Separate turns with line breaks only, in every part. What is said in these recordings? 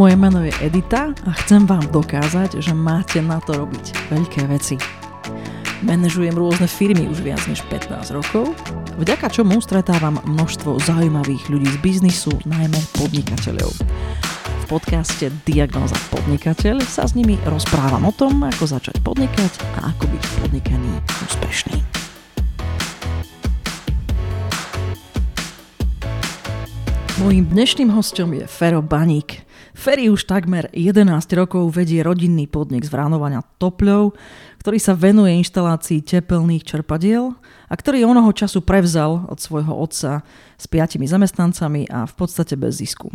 Moje meno je Edita a chcem vám dokázať, že máte na to robiť veľké veci. Manažujem rôzne firmy už viac než 15 rokov, vďaka čomu stretávam množstvo zaujímavých ľudí z biznisu, najmä podnikateľov. V podcaste Diagnoza podnikateľ sa s nimi rozprávam o tom, ako začať podnikať a ako byť v podnikaní úspešný. Mojím dnešným hostom je Fero Baník – Ferry už takmer 11 rokov vedie rodinný podnik zvránovania topľov, ktorý sa venuje inštalácii tepelných čerpadiel a ktorý onoho času prevzal od svojho otca s piatimi zamestnancami a v podstate bez zisku.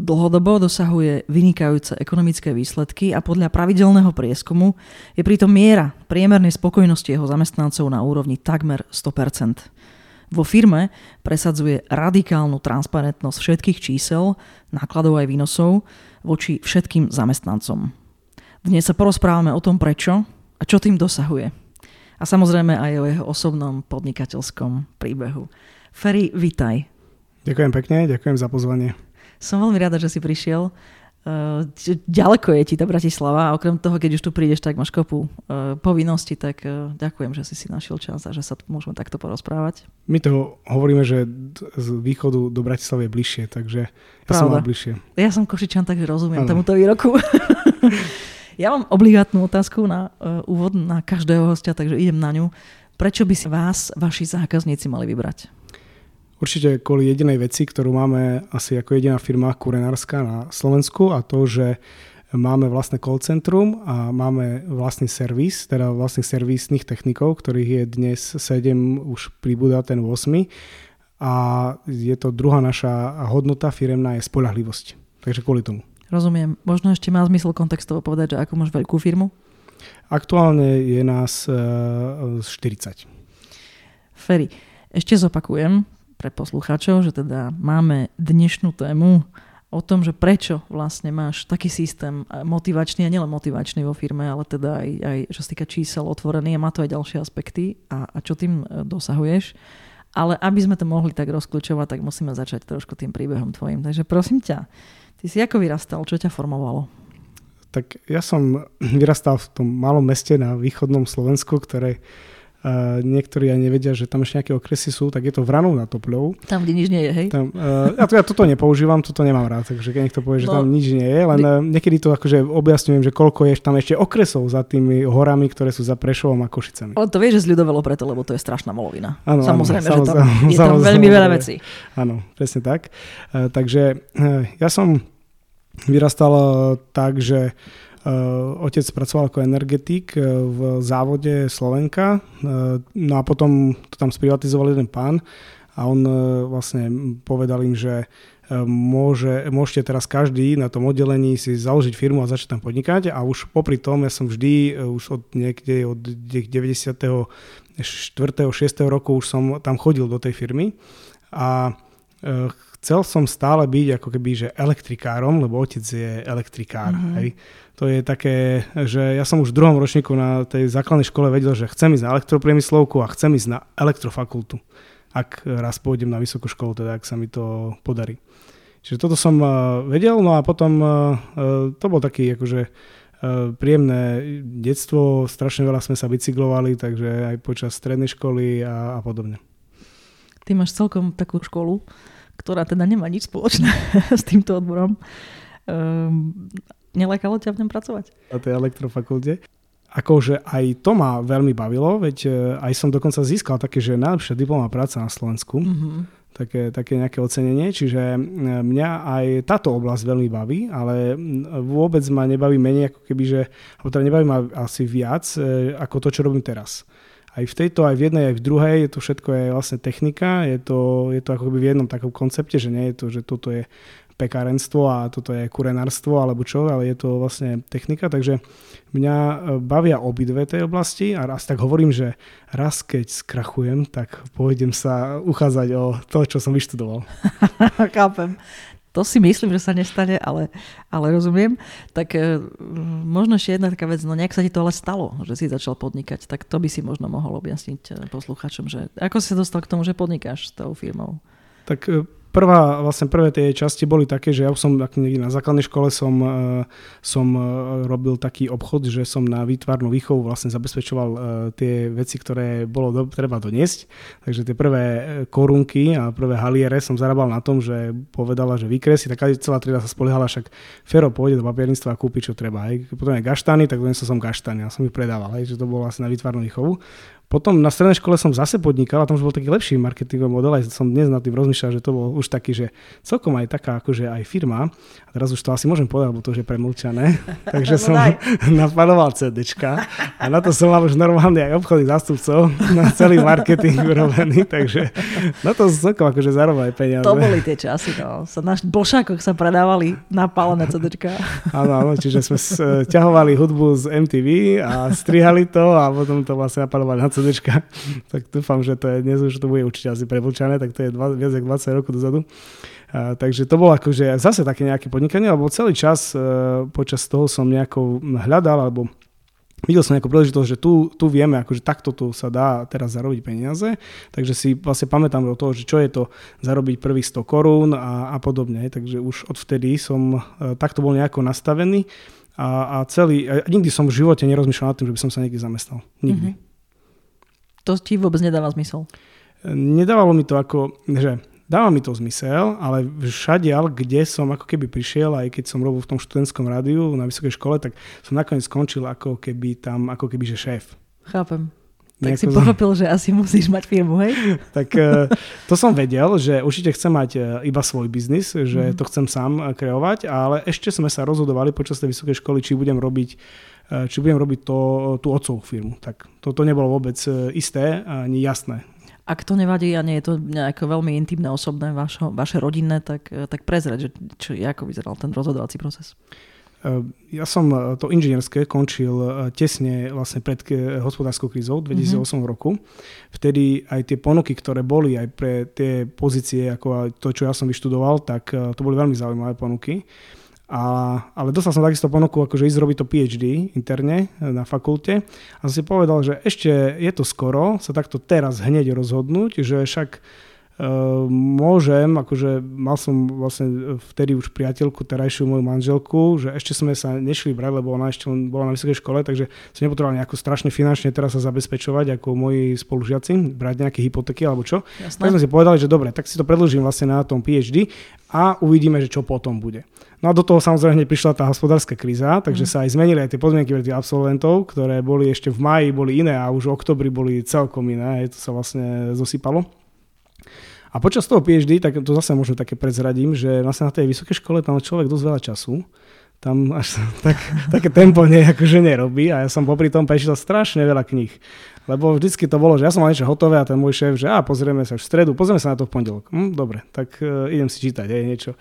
Dlhodobo dosahuje vynikajúce ekonomické výsledky a podľa pravidelného prieskumu je pritom miera priemernej spokojnosti jeho zamestnancov na úrovni takmer 100%. Vo firme presadzuje radikálnu transparentnosť všetkých čísel, nákladov aj výnosov voči všetkým zamestnancom. Dnes sa porozprávame o tom prečo a čo tým dosahuje. A samozrejme aj o jeho osobnom podnikateľskom príbehu. Ferry, vitaj.
Ďakujem pekne, ďakujem za pozvanie.
Som veľmi rada, že si prišiel. Ďaleko je ti tá Bratislava a okrem toho, keď už tu prídeš, tak máš kopu uh, povinností, tak uh, ďakujem, že si si našiel čas a že sa môžeme takto porozprávať.
My to hovoríme, že z východu do Bratislavy je bližšie, takže ja Pravda. som mal bližšie.
Ja som Košičan, takže rozumiem ano. tomuto výroku. ja mám obligátnu otázku na uh, úvod na každého hostia, takže idem na ňu. Prečo by si vás, vaši zákazníci mali vybrať?
Určite kvôli jedinej veci, ktorú máme asi ako jediná firma kurenárska na Slovensku a to, že máme vlastné call centrum a máme vlastný servis, teda vlastných servisných technikov, ktorých je dnes 7, už pribúda ten 8. A je to druhá naša hodnota firemná je spolahlivosť. Takže kvôli tomu.
Rozumiem. Možno ešte má zmysel kontextovo povedať, že ako máš veľkú firmu?
Aktuálne je nás 40.
Ferry, ešte zopakujem, pre poslucháčov, že teda máme dnešnú tému o tom, že prečo vlastne máš taký systém motivačný a nielen motivačný vo firme, ale teda aj, aj čo sa týka čísel otvorený a má to aj ďalšie aspekty a, a čo tým e, dosahuješ. Ale aby sme to mohli tak rozklúčovať, tak musíme začať trošku tým príbehom tvojim. Takže prosím ťa, ty si ako vyrastal, čo ťa formovalo?
Tak ja som vyrastal v tom malom meste na východnom Slovensku, ktoré Uh, niektorí aj nevedia, že tam ešte nejaké okresy sú, tak je to vranou na Topľou.
Tam, kde nič nie je, hej?
Tam, uh, ja, to, ja toto nepoužívam, toto nemám rád, takže keď niekto povie, že no, tam nič nie je, len uh, niekedy to akože objasňujem, že koľko je tam ešte okresov za tými horami, ktoré sú za Prešovom a Košicami.
Ale to vieš, že zľudovelo preto, lebo to je strašná molovina. Ano, samozrejme, ano, že tam je tam veľmi veľa vecí.
Áno, presne tak. Uh, takže uh, ja som vyrastal tak, že otec pracoval ako energetik eh, v závode Slovenka, eh, no a potom to tam sprivatizoval jeden pán a on vlastne povedal im, že môže, môžete teraz každý na tom oddelení si založiť firmu a začať tam podnikať a už popri tom ja som vždy už od niekde od 94. 6. roku už som tam chodil do tej firmy a chcel som stále byť ako keby že elektrikárom, lebo otec je elektrikár. Mm-hmm. Hej. To je také, že ja som už v druhom ročníku na tej základnej škole vedel, že chcem ísť na elektropriemyslovku a chcem ísť na elektrofakultu. Ak raz pôjdem na vysokú školu, teda ak sa mi to podarí. Čiže toto som uh, vedel, no a potom uh, to bol taký akože príjemné detstvo, strašne veľa sme sa bicyklovali, takže aj počas strednej školy a, a podobne.
Ty máš celkom takú školu, ktorá teda nemá nič spoločné s týmto odborom. Um, Nelekalo ťa v ňom pracovať?
Na tej elektrofakulte. Akože aj to ma veľmi bavilo, veď e, aj som dokonca získal také, že najlepšia diplomová práca na Slovensku. Mm-hmm. Také, také nejaké ocenenie, čiže e, mňa aj táto oblasť veľmi baví, ale vôbec ma nebaví menej, ako keby, že, alebo teda nebaví ma asi viac, e, ako to, čo robím teraz aj v tejto, aj v jednej, aj v druhej, je to všetko je vlastne technika, je to, je to ako keby v jednom takom koncepte, že nie je to, že toto je pekárenstvo a toto je kurenárstvo alebo čo, ale je to vlastne technika, takže mňa e, bavia obidve tej oblasti a raz tak hovorím, že raz keď skrachujem, tak pôjdem sa uchádzať o to, čo som vyštudoval.
Kápem. To si myslím, že sa nestane, ale, ale rozumiem. Tak e, možno ešte jedna taká vec, no nejak sa ti to ale stalo, že si začal podnikať, tak to by si možno mohol objasniť e, posluchačom, že ako si sa dostal k tomu, že podnikáš s tou firmou?
Tak e, prvá, vlastne prvé tie časti boli také, že ja som na základnej škole som, e, som e, robil taký obchod, že som na výtvarnú výchovu vlastne zabezpečoval tie veci, ktoré bolo do, treba doniesť. Takže tie prvé korunky a prvé haliere som zarábal na tom, že povedala, že vykresí, taká celá trieda sa spoliehala, však Fero pôjde do papierníctva a kúpi, čo treba. Hej. Potom je gaštany, tak donesol som gaštany a som ich predával, hej, že to bolo vlastne na výtvarnú výchovu. Potom na strednej škole som zase podnikal a tam už bol taký lepší marketingový model, aj som dnes nad tým rozmýšľal, že to bol už taký, že celkom aj taká akože aj firma. A teraz už to asi môžem povedať, lebo to už je premlčané. Takže no som napaloval CDčka a na to som mal už normálne aj obchodných zástupcov na celý marketing urobený, takže na to celkom akože zarobil aj peniaze.
To boli tie časy, no. Sa na bolšákoch sa predávali napálené CDčka.
Áno, áno, čiže sme ťahovali hudbu z MTV a strihali to a potom to vlastne napalovali na CDčka, tak dúfam, že to je, dnes už to bude určite asi prevlčané, tak to je dva, viac ako 20 rokov dozadu. A, takže to bolo akože zase také nejaké podnikanie, lebo celý čas e, počas toho som nejako hľadal, alebo videl som nejakú príležitosť, že tu, tu vieme, akože takto tu sa dá teraz zarobiť peniaze, takže si vlastne pamätám do toho, že čo je to zarobiť prvých 100 korún a, a podobne, takže už odvtedy som e, takto bol nejako nastavený a, a celý, a nikdy som v živote nerozmýšľal nad tým, že by som sa niekde zamestnal. Nikdy. Mm-hmm.
To ti vôbec nedáva zmysel?
Nedávalo mi to ako, že dáva mi to zmysel, ale všade, kde som ako keby prišiel, aj keď som robil v tom študentskom rádiu na vysokej škole, tak som nakoniec skončil ako keby tam, ako keby, že šéf.
Chápem. Tak si pochopil, že asi musíš mať firmu, hej?
tak e, to som vedel, že určite chcem mať e, iba svoj biznis, že mm. to chcem sám e, kreovať, ale ešte sme sa rozhodovali počas tej vysokej školy, či budem robiť Eh, či budem robiť to, tú otcovú firmu. Tak toto nebolo vôbec eh, isté ani jasné.
Ak to nevadí a nie je to nejaké veľmi intimné, osobné, vašo, vaše rodinné, tak, eh, tak prezrieť, že čo, ako vyzeral ten rozhodovací proces.
Ja som to inžinierské končil tesne vlastne pred hospodárskou krízou 2008 mm-hmm. roku. Vtedy aj tie ponuky, ktoré boli aj pre tie pozície, ako to, čo ja som vyštudoval, tak to boli veľmi zaujímavé ponuky. A, ale dostal som takisto ponuku, akože ísť robiť to PhD interne na fakulte. A som si povedal, že ešte je to skoro sa takto teraz hneď rozhodnúť, že však môžem, akože mal som vlastne vtedy už priateľku, terajšiu moju manželku, že ešte sme sa nešli brať, lebo ona ešte bola na vysokej škole, takže som nepotreboval nejako strašne finančne teraz sa zabezpečovať ako moji spolužiaci, brať nejaké hypotéky alebo čo. Jasné. Tak sme si povedali, že dobre, tak si to predlžím vlastne na tom PhD a uvidíme, že čo potom bude. No a do toho samozrejme prišla tá hospodárska kríza, takže mm. sa aj zmenili aj tie podmienky pre tých absolventov, ktoré boli ešte v maji boli iné a už v oktobri boli celkom iné, to sa vlastne zosypalo. A počas toho PhD, tak to zase možno také predzradím, že vlastne na tej vysokej škole tam človek dosť veľa času, tam až tak, také tempo nie, akože nerobí a ja som popri tom prečítal strašne veľa kníh. Lebo vždycky to bolo, že ja som mal niečo hotové a ten môj šéf, že a pozrieme sa v stredu, pozrieme sa na to v pondelok. Hm, dobre, tak uh, idem si čítať aj niečo.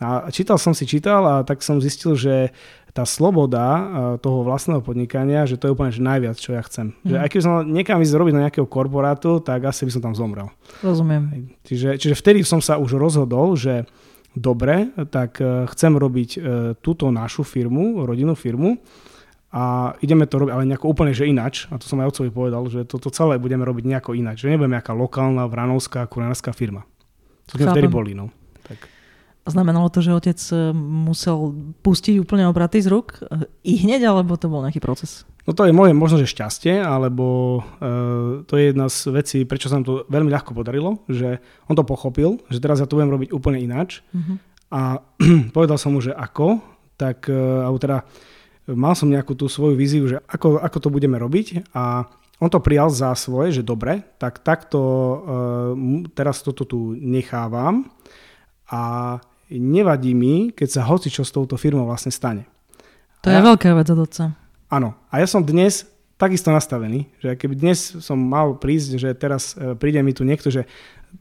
A čítal som si, čítal a tak som zistil, že tá sloboda e, toho vlastného podnikania, že to je úplne že najviac, čo ja chcem. Mm. Že mhm. aj keby som niekam ísť robiť na nejakého korporátu, tak asi by som tam zomrel.
Rozumiem.
Čiže, čiže vtedy som sa už rozhodol, že dobre, tak e, chcem robiť e, túto našu firmu, rodinnú firmu a ideme to robiť, ale nejako úplne, že inač. A to som aj otcovi povedal, že toto celé budeme robiť nejako inač. Že nebudeme nejaká lokálna, vranovská, kuránska firma. To sme vtedy boli, no.
Znamenalo to, že otec e, musel pustiť úplne obraty z rúk e, i hneď, alebo to bol nejaký proces?
No to je moje možno, že šťastie, alebo uh, to je jedna z vecí, prečo sa nám to veľmi ľahko podarilo, že on to pochopil, že teraz ja to budem robiť úplne ináč. Uh-huh. A povedal som mu, že ako, tak, uh, alebo teda mal som nejakú tú svoju víziu, že ako, ako to budeme robiť a on to prijal za svoje, že dobre, tak takto uh, teraz toto tu nechávam a nevadí mi, keď sa hoci čo s touto firmou vlastne stane.
To a je ja, veľká vec od otca.
Áno. A ja som dnes takisto nastavený, že keby dnes som mal prísť, že teraz e, príde mi tu niekto, že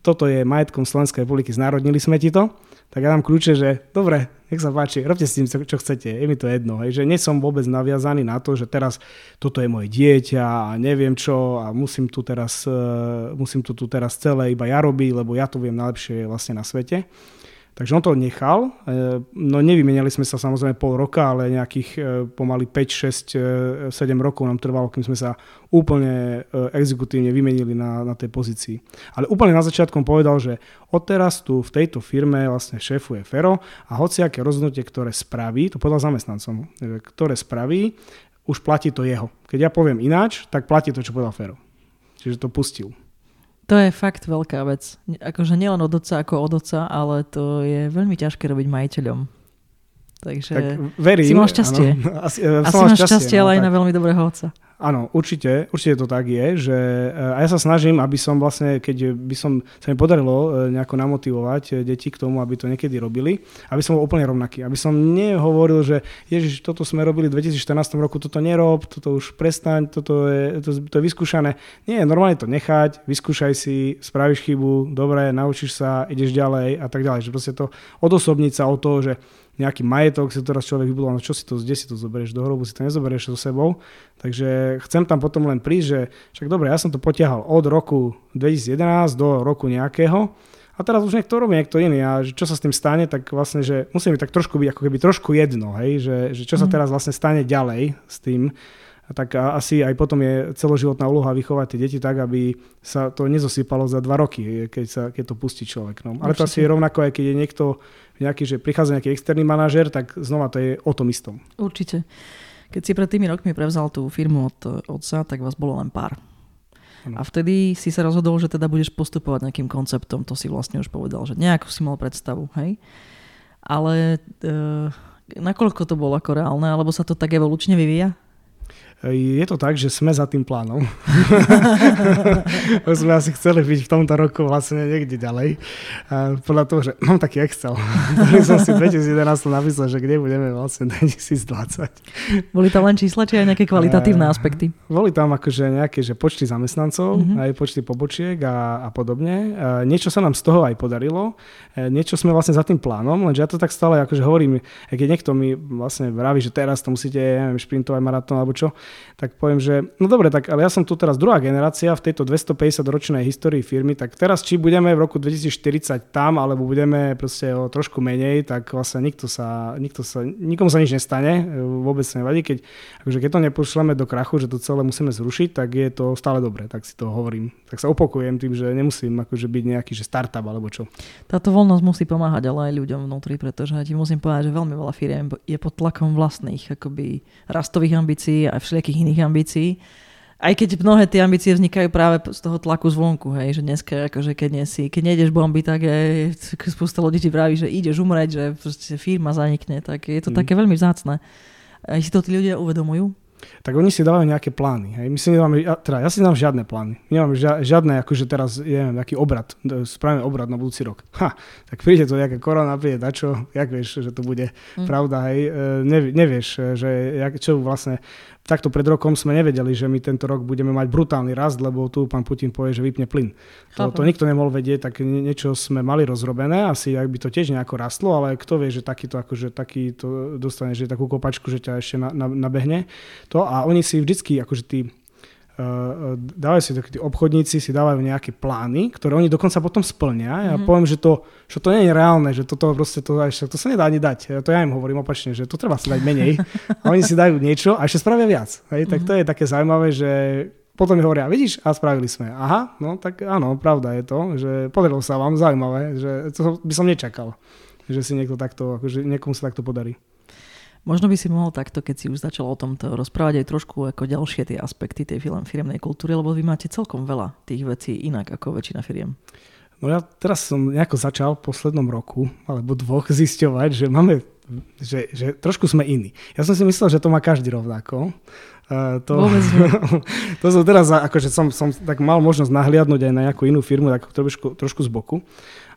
toto je majetkom Slovenskej republiky, znárodnili sme ti to, tak ja dám kľúče, že dobre, nech sa páči, robte s tým, čo chcete, je mi to jedno. Hej, že nie som vôbec naviazaný na to, že teraz toto je moje dieťa a neviem čo a musím tu teraz, uh, musím tu, tu teraz celé iba ja robiť, lebo ja to viem najlepšie vlastne na svete. Takže on to nechal, e, no nevymenili sme sa samozrejme pol roka, ale nejakých e, pomaly 5, 6, 7 rokov nám trvalo, kým sme sa úplne e, exekutívne vymenili na, na tej pozícii. Ale úplne na začiatku povedal, že odteraz tu v tejto firme vlastne šéfuje Fero a hociaké rozhodnutie, ktoré spraví, to povedal zamestnancom, ktoré spraví, už platí to jeho. Keď ja poviem ináč, tak platí to, čo povedal Fero. Čiže to pustil.
To je fakt veľká vec. Akože nielen od otca ako od otca, ale to je veľmi ťažké robiť majiteľom. Takže tak verím, si máš šťastie. Áno, asi, asi máš šťastie, šťastie no, ale aj tak. na veľmi dobrého otca.
Áno, určite, určite to tak je, že eh, a ja sa snažím, aby som vlastne, keď by som, sa mi podarilo eh, nejako namotivovať eh, deti k tomu, aby to niekedy robili, aby som bol úplne rovnaký. Aby som nehovoril, že ježiš, toto sme robili v 2014 roku, toto nerob, toto už prestaň, toto je, to, to je vyskúšané. Nie, normálne to nechať, vyskúšaj si, spravíš chybu, dobre, naučíš sa, ideš ďalej a tak ďalej. Že proste to odosobniť sa od toho, že nejaký majetok si teraz človek vybudoval, no čo si to, kde si to zoberieš do hrobu, si to nezoberieš so sebou. Takže chcem tam potom len prísť, že však dobre, ja som to potiahal od roku 2011 do roku nejakého a teraz už niekto robí niekto iný a čo sa s tým stane, tak vlastne, že musí mi tak trošku byť ako keby trošku jedno, hej, že, že čo sa mhm. teraz vlastne stane ďalej s tým, tak asi aj potom je celoživotná úloha vychovať tie deti tak, aby sa to nezosypalo za dva roky, keď, sa, keď to pustí človek. No. Ale to asi je rovnako, aj keď je niekto nejaký, že prichádza nejaký externý manažer, tak znova to je o tom istom.
Určite. Keď si pred tými rokmi prevzal tú firmu od otca, tak vás bolo len pár. Ano. A vtedy si sa rozhodol, že teda budeš postupovať nejakým konceptom, to si vlastne už povedal, že nejakú si mal predstavu, hej? Ale e, nakoľko to bolo ako reálne, alebo sa to tak evolučne vyvíja?
Je to tak, že sme za tým plánom. sme asi chceli byť v tomto roku vlastne niekde ďalej. A podľa toho, že mám taký Excel, ktorý som si 2011 napísal, že kde budeme vlastne 2020.
Boli tam len čísla, či aj nejaké kvalitatívne aspekty?
Boli tam akože nejaké že počty zamestnancov, mm-hmm. aj počty pobočiek a, a podobne. Niečo sa nám z toho aj podarilo. E, niečo sme vlastne za tým plánom, lenže ja to tak stále akože hovorím, keď niekto mi vlastne vraví, že teraz to musíte, ja neviem, šprintovať maratón alebo čo, tak poviem, že no dobre, tak ale ja som tu teraz druhá generácia v tejto 250 ročnej histórii firmy, tak teraz či budeme v roku 2040 tam, alebo budeme proste o trošku menej, tak vlastne nikto sa, nikto sa, nikomu sa nič nestane, vôbec nevadí, keď, akože keď to nepošleme do krachu, že to celé musíme zrušiť, tak je to stále dobre, tak si to hovorím. Tak sa opokujem tým, že nemusím akože byť nejaký že startup alebo čo.
Táto voľnosť musí pomáhať ale aj ľuďom vnútri, pretože ti musím povedať, že veľmi veľa firiem je pod tlakom vlastných akoby rastových ambícií a všelijakých iných ambícií. Aj keď mnohé tie ambície vznikajú práve z toho tlaku zvonku, hej, že dneska, akože keď, nie si, keď nejdeš bomby, tak je, spústa ľudí ti vraví, že ideš umrieť, že proste firma zanikne, tak je to mm. také veľmi vzácne. Aj si to tí ľudia uvedomujú?
tak oni si dávajú nejaké plány. Hej. My si nedáme, teda ja si nemám žiadne plány. Nemáme žiadne, akože teraz, neviem, nejaký obrad, spravíme obrad na budúci rok. Ha, tak príde to nejaká korona, príde dačo, jak vieš, že to bude mm. pravda, hej. E, nevieš, že jak, čo vlastne takto pred rokom sme nevedeli, že my tento rok budeme mať brutálny rast, lebo tu pán Putin povie, že vypne plyn. To, to nikto nemohol vedieť, tak niečo sme mali rozrobené, asi ak by to tiež nejako rastlo, ale kto vie, že takýto, akože takýto dostane, že takú kopačku, že ťa ešte na, na, nabehne. To a oni si vždycky, akože tí dávajú si tí obchodníci si dávajú nejaké plány, ktoré oni dokonca potom splnia. Ja mm-hmm. poviem, že to, že to nie je reálne, že toto proste to, to sa nedá ani dať. To ja im hovorím opačne, že to treba si dať menej. A oni si dajú niečo a ešte spravia viac. Hej? Tak to mhm. je také zaujímavé, že potom mi hovoria, vidíš, a spravili sme. Aha, no tak áno, pravda je to, že podarilo sa vám, zaujímavé, že to by som nečakal, že si niekto takto, akože niekomu sa takto podarí.
Možno by si mohol takto, keď si už začal o tomto rozprávať aj trošku ako ďalšie tie aspekty tej firmnej kultúry, lebo vy máte celkom veľa tých vecí inak ako väčšina firiem.
No ja teraz som nejako začal v poslednom roku alebo dvoch zisťovať, že máme, že, že trošku sme iní. Ja som si myslel, že to má každý rovnako. Uh, to, to som teraz, akože som, som tak mal možnosť nahliadnúť aj na nejakú inú firmu, tak trošku, trošku z boku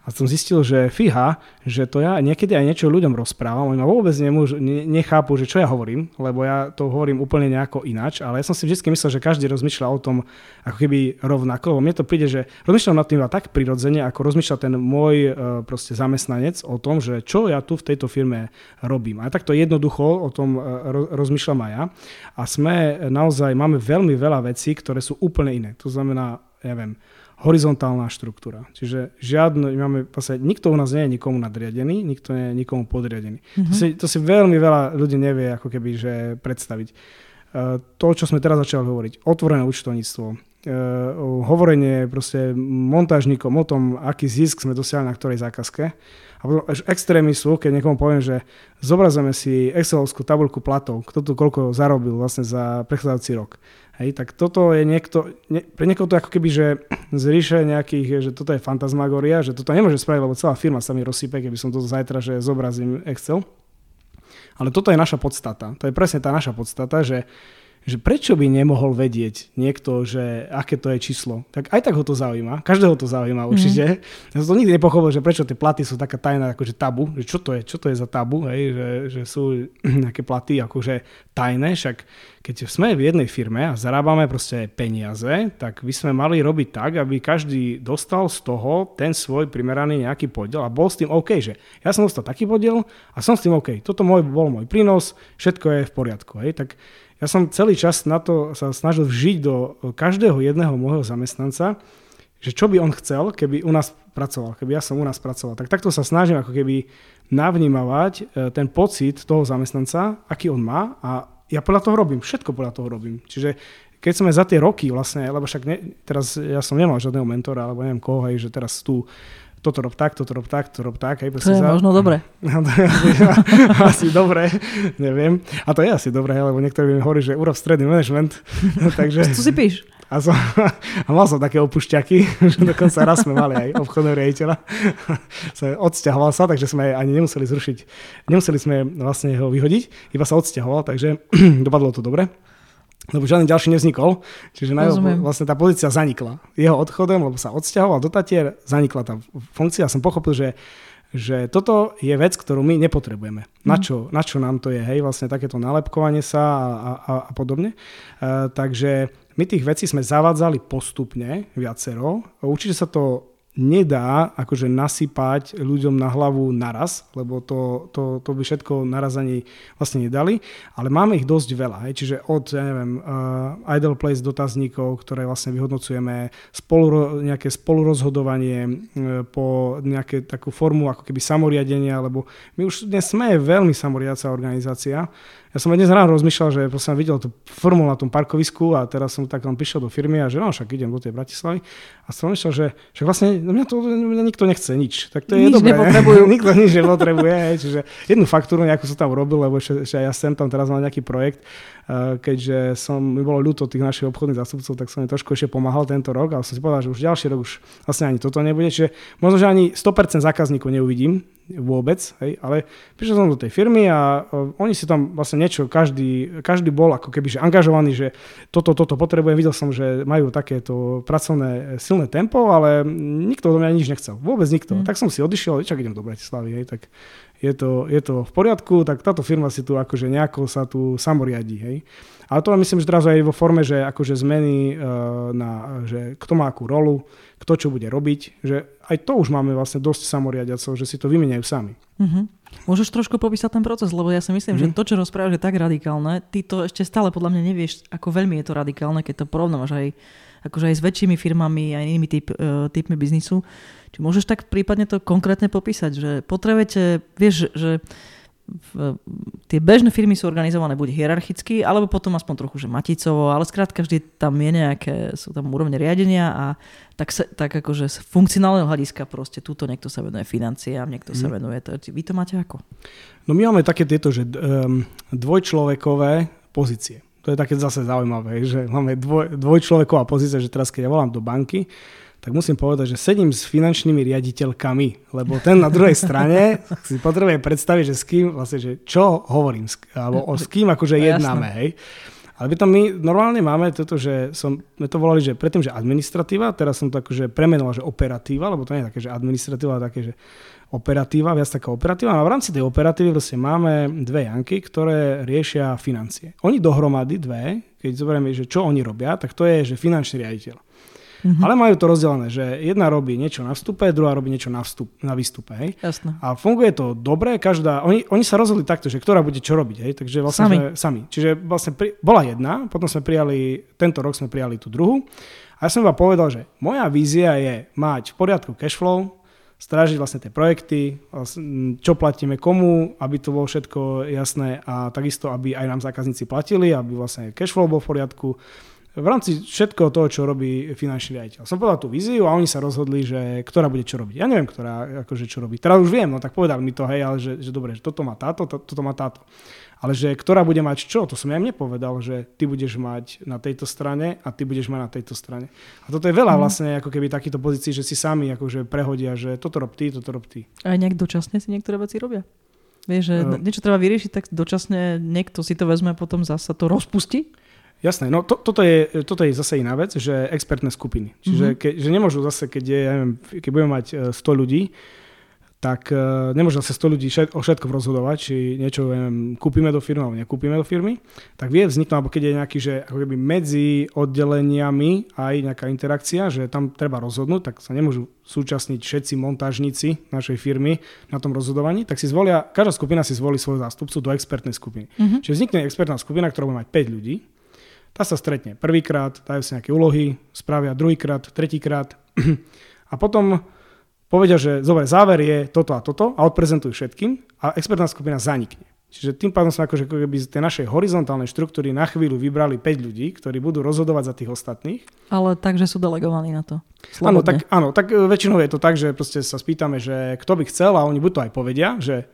a som zistil, že fíha, že to ja niekedy aj niečo ľuďom rozprávam, oni ma vôbec nemôžu, ne, nechápu, že čo ja hovorím, lebo ja to hovorím úplne nejako ináč, ale ja som si vždy myslel, že každý rozmýšľa o tom ako keby rovnako, lebo mne to príde, že rozmýšľam nad tým tak prirodzene, ako rozmýšľa ten môj uh, proste zamestnanec o tom, že čo ja tu v tejto firme robím. A takto jednoducho o tom uh, rozmýšľam aj ja. A sme naozaj, máme veľmi veľa vecí, ktoré sú úplne iné. To znamená, ja viem, horizontálna štruktúra. Čiže žiadno, máme, vlastne, nikto u nás nie je nikomu nadriadený, nikto nie je nikomu podriadený. Mm-hmm. To, si, to si veľmi veľa ľudí nevie ako keby že predstaviť. Uh, to, čo sme teraz začali hovoriť, otvorené účtovníctvo, uh, hovorenie proste montážnikom o tom, aký zisk sme dosiahli na ktorej zákazke. A potom až extrémy sú, keď niekomu poviem, že zobrazujeme si Excelovskú tabulku platov, kto tu koľko zarobil vlastne za prechádzajúci rok. Hej, tak toto je niekto, ne, pre niekoho to ako keby, že z ríše nejakých, že toto je fantasmagoria, že toto nemôže spraviť, lebo celá firma sa mi rozsype, keby som toto zajtra, že zobrazím Excel. Ale toto je naša podstata. To je presne tá naša podstata, že že prečo by nemohol vedieť niekto, že aké to je číslo. Tak aj tak ho to zaujíma, každého to zaujíma určite. Mm. Ja som to nikdy nepochopil, že prečo tie platy sú taká tajná akože tabu, že čo to je, čo to je za tabu, hej, že, že sú nejaké platy akože tajné, však keď sme v jednej firme a zarábame proste peniaze, tak by sme mali robiť tak, aby každý dostal z toho ten svoj primeraný nejaký podiel a bol s tým OK, že ja som dostal taký podiel a som s tým OK. Toto môj, bol môj prínos, všetko je v poriadku. Hej. Tak ja som celý čas na to sa snažil vžiť do každého jedného môjho zamestnanca, že čo by on chcel, keby u nás pracoval, keby ja som u nás pracoval. Tak takto sa snažím ako keby navnímavať e, ten pocit toho zamestnanca, aký on má a ja podľa toho robím, všetko podľa toho robím. Čiže keď sme za tie roky vlastne, lebo však ne, teraz ja som nemal žiadneho mentora, alebo neviem koho, hej, že teraz tu toto rob tak, toto rob tak, toto rob tak. Hej,
to je za... možno dobre.
No, to je asi, asi dobre, neviem. A to je asi dobre, lebo niektorí mi hovorí, že urob stredný management.
Takže... Co si píš?
A, som, a mal som také opušťaky, že dokonca raz sme mali aj obchodného riaditeľa. odsťahoval sa, takže sme ani nemuseli zrušiť, nemuseli sme vlastne ho vyhodiť, iba sa odsťahoval, takže dopadlo to dobre lebo žiadny ďalší nevznikol, čiže na jeho, vlastne tá pozícia zanikla. Jeho odchodom, lebo sa odsťahoval do Tatier, zanikla tá funkcia. Som pochopil, že, že toto je vec, ktorú my nepotrebujeme. Mm. Na, čo, na čo nám to je, hej, vlastne takéto nalepkovanie sa a, a, a podobne. Uh, takže my tých vecí sme zavádzali postupne viacero. Určite sa to nedá akože nasypať ľuďom na hlavu naraz, lebo to, to, to by všetko naraz ani vlastne nedali, ale máme ich dosť veľa. Hej. Čiže od, ja neviem, uh, idle place dotazníkov, ktoré vlastne vyhodnocujeme, spolu, nejaké spolurozhodovanie uh, po nejaké takú formu ako keby samoriadenia, lebo my už dnes sme veľmi samoriaca organizácia, ja som aj dnes ráno rozmýšľal, že som videl tú formu na tom parkovisku a teraz som tak tam prišiel do firmy a že no však idem do tej Bratislavy a som myslel, že však vlastne mňa to mňa nikto nechce nič. Tak to je nič dobré. nikto nič nepotrebuje. čiže jednu faktúru nejakú som tam robil, lebo ešte, ešte ja sem tam teraz mal nejaký projekt, eh, keďže som, mi bolo ľúto tých našich obchodných zástupcov, tak som im trošku ešte pomáhal tento rok, ale som si povedal, že už ďalší rok už vlastne ani toto nebude. Čiže možno, že ani 100% zákazníkov neuvidím, vôbec, hej, ale prišiel som do tej firmy a uh, oni si tam vlastne niečo, každý, každý bol ako keby že angažovaný, že toto, toto potrebujem, videl som, že majú takéto pracovné e, silné tempo, ale nikto do mňa nič nechcel, vôbec nikto. Mm. Tak som si odišiel, čak idem do Bratislavy, hej, tak je to, je to v poriadku, tak táto firma si tu akože nejako sa tu samoriadí, hej. Ale to myslím, že teraz aj vo forme, že akože zmeny uh, na, že kto má akú rolu, kto čo bude robiť, že aj to už máme vlastne dosť samoriadiacov, že si to vymeniajú sami.
Uh-huh. Môžeš trošku popísať ten proces, lebo ja si myslím, uh-huh. že mhm. to, čo rozprávaš, je tak radikálne. Ty to ešte stále podľa mňa nevieš, ako veľmi je to radikálne, keď to porovnávaš aj, akože aj s väčšími firmami a inými typ, uh, typmi biznisu. Či môžeš tak prípadne to konkrétne popísať, že potrebujete, vieš, že v, tie bežné firmy sú organizované buď hierarchicky, alebo potom aspoň trochu, že maticovo, ale skrátka vždy tam je nejaké, sú tam úrovne riadenia a tak, sa, tak akože z funkcionálneho hľadiska proste túto niekto sa venuje financiám, niekto mm. sa mhm. venuje, to, vy to máte ako?
No my máme také tieto, že um, dvojčlovekové pozície. To je také zase zaujímavé, že máme dvoj, dvojčloveková pozícia, že teraz keď ja volám do banky, tak musím povedať, že sedím s finančnými riaditeľkami, lebo ten na druhej strane si potrebuje predstaviť, že s kým, vlastne, že čo hovorím, alebo o s kým akože no, jednáme, hej. Ale by tam my normálne máme toto, že som, my to volali, že predtým, že administratíva, teraz som to akože premenoval, že operatíva, lebo to nie je také, že administratíva, ale také, že operatíva, viac taká operatíva. A v rámci tej operatívy vlastne máme dve Janky, ktoré riešia financie. Oni dohromady dve, keď zoberieme, že čo oni robia, tak to je, že finančný riaditeľ. Mm-hmm. Ale majú to rozdelené, že jedna robí niečo na vstupe, druhá robí niečo na, vstup, na výstupe. Hej?
Jasne.
A funguje to dobre, každá, oni, oni sa rozhodli takto, že ktorá bude čo robiť. Hej? Takže vlastne
Sami.
Že, sami. Čiže vlastne pri, bola jedna, potom sme prijali, tento rok sme prijali tú druhú. A ja som iba povedal, že moja vízia je mať v poriadku cashflow, strážiť vlastne tie projekty, vlastne, čo platíme komu, aby to bolo všetko jasné a takisto, aby aj nám zákazníci platili, aby vlastne cashflow bol v poriadku. V rámci všetkého toho, čo robí finančný riaditeľ. Som povedal tú víziu a oni sa rozhodli, že ktorá bude čo robiť. Ja neviem, ktorá akože čo robí. Teraz už viem, no tak povedali mi to, hej, ale že, že dobre, že toto má táto, to, toto má táto. Ale že ktorá bude mať čo, to som ja im nepovedal, že ty budeš mať na tejto strane a ty budeš mať na tejto strane. A toto je veľa mm. vlastne ako keby takýchto pozícií, že si sami akože prehodia, že toto rob ty, toto rob ty.
Aj nejak dočasne si niektoré veci robia. Vieš, že uh, niečo treba vyriešiť, tak dočasne niekto si to vezme a potom zase to rozpustí?
Jasné, no to, toto, je, toto je zase iná vec, že expertné skupiny. Čiže mm-hmm. ke, že nemôžu zase, keď, je, ja neviem, keď budeme mať 100 e, ľudí, tak uh, nemôže sa 100 ľudí všet, o všetkom rozhodovať, či niečo neviem, kúpime do firmy alebo nekúpime do firmy, tak vie vzniknúť, alebo keď je nejaký, že ako keby medzi oddeleniami aj nejaká interakcia, že tam treba rozhodnúť, tak sa nemôžu súčasniť všetci montážnici našej firmy na tom rozhodovaní, tak si zvolia, každá skupina si zvolí svojho zástupcu do expertnej skupiny. Mm-hmm. Čiže vznikne expertná skupina, ktorá bude mať 5 ľudí, tá sa stretne prvýkrát, dajú si nejaké úlohy, spravia druhýkrát, tretíkrát a potom povedia, že zober, záver je toto a toto a odprezentujú všetkým a expertná skupina zanikne. Čiže tým pádom sme akože keby z tej našej horizontálnej štruktúry na chvíľu vybrali 5 ľudí, ktorí budú rozhodovať za tých ostatných.
Ale takže sú delegovaní na to.
Áno tak, áno, tak väčšinou je to tak, že proste sa spýtame, že kto by chcel a oni buď to aj povedia, že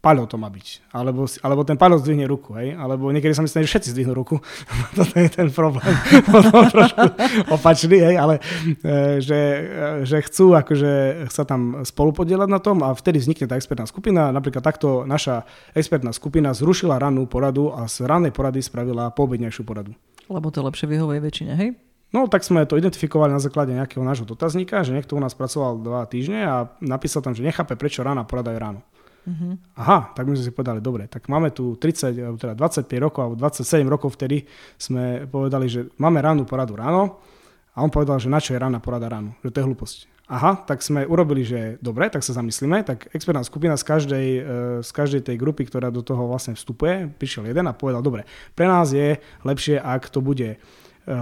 Paľo to má byť. Alebo, alebo ten Paľo zdvihne ruku, hej? Alebo niekedy sa myslí, že všetci zdvihnú ruku. Toto je ten problém. trošku opačný, hej? Ale e, že, e, že chcú akože sa tam spolu na tom a vtedy vznikne tá expertná skupina. Napríklad takto naša expertná skupina zrušila rannú poradu a z rannej porady spravila poobednejšiu poradu.
Lebo to lepšie vyhovuje väčšine, hej?
No tak sme to identifikovali na základe nejakého nášho dotazníka, že niekto u nás pracoval dva týždne a napísal tam, že nechápe, prečo rána porada je ráno. Uh-huh. Aha, tak my sme si povedali, dobre, tak máme tu 30, teda 25 rokov alebo 27 rokov vtedy sme povedali, že máme rannú poradu ráno a on povedal, že na čo je rána porada ráno, že to je hlúposť. Aha, tak sme urobili, že dobre, tak sa zamyslíme, tak expertná skupina z každej, e, z každej tej grupy, ktorá do toho vlastne vstupuje, prišiel jeden a povedal, dobre, pre nás je lepšie, ak to bude e,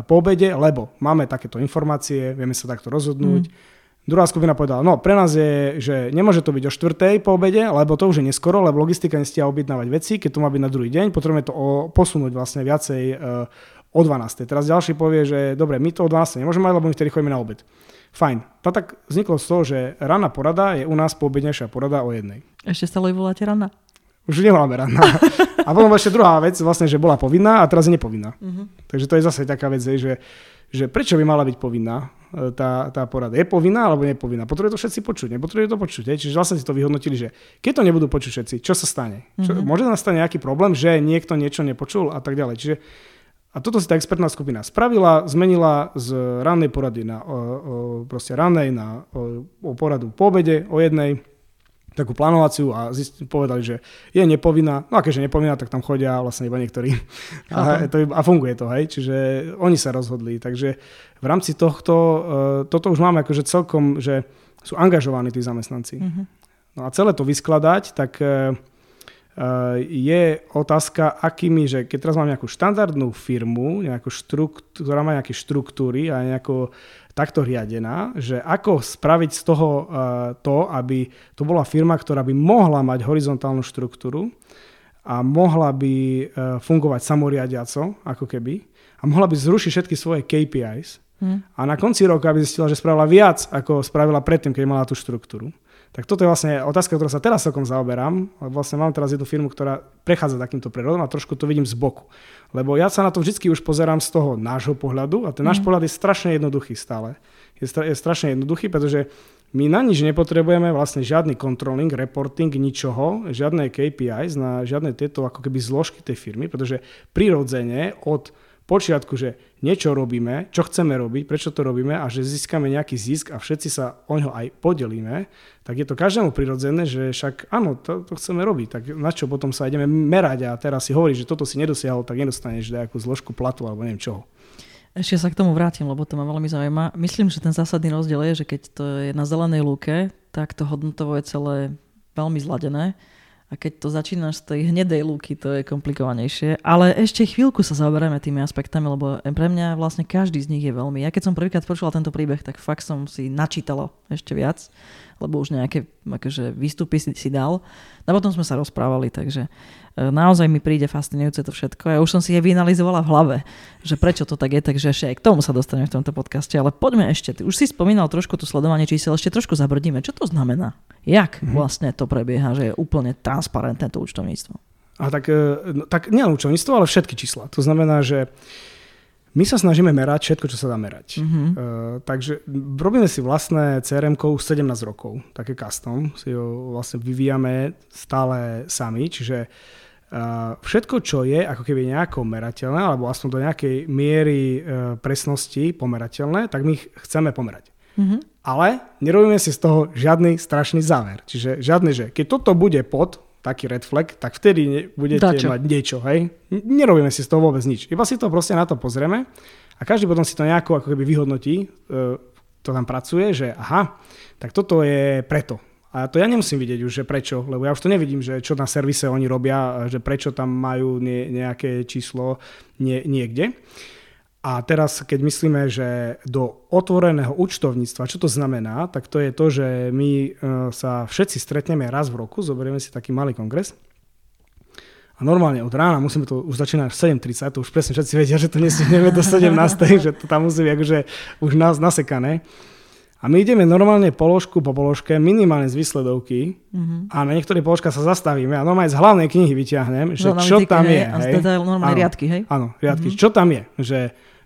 po obede, lebo máme takéto informácie, vieme sa takto rozhodnúť, mm Druhá skupina povedala, no pre nás je, že nemôže to byť o štvrtej po obede, lebo to už je neskoro, lebo logistika nestia objednávať veci, keď to má byť na druhý deň, potrebujeme to posunúť vlastne viacej uh, o 12. Teraz ďalší povie, že dobre, my to o 12. nemôžeme mať, lebo my vtedy chodíme na obed. Fajn. No tak vzniklo z toho, že ranná porada je u nás poobednejšia porada o jednej.
Ešte stále voláte ranná?
Už nemáme ranná. A potom ešte druhá vec, vlastne, že bola povinná a teraz je nepovinná. Uh-huh. Takže to je zase taká vec, že, že prečo by mala byť povinná? E, tá, tá porada. Je povinná alebo nepovinná? Potrebuje to všetci počuť, nepotrebuje to počuť. Je? Čiže vlastne si to vyhodnotili, že keď to nebudú počuť všetci, čo sa stane? Čo, mm-hmm. Môže nastať nejaký problém, že niekto niečo nepočul a tak ďalej. Čiže a toto si tá expertná skupina spravila, zmenila z rannej porady na o, o, proste rannej na o, o poradu po obede o jednej takú plánovaciu a zist, povedali, že je nepovinná. No a keďže nepovinná, tak tam chodia vlastne iba niektorí. A, to, a funguje to, hej. Čiže oni sa rozhodli. Takže v rámci tohto, uh, toto už máme akože celkom, že sú angažovaní tí zamestnanci. Uh-huh. No a celé to vyskladať, tak uh, je otázka, akými, že keď teraz mám nejakú štandardnú firmu, nejakú štrukt, ktorá má nejaké štruktúry a nejako takto riadená, že ako spraviť z toho uh, to, aby to bola firma, ktorá by mohla mať horizontálnu štruktúru a mohla by uh, fungovať samoriadiaco, ako keby, a mohla by zrušiť všetky svoje KPIs hmm. a na konci roka by zistila, že spravila viac, ako spravila predtým, keď mala tú štruktúru. Tak toto je vlastne otázka, ktorá sa teraz celkom zaoberám. Vlastne mám teraz jednu firmu, ktorá prechádza takýmto prerodom a trošku to vidím z boku. Lebo ja sa na to vždy už pozerám z toho nášho pohľadu a ten náš mm. pohľad je strašne jednoduchý stále. Je, stra- je strašne jednoduchý, pretože my na nič nepotrebujeme vlastne žiadny controlling, reporting, ničoho, žiadne KPIs na žiadne tieto ako keby zložky tej firmy, pretože prirodzene od počiatku, že niečo robíme, čo chceme robiť, prečo to robíme a že získame nejaký zisk a všetci sa o ňo aj podelíme, tak je to každému prirodzené, že však áno, to, to chceme robiť, tak na čo potom sa ideme merať a teraz si hovorí, že toto si nedosiahol, tak nedostaneš nejakú zložku platu alebo neviem čoho.
Ešte sa k tomu vrátim, lebo to ma veľmi zaujíma. Myslím, že ten zásadný rozdiel je, že keď to je na zelenej lúke, tak to hodnotovo je celé veľmi zladené. A keď to začínaš z tej hnedej lúky, to je komplikovanejšie. Ale ešte chvíľku sa zaoberieme tými aspektami, lebo pre mňa vlastne každý z nich je veľmi... Ja keď som prvýkrát počula tento príbeh, tak fakt som si načítala ešte viac lebo už nejaké akože, výstupy si, si dal. A potom sme sa rozprávali, takže naozaj mi príde fascinujúce to všetko. Ja už som si je vynalizovala v hlave, že prečo to tak je, takže ešte aj k tomu sa dostaneme v tomto podcaste. Ale poďme ešte, ty už si spomínal trošku to sledovanie čísel, ešte trošku zabrdíme. Čo to znamená? Jak mm-hmm. vlastne to prebieha, že je úplne transparentné to účtovníctvo?
A tak, e, no, tak nie účtovníctvo, ale všetky čísla. To znamená, že my sa snažíme merať všetko, čo sa dá merať. Mm-hmm. Uh, takže robíme si vlastné crm už 17 rokov, také custom, si ho vlastne vyvíjame stále sami, čiže všetko, čo je ako keby nejako merateľné, alebo aspoň do nejakej miery uh, presnosti pomerateľné, tak my chceme pomerať. Mm-hmm. Ale nerobíme si z toho žiadny strašný záver. Čiže žiadne, že keď toto bude pod taký red flag, tak vtedy ne, budete Dačo. mať niečo, hej. Nerobíme si z toho vôbec nič. Iba si to proste na to pozrieme a každý potom si to nejako ako keby vyhodnotí, e, to tam pracuje, že aha, tak toto je preto. A to ja nemusím vidieť už, že prečo, lebo ja už to nevidím, že čo na servise oni robia, že prečo tam majú nie, nejaké číslo nie, niekde. A teraz, keď myslíme, že do otvoreného účtovníctva, čo to znamená, tak to je to, že my e, sa všetci stretneme raz v roku, zoberieme si taký malý kongres a normálne od rána musíme to už začínať v 7.30, to už presne všetci vedia, že to nestihneme do 17, že to tam musí byť akože už nás nasekané. A my ideme normálne položku po položke, minimálne z výsledovky mm-hmm. a na niektoré položka sa zastavíme a normálne z hlavnej knihy vyťahnem, že no, čo tam je.
A hej, normálne áno, riadky, hej?
Áno, riadky. Mm-hmm. Čo tam je? Že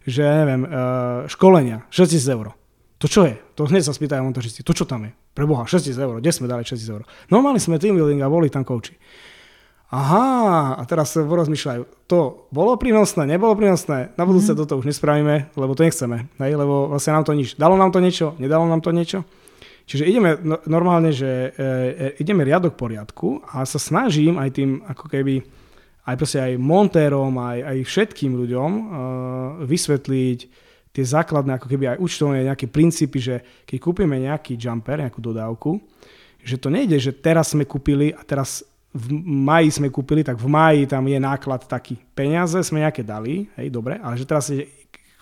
že neviem, uh, školenia, 6000 eur. To čo je? To hneď sa spýtajú montažisti. To čo tam je? Pre Boha, 6000 eur. Kde sme dali 6000 eur? No mali sme team building a boli tam kouči. Aha, a teraz sa rozmýšľajú, to bolo prínosné, nebolo prínosné, na budúce mm-hmm. toto už nespravíme, lebo to nechceme, hej, lebo vlastne nám to nič. Dalo nám to niečo, nedalo nám to niečo. Čiže ideme no, normálne, že e, e, ideme riadok poriadku a sa snažím aj tým ako keby aj proste aj montérom, aj, aj všetkým ľuďom uh, vysvetliť tie základné ako keby aj účtovné nejaké princípy, že keď kúpime nejaký jumper, nejakú dodávku, že to nejde, že teraz sme kúpili a teraz v maji sme kúpili, tak v maji tam je náklad taký. Peniaze sme nejaké dali, hej, dobre, ale že teraz je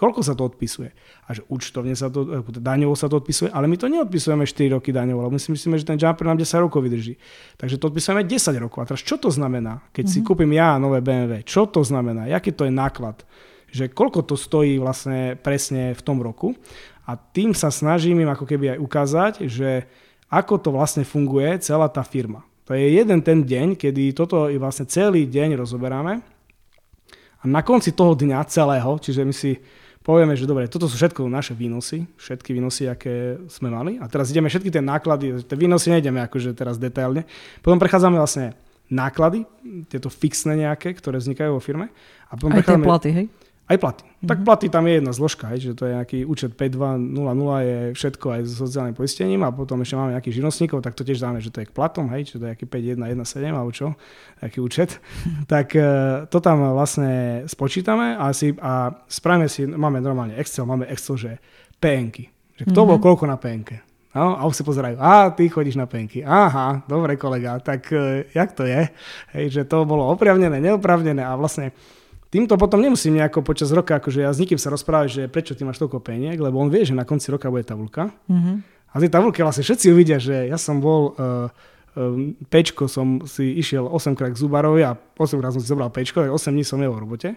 koľko sa to odpisuje. A že účtovne sa to, eh, daňovo sa to odpisuje, ale my to neodpisujeme 4 roky daňovo, lebo my si myslíme, že ten jumper nám 10 rokov vydrží. Takže to odpisujeme 10 rokov. A teraz čo to znamená, keď mm-hmm. si mhm. kúpim ja nové BMW? Čo to znamená? Jaký to je náklad? Že koľko to stojí vlastne presne v tom roku? A tým sa snažím im ako keby aj ukázať, že ako to vlastne funguje celá tá firma. To je jeden ten deň, kedy toto vlastne celý deň rozoberáme a na konci toho dňa celého, čiže my si povieme, že dobre, toto sú všetko naše výnosy, všetky výnosy, aké sme mali a teraz ideme všetky tie náklady, tie výnosy nejdeme akože teraz detailne, potom prechádzame vlastne náklady, tieto fixné nejaké, ktoré vznikajú vo firme.
A potom Aj tie platy, hej?
Aj platy. Mm-hmm. Tak platy tam je jedna zložka, hej, že to je nejaký účet 5200 je všetko aj s sociálnym poistením a potom ešte máme nejakých živnostníkov, tak to tiež dáme, že to je k platom, hej, že to je nejaký 5117 alebo čo, nejaký účet. tak e, to tam vlastne spočítame a, si, a spravíme si, máme normálne Excel, máme Excel, že PNky. Že kto mm-hmm. bol koľko na PNke. No, a už si pozerajú, a ty chodíš na penky. Aha, dobre kolega, tak uh, jak to je? Hej, že to bolo opravnené, neopravnené a vlastne Týmto potom nemusím nejako počas roka, akože ja s nikým sa rozprávať, že prečo ty máš toľko peniek, lebo on vie, že na konci roka bude tabulka. Mm-hmm. A tie tabulky vlastne všetci uvidia, že ja som bol, uh, pečko som si išiel 8 krát k Zubarovi a 8 krát som si zobral pečko, 8 dní som nebol v robote.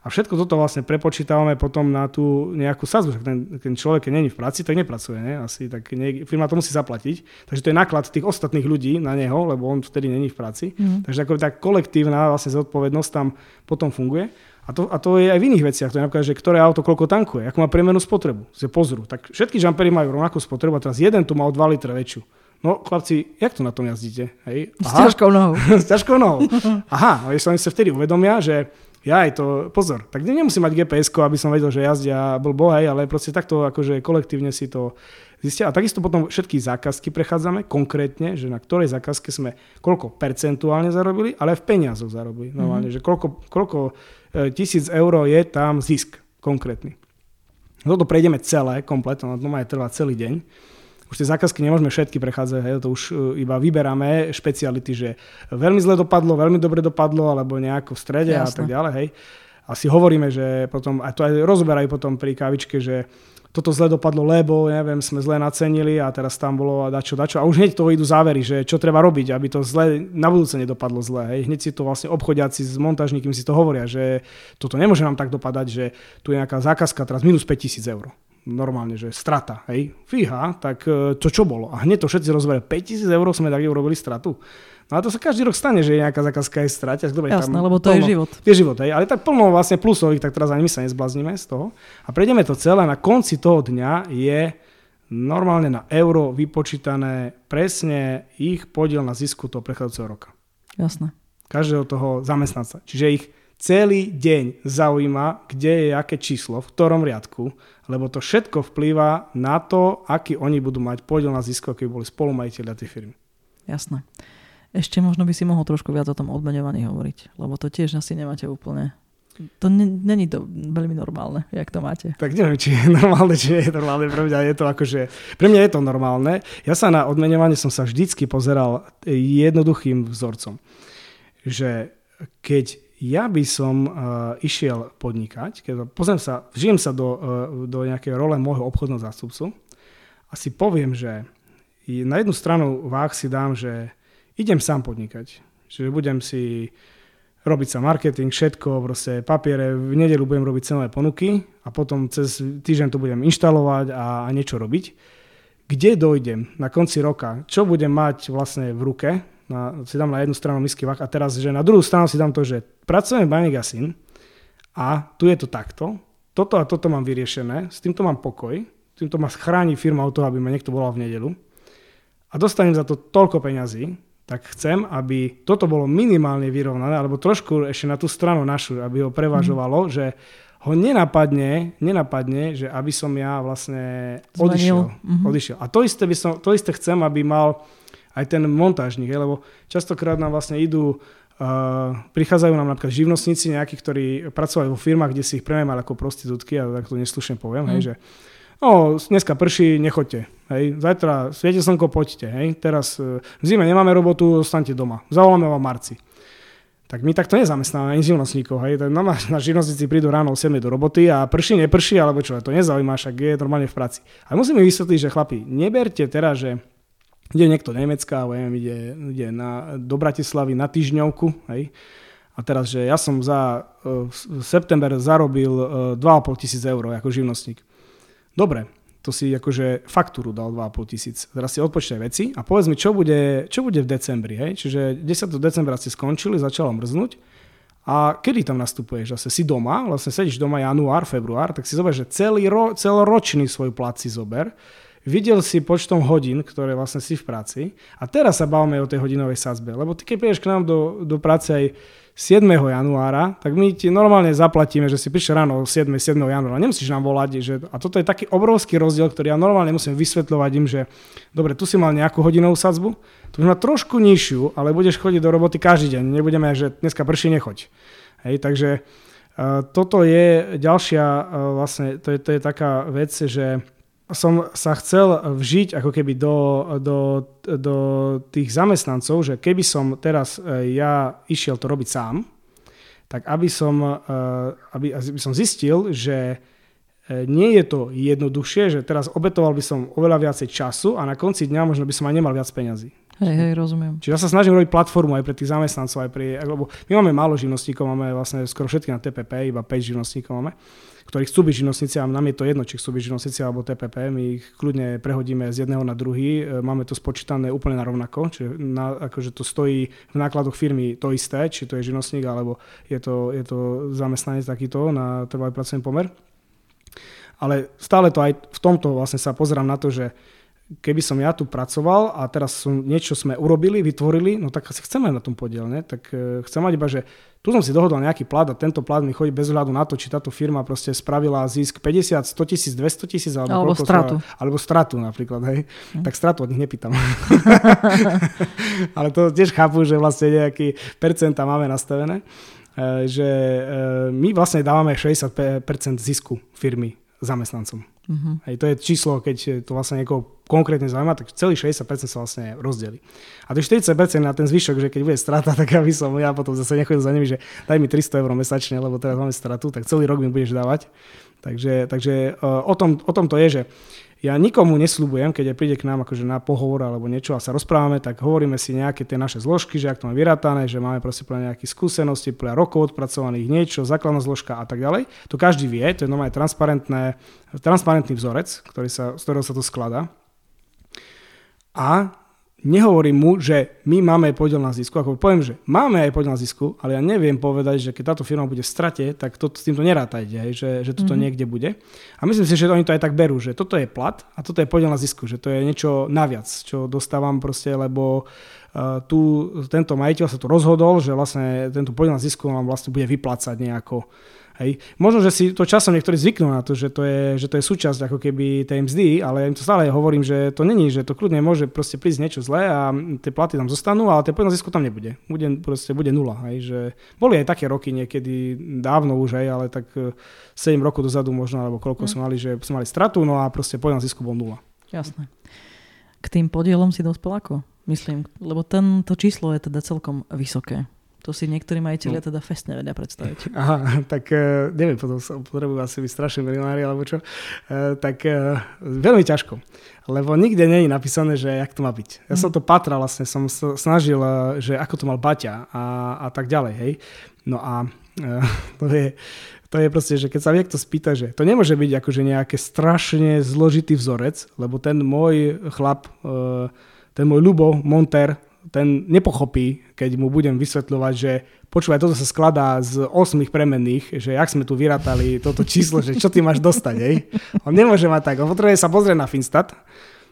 A všetko toto vlastne prepočítavame potom na tú nejakú sazbu. Ten, ten človek, keď není v práci, tak nepracuje. Ne? Asi, tak nie, firma to musí zaplatiť. Takže to je náklad tých ostatných ľudí na neho, lebo on vtedy není v práci. Mm. Takže ako tá kolektívna vlastne zodpovednosť tam potom funguje. A to, a to je aj v iných veciach. To je napríklad, že ktoré auto koľko tankuje, ako má priemernú spotrebu. Že pozru, tak všetky jumpery majú rovnakú spotrebu a teraz jeden tu má o 2 litre väčšiu. No chlapci, jak to na tom jazdíte? Hej?
S ťažkou nohou.
S ťažkou nohou. Aha, ale sa vtedy uvedomia, že ja aj to, pozor, tak nemusím mať gps aby som vedel, že jazdia blbo, hej, ale proste takto akože kolektívne si to zistia. A takisto potom všetky zákazky prechádzame konkrétne, že na ktorej zákazke sme koľko percentuálne zarobili, ale aj v peniazoch zarobili. Normálne, mm-hmm. že koľko, koľko e, tisíc eur je tam zisk konkrétny. Toto prejdeme celé, komplet, no to má trvá celý deň. Už tie zákazky nemôžeme všetky prechádzať, hej, to už e, iba vyberáme špeciality, že veľmi zle dopadlo, veľmi dobre dopadlo, alebo nejako v strede Jasne. a tak ďalej. Hej. A si hovoríme, že potom, a to aj rozoberajú potom pri kávičke, že toto zle dopadlo, lebo neviem, sme zle nacenili a teraz tam bolo dačo, dačo. A už hneď to idú závery, že čo treba robiť, aby to zle na budúce nedopadlo zle. Hej. Hneď si to vlastne obchodiaci s montážnikmi si to hovoria, že toto nemôže nám tak dopadať, že tu je nejaká zákazka teraz minus 5000 eur. Normálne, že strata, hej. Fíha, tak e, to čo bolo? A hneď to všetci rozveria. 5000 eur sme tak urobili stratu. No a to sa každý rok stane, že nejaká zákazka je stratia.
Dobre, Jasné, tam lebo to plno, je život.
Je život, hej. Ale tak plno vlastne plusových, tak teraz ani my sa nezblazníme z toho. A prejdeme to celé. Na konci toho dňa je normálne na euro vypočítané presne ich podiel na zisku toho prechádzajúceho roka.
Jasné.
Každého toho zamestnanca. Čiže ich celý deň zaujíma, kde je aké číslo, v ktorom riadku, lebo to všetko vplýva na to, aký oni budú mať podiel na zisku, aký boli spolumajiteľia tej firmy.
Jasné. Ešte možno by si mohol trošku viac o tom odmeňovaní hovoriť, lebo to tiež asi nemáte úplne to není to veľmi normálne, jak to máte.
Tak neviem, či je normálne, či je normálne. Pre mňa je to akože, pre mňa je to normálne. Ja sa na odmenovanie som sa vždycky pozeral jednoduchým vzorcom. Že keď ja by som uh, išiel podnikať, keď pozriem sa, vžijem sa do, uh, do nejakej role môjho obchodného zástupcu a si poviem, že na jednu stranu váh si dám, že idem sám podnikať. Čiže budem si robiť sa marketing, všetko, proste papiere, v nedelu budem robiť cenové ponuky a potom cez týždeň to budem inštalovať a, a niečo robiť. Kde dojdem na konci roka? Čo budem mať vlastne v ruke? Na, si dám na jednu stranu misky vach a teraz, že na druhú stranu si dám to, že pracujem v Banik Syn a tu je to takto, toto a toto mám vyriešené, s týmto mám pokoj, týmto ma chráni firma od toho, aby ma niekto volal v nedelu a dostanem za to toľko peňazí, tak chcem, aby toto bolo minimálne vyrovnané, alebo trošku ešte na tú stranu našu, aby ho prevažovalo, mm. že ho nenapadne, nenapadne, že aby som ja vlastne odišiel. Mm-hmm. odišiel. A to isté, by som, to isté chcem, aby mal aj ten montážnik, lebo častokrát nám vlastne idú Uh, prichádzajú nám napríklad živnostníci nejakí, ktorí pracovali vo firmách, kde si ich prenajmali ako prostitútky, a tak to neslušne poviem, mm. hej, že no, dneska prší, nechoďte. Hej. Zajtra svieti slnko, poďte. Hej. Teraz e, v zime nemáme robotu, ostaňte doma. Zavoláme vám marci. Tak my takto nezamestnáme ani živnostníkov. Hej. Tak na, na živnostníci prídu ráno o 7 do roboty a prší, neprší, alebo čo, to nezaujíma, však je normálne v práci. A musíme vysvetliť, že chlapi, neberte teraz, že ide niekto Nemecka, alebo neviem, ide, ide na, do Bratislavy na týždňovku, hej. A teraz, že ja som za uh, september zarobil uh, 2,5 tisíc eur ako živnostník. Dobre, to si akože faktúru dal 2,5 tisíc. Teraz si odpočítaj veci a povedz mi, čo bude, čo bude v decembri. Hej? Čiže 10. decembra ste skončili, začalo mrznúť. A kedy tam nastupuješ? Zase si doma, vlastne sedíš doma január, február, tak si zober, že celý ro, celoročný svoj plat si zober. Videl si počtom hodín, ktoré vlastne si v práci a teraz sa bavíme o tej hodinovej sadzbe. Lebo ty keď prídeš k nám do, do práce aj 7. januára, tak my ti normálne zaplatíme, že si prišiel ráno 7. 7. januára. Nemusíš nám volať. Že, a toto je taký obrovský rozdiel, ktorý ja normálne musím vysvetľovať im, že dobre, tu si mal nejakú hodinovú sadzbu, tu má trošku nižšiu, ale budeš chodiť do roboty každý deň. Nebudeme, že dneska prší, nechoď. Hej, takže uh, toto je ďalšia, uh, vlastne, to je, to je taká vec, že som sa chcel vžiť ako keby do, do, do tých zamestnancov, že keby som teraz e, ja išiel to robiť sám, tak aby som, e, aby, aby som zistil, že e, nie je to jednoduchšie, že teraz obetoval by som oveľa viacej času a na konci dňa možno by som aj nemal viac peňazí.
Hej, hej, rozumiem.
Čiže ja sa snažím robiť platformu aj pre tých zamestnancov, aj pre, lebo my máme málo živnostníkov, máme vlastne skoro všetky na TPP, iba 5 živnostníkov máme ktorí chcú byť živnostníci a nám je to jedno, či chcú byť živnostníci alebo TPP, my ich kľudne prehodíme z jedného na druhý, e, máme to spočítané úplne na rovnako, čiže na, akože to stojí v nákladoch firmy to isté, či to je živnostník alebo je to, je to zamestnanec takýto na trvalý pracovný pomer. Ale stále to aj v tomto vlastne sa pozerám na to, že keby som ja tu pracoval a teraz som, niečo sme urobili, vytvorili, no tak asi chceme na tom podiel, ne? tak e, chcem mať iba, že tu som si dohodol nejaký plat a tento plat mi chodí bez hľadu na to, či táto firma proste spravila zisk 50, 100 tisíc, 200 tisíc alebo,
alebo stratu.
Sa, alebo stratu napríklad, hej. Hm. Tak stratu od nich nepýtam. Ale to tiež chápu, že vlastne nejaký percenta máme nastavené, e, že e, my vlastne dávame 60% zisku firmy zamestnancom. Uh-huh. Hej, to je číslo, keď to vlastne niekoho konkrétne zaujíma, tak celý 60% sa vlastne rozdeli. A tých 40% na ten zvyšok, že keď bude strata, tak ja by som, ja potom zase nechodil za nimi, že daj mi 300 eur mesačne, lebo teraz máme stratu, tak celý rok mi budeš dávať. Takže, takže uh, o, tom, o tom to je, že ja nikomu nesľubujem, keď príde k nám akože na pohovor alebo niečo a sa rozprávame, tak hovoríme si nejaké tie naše zložky, že ak to máme vyrátané, že máme proste pre nejaké skúsenosti, pre rokov odpracovaných niečo, základná zložka a tak ďalej. To každý vie, to je normálne transparentné, transparentný vzorec, ktorý sa, z ktorého sa to skladá. A nehovorím mu, že my máme aj podiel na zisku. Ako poviem, že máme aj podiel na zisku, ale ja neviem povedať, že keď táto firma bude v strate, tak to, s týmto nerátajte, hej, že, že toto mm-hmm. niekde bude. A myslím si, že oni to aj tak berú, že toto je plat a toto je podiel na zisku, že to je niečo naviac, čo dostávam proste, lebo uh, tu tento majiteľ sa tu rozhodol, že vlastne tento podiel na zisku vám vlastne bude vyplácať nejako Hej. Možno, že si to časom niektorí zvyknú na to, že to je, že to je súčasť ako keby tej mzdy, ale ja im to stále hovorím, že to není, že to kľudne môže proste prísť niečo zlé a tie platy tam zostanú, ale tie pojedná zisku tam nebude. Bude, proste bude nula. Hej. Že boli aj také roky niekedy dávno už, hej, ale tak 7 e, rokov dozadu možno, alebo koľko mm. sme mali, že sme mali stratu, no a proste pojedná zisku bol nula.
Jasné. K tým podielom si dospel ako? Myslím, lebo tento číslo je teda celkom vysoké. To si niektorí majiteľia no. teda fest nevedia predstaviť.
Aha, tak uh, neviem, potom sa potrebujú asi byť strašne milionári alebo čo. Uh, tak uh, veľmi ťažko. Lebo nikde nie je napísané, že jak to má byť. Ja mm. som to patra vlastne, som snažil, uh, že ako to mal Baťa a, a tak ďalej, hej. No a to je, to je proste, že keď sa niekto spýta, že to nemôže byť akože nejaké strašne zložitý vzorec, lebo ten môj chlap, ten môj Lubo Monter, ten nepochopí, keď mu budem vysvetľovať, že počúvaj, toto sa skladá z 8 premenných, že ak sme tu vyratali toto číslo, že čo ty máš dostať, hej? On nemôže mať tak, on potrebuje sa pozrieť na Finstat,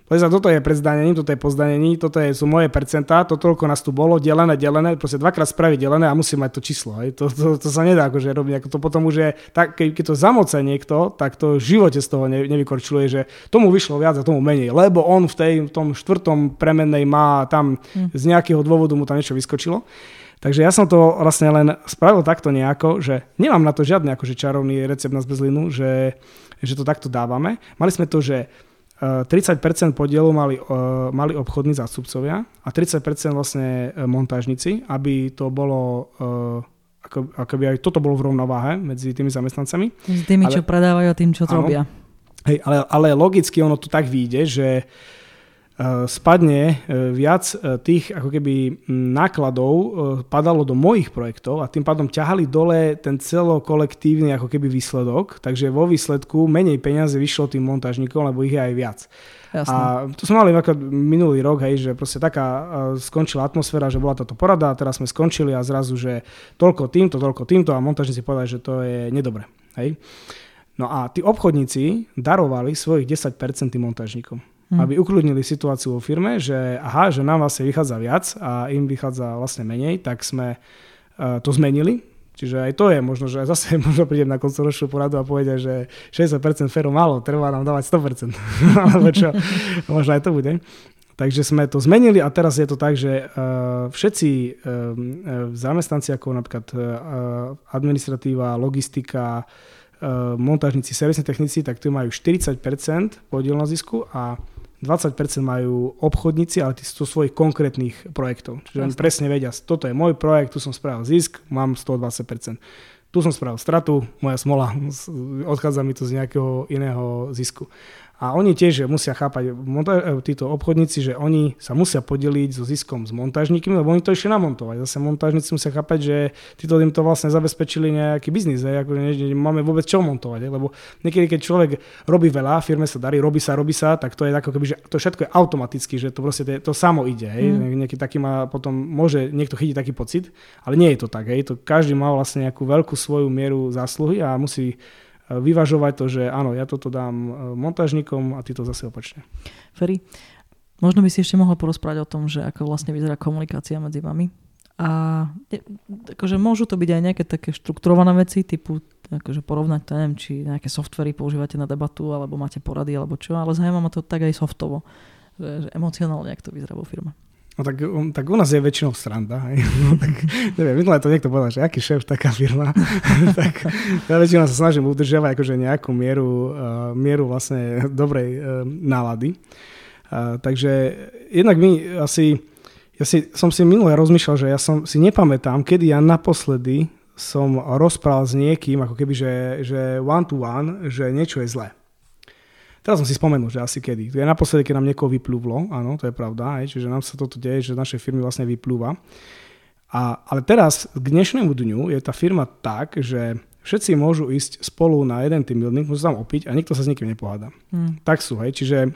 Leza, toto je pred zdanením, toto je po zdanení, toto je, sú moje percentá, to toľko nás tu bolo, delené, delené, proste dvakrát spraviť delené a musí mať to číslo. Hej. To, to, to, sa nedá akože robiť, ako to potom už je, tak, keď, to zamoce niekto, tak to v živote z toho ne, nevykorčuluje, že tomu vyšlo viac a tomu menej, lebo on v, tej, v tom štvrtom premennej má tam hm. z nejakého dôvodu mu tam niečo vyskočilo. Takže ja som to vlastne len spravil takto nejako, že nemám na to žiadny akože čarovný recept na zbezlinu, že, že to takto dávame. Mali sme to, že 30% podielu mali, uh, mali obchodní zástupcovia a 30% vlastne e, montážnici, aby to bolo uh, ako, ako by aj toto bolo v rovnováhe medzi tými zamestnancami.
S tými, ale, čo predávajú a tým, čo áno, robia.
Hej, ale, ale logicky ono tu tak vyjde, že uh, spadne eh, viac eh, tých ako keby nákladov padalo do mojich projektov a tým pádom ťahali dole ten celokolektívny ako keby výsledok, takže vo výsledku menej peniazy vyšlo tým montážnikom, lebo ich je aj viac. Jasne. A tu sme mali minulý rok, hej, že proste taká skončila atmosféra, že bola táto porada a teraz sme skončili a zrazu, že toľko týmto, toľko týmto a montážnici povedali, že to je nedobre. Hej. No a tí obchodníci darovali svojich 10% tým montážnikom hmm. aby ukludnili situáciu vo firme, že aha, že nám vlastne vychádza viac a im vychádza vlastne menej, tak sme uh, to zmenili. Čiže aj to je možno, že zase možno prídem na koncoročnú poradu a povedia, že 60% féru málo, treba nám dávať 100%. Alebo čo, možno aj to bude. Takže sme to zmenili a teraz je to tak, že uh, všetci uh, zamestnanci ako napríklad uh, administratíva, logistika, montážnici, servisní technici, tak tu majú 40% podiel na zisku a 20% majú obchodníci, ale sú svojich konkrétnych projektov. Čiže oni presne vedia, toto je môj projekt, tu som spravil zisk, mám 120%. Tu som spravil stratu, moja smola, odchádza mi to z nejakého iného zisku. A oni tiež musia chápať, e, títo obchodníci, že oni sa musia podeliť so ziskom s montážnikmi, lebo oni to išli namontovať. Zase montážnici musia chápať, že títo im to vlastne zabezpečili nejaký biznis, ako ne, máme vôbec čo montovať. Lebo niekedy, keď človek robí veľa, firme sa darí, robí sa, robí sa, tak to je ako keby, že to všetko je automaticky, že to proste to, to samo ide. Hej. Mm. Nieký taký má potom, môže niekto chytiť taký pocit, ale nie je to tak. Hej. To každý má vlastne nejakú veľkú svoju mieru zásluhy a musí vyvažovať to, že áno, ja toto dám e, montážnikom a ty to zase opačne.
Ferry, možno by si ešte mohol porozprávať o tom, že ako vlastne vyzerá komunikácia medzi vami. A akože môžu to byť aj nejaké také štrukturované veci, typu akože porovnať, to neviem, či nejaké softvery používate na debatu, alebo máte porady, alebo čo, ale zaujíma ma to tak aj softovo, že, že emocionálne, jak to vyzerá vo firme.
No tak, um, tak u nás je väčšinou stranda. Hej. No, tak, neviem, minulé to niekto povedal, že aký šéf, taká firma. tak ja väčšinou sa snažím udržiavať akože nejakú mieru, uh, mieru vlastne dobrej uh, nálady. Uh, takže jednak my asi, ja si, som si minulé rozmýšľal, že ja som si nepamätám, kedy ja naposledy som rozprával s niekým, ako keby, že, že one to one, že niečo je zlé. Teraz som si spomenul, že asi kedy. To je naposledy, keď nám niekoho vyplúvlo, áno, to je pravda, aj, čiže nám sa toto deje, že naše firmy vlastne vyplúva. A, ale teraz, k dnešnému dňu, je tá firma tak, že všetci môžu ísť spolu na jeden team building, môžu tam opiť a nikto sa s nikým nepohádá. Hmm. Tak sú, hej, čiže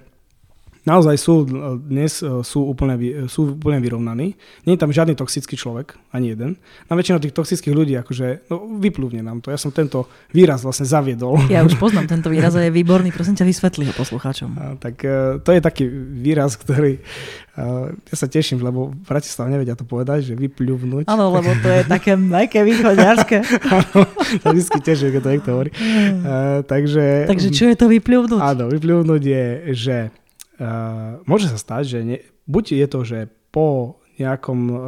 naozaj sú dnes e, sú úplne, sú úplne vyrovnaní. Nie je tam žiadny toxický človek, ani jeden. Na väčšinu tých toxických ľudí akože, no, vyplúvne nám to. Ja som tento výraz vlastne zaviedol.
Ja už poznám tento výraz a je výborný. Prosím ťa, vysvetli ho poslucháčom. A,
tak e, to je taký výraz, ktorý uh, ja sa teším, lebo v Bratislave nevedia to povedať, že vypľuvnúť.
Áno, lebo to je také meké východňarské.
Áno, to vždy teším, keď to niekto hovorí. Uh, takže,
takže čo je to vypľuvnúť?
Áno, vypľuvnúť je, že Uh, môže sa stať, že ne, buď je to, že po nejakom uh,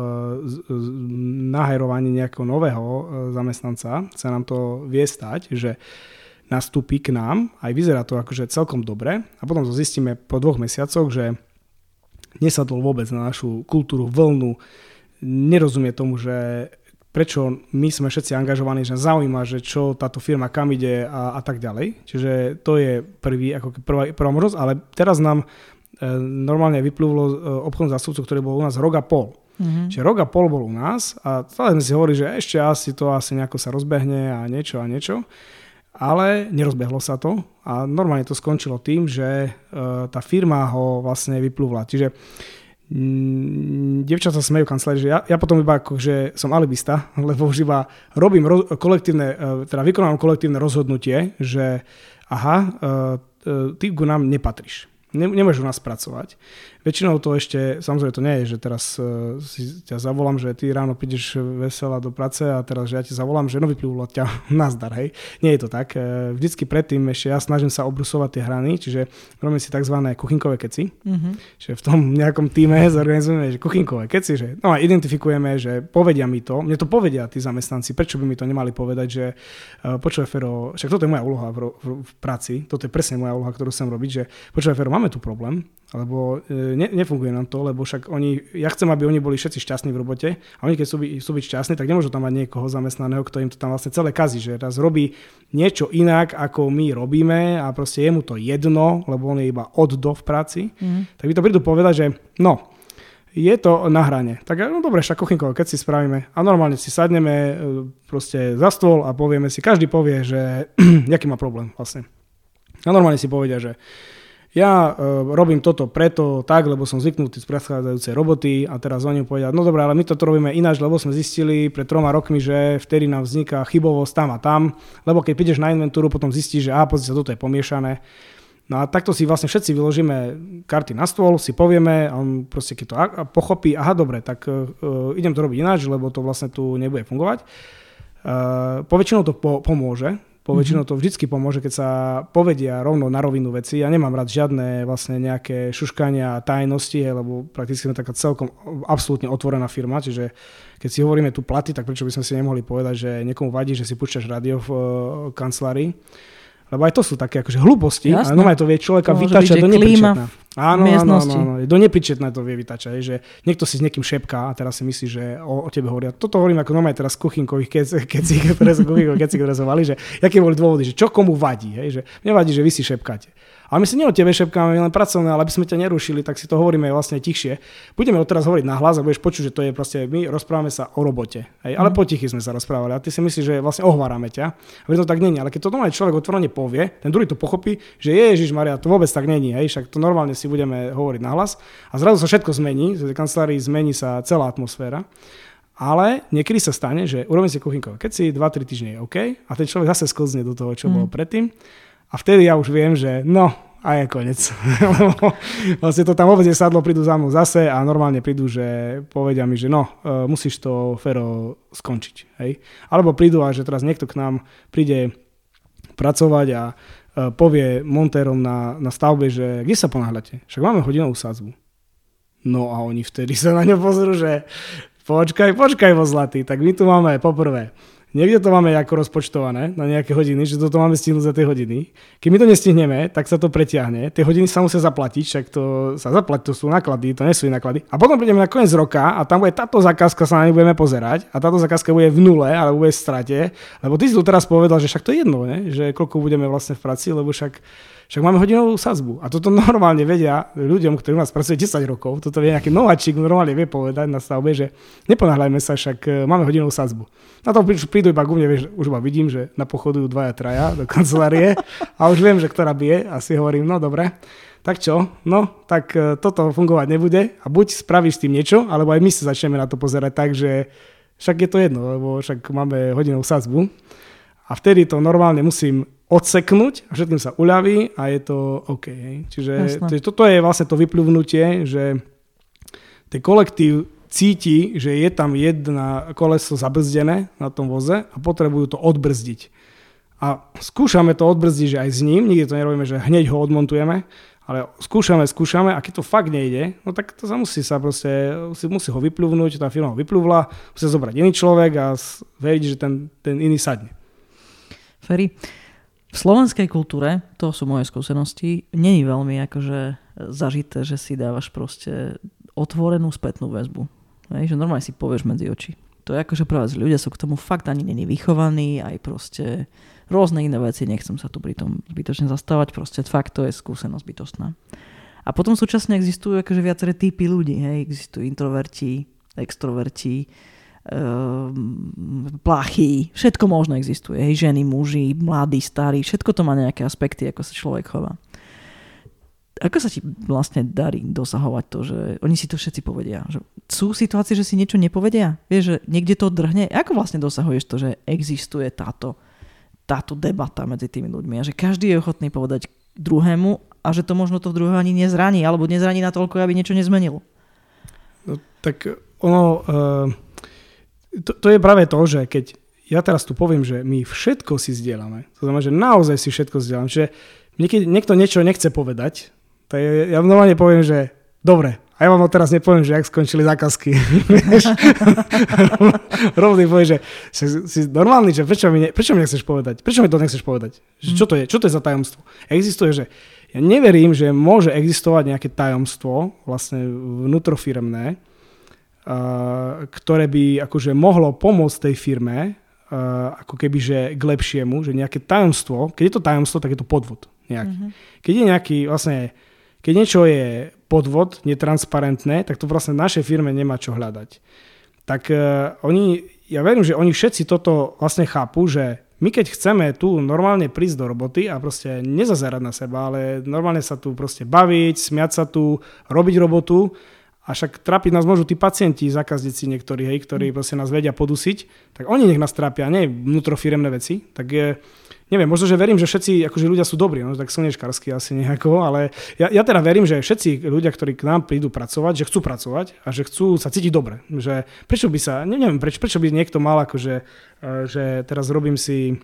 nahajrovaní nejakého nového uh, zamestnanca sa nám to vie stať, že nastúpi k nám, aj vyzerá to akože celkom dobre a potom to zistíme po dvoch mesiacoch, že nesadol vôbec na našu kultúru, vlnu, nerozumie tomu, že prečo my sme všetci angažovaní, že zaujíma, že čo táto firma kam ide a, a tak ďalej. Čiže to je prvý, ako prvá, prvá možnosť, ale teraz nám E, normálne vyplúvlo e, obchodnú zástupcu, ktorý bol u nás rok a pol. Mm-hmm. Čiže rok a pol bol u nás a stále sme si hovorili, že ešte asi to asi nejako sa rozbehne a niečo a niečo. Ale nerozbehlo sa to a normálne to skončilo tým, že uh, tá firma ho vlastne vyplúvla. Čiže mm, sa smejú kancelári, že ja, ja potom iba ako, že som alibista, lebo už iba robím ro- kolektívne, uh, teda vykonávam kolektívne rozhodnutie, že aha, uh, ty ku nám nepatríš nemôžu nás pracovať. Väčšinou to ešte, samozrejme to nie je, že teraz uh, si ťa zavolám, že ty ráno prídeš vesela do práce a teraz, že ja ti zavolám, že no vyplúvlo ťa nazdar, hej. Nie je to tak. Uh, vždycky predtým ešte ja snažím sa obrusovať tie hrany, čiže robíme si tzv. kuchynkové keci. Mm-hmm. Čiže v tom nejakom týme zorganizujeme, že kuchynkové keci, že no a identifikujeme, že povedia mi to, mne to povedia tí zamestnanci, prečo by mi to nemali povedať, že uh, počúvaj Fero, však toto je moja úloha v, v, v práci, toto je presne moja úloha, ktorú chcem robiť, že počúvaj Fero, máme tu problém, lebo e, ne, nefunguje nám to, lebo však oni, ja chcem, aby oni boli všetci šťastní v robote a oni keď sú, sú byť šťastní, tak nemôžu tam mať niekoho zamestnaného, kto im to tam vlastne celé kazí, že raz robí niečo inak, ako my robíme a proste je mu to jedno, lebo on je iba od do v práci, mm. tak by to prídu povedať, že no, je to na hrane. Tak no dobre, však kuchynkové, keď si spravíme a normálne si sadneme e, proste za stôl a povieme si, každý povie, že aký má problém vlastne. A normálne si povedia, že ja uh, robím toto preto tak, lebo som zvyknutý z predchádzajúcej roboty a teraz oni povedia, no dobré, ale my toto robíme ináč, lebo sme zistili pred troma rokmi, že vtedy nám vzniká chybovosť tam a tam, lebo keď prídeš na inventúru, potom zistíš, že a pozri sa, toto je pomiešané. No a takto si vlastne všetci vyložíme karty na stôl, si povieme a on proste keď to pochopí, aha dobre, tak uh, idem to robiť ináč, lebo to vlastne tu nebude fungovať. Uh, poväčšinou to po, pomôže, po väčšinou mhm. to vždycky pomôže, keď sa povedia rovno na rovinu veci. Ja nemám rád žiadne vlastne nejaké šuškania a tajnosti, lebo prakticky sme taká celkom absolútne otvorená firma, čiže keď si hovoríme tu platy, tak prečo by sme si nemohli povedať, že niekomu vadí, že si púšťaš rádio v uh, kancelárii lebo aj to sú také akože hlúposti, Jasné. ale normálne to vie človeka vytačať do nepričetná. Áno, áno, áno, áno, do nepričetná to vie vytačať, že niekto si s niekým šepká a teraz si myslí, že o, o tebe hovoria. Toto hovorím ako normálne teraz kuchynkových kecík, ktoré, ktoré sme mali, že aké boli dôvody, že čo komu vadí, hej, že nevadí, že vy si šepkáte. Ale my si nie o tebe šepkáme, len pracovné, ale aby sme ťa nerušili, tak si to hovoríme vlastne tichšie. Budeme teraz hovoriť na hlas a budeš počuť, že to je proste, my rozprávame sa o robote. Hej, ale mm. potichy sme sa rozprávali a ty si myslíš, že vlastne ohvárame ťa. A to tak není. Ale keď to normálne človek otvorene povie, ten druhý to pochopí, že Ježiš Maria, to vôbec tak není. Hej, však to normálne si budeme hovoriť na hlas a zrazu sa všetko zmení, v kancelárii zmení sa celá atmosféra. Ale niekedy sa stane, že urobím si kuchynkové keď si 2-3 týždne je OK a ten človek zase sklzne do toho, čo mm. bolo predtým a vtedy ja už viem, že no, a je koniec. vlastne to tam vôbec nesadlo, prídu za mnou zase a normálne prídu, že povedia mi, že no, e, musíš to Fero skončiť. Hej? Alebo prídu a že teraz niekto k nám príde pracovať a e, povie montérom na, na stavbe, že kde sa ponáhľate? Však máme hodinovú sádzbu. No a oni vtedy sa na ňo pozrú, že počkaj, počkaj vo zlatý, tak my tu máme poprvé Niekde to máme ako rozpočtované na nejaké hodiny, že toto máme stihnúť za tie hodiny. Keď my to nestihneme, tak sa to pretiahne. Tie hodiny sa musia zaplatiť, však to sa zaplatí, to sú náklady, to nie sú náklady. A potom prídeme na koniec roka a tam bude táto zakázka, sa na nej budeme pozerať a táto zakázka bude v nule, ale bude v strate. Lebo ty si tu teraz povedal, že však to je jedno, ne? že koľko budeme vlastne v práci, lebo však však máme hodinovú sazbu. A toto normálne vedia ľuďom, ktorí u nás pracujú 10 rokov. Toto vie nejaký nováčik, normálne vie povedať na stavbe, že neponáhľajme sa, však e, máme hodinovú sazbu. Na to prídu iba ku mne, vieš, už ma vidím, že napochodujú dvaja, traja do kancelárie a už viem, že ktorá bije a si hovorím, no dobre, tak čo? No, tak e, toto fungovať nebude a buď spravíš s tým niečo, alebo aj my sa začneme na to pozerať tak, že však je to jedno, lebo však máme hodinovú sazbu. A vtedy to normálne musím odseknúť a všetkým sa uľaví a je to OK. Hej. Čiže to, toto je vlastne to vypluvnutie, že ten kolektív cíti, že je tam jedna koleso zabrzdené na tom voze a potrebujú to odbrzdiť. A skúšame to odbrzdiť, že aj s ním, nikdy to nerobíme, že hneď ho odmontujeme, ale skúšame, skúšame a keď to fakt nejde, no tak to sa musí sa proste, musí, musí ho vyplúvnuť, tá firma ho vyplúvla, musí zobrať iný človek a veriť, že ten, ten iný sadne.
Ferry, v slovenskej kultúre, to sú moje skúsenosti, není veľmi akože zažité, že si dávaš proste otvorenú spätnú väzbu. Hej, že normálne si povieš medzi oči. To je akože prvá ľudia sú k tomu fakt ani není vychovaní, aj proste rôzne iné veci, nechcem sa tu pri tom zbytočne zastávať, proste fakt to je skúsenosť bytostná. A potom súčasne existujú akože viaceré typy ľudí, hej, existujú introverti, extroverti, plachy, všetko možno existuje. Hej, ženy, muži, mladí, starí, všetko to má nejaké aspekty, ako sa človek chová. Ako sa ti vlastne darí dosahovať to, že oni si to všetci povedia? Že sú situácie, že si niečo nepovedia? Vieš, že niekde to drhne? Ako vlastne dosahuješ to, že existuje táto, táto debata medzi tými ľuďmi a že každý je ochotný povedať druhému a že to možno to druhého ani nezraní alebo nezraní natoľko, aby niečo nezmenilo?
No, tak ono... Uh to, to je práve to, že keď ja teraz tu poviem, že my všetko si zdieľame, to znamená, že naozaj si všetko zdieľame, čiže niekedy niekto niečo nechce povedať, tak ja normálne poviem, že dobre, a ja vám teraz nepoviem, že ak skončili zákazky. Rovný povie, že si, si normálny, že prečo mi, ne, prečo mi nechceš povedať? Prečo mi to nechceš povedať? Že čo to je? Čo to je za tajomstvo? Existuje, že ja neverím, že môže existovať nejaké tajomstvo, vlastne vnútrofiremné, ktoré by akože mohlo pomôcť tej firme ako keby že k lepšiemu, že nejaké tajomstvo, keď je to tajomstvo, tak je to podvod nejaký. Mm-hmm. Keď je nejaký vlastne, keď niečo je podvod, netransparentné, tak to vlastne v našej firme nemá čo hľadať. Tak uh, oni, ja verím, že oni všetci toto vlastne chápu, že my keď chceme tu normálne prísť do roboty a proste nezazerať na seba, ale normálne sa tu proste baviť, smiať sa tu, robiť robotu, a však trápiť nás môžu tí pacienti, zákazníci niektorí, hej, ktorí mm. proste nás vedia podusiť, tak oni nech nás trápia, nie vnútrofiremné veci. Tak je, neviem, možno, že verím, že všetci akože ľudia sú dobrí, no tak slnečkársky asi nejako, ale ja, ja teda verím, že všetci ľudia, ktorí k nám prídu pracovať, že chcú pracovať a že chcú sa cítiť dobre. Že prečo by sa, neviem, prečo, prečo by niekto mal akože, e, že teraz robím si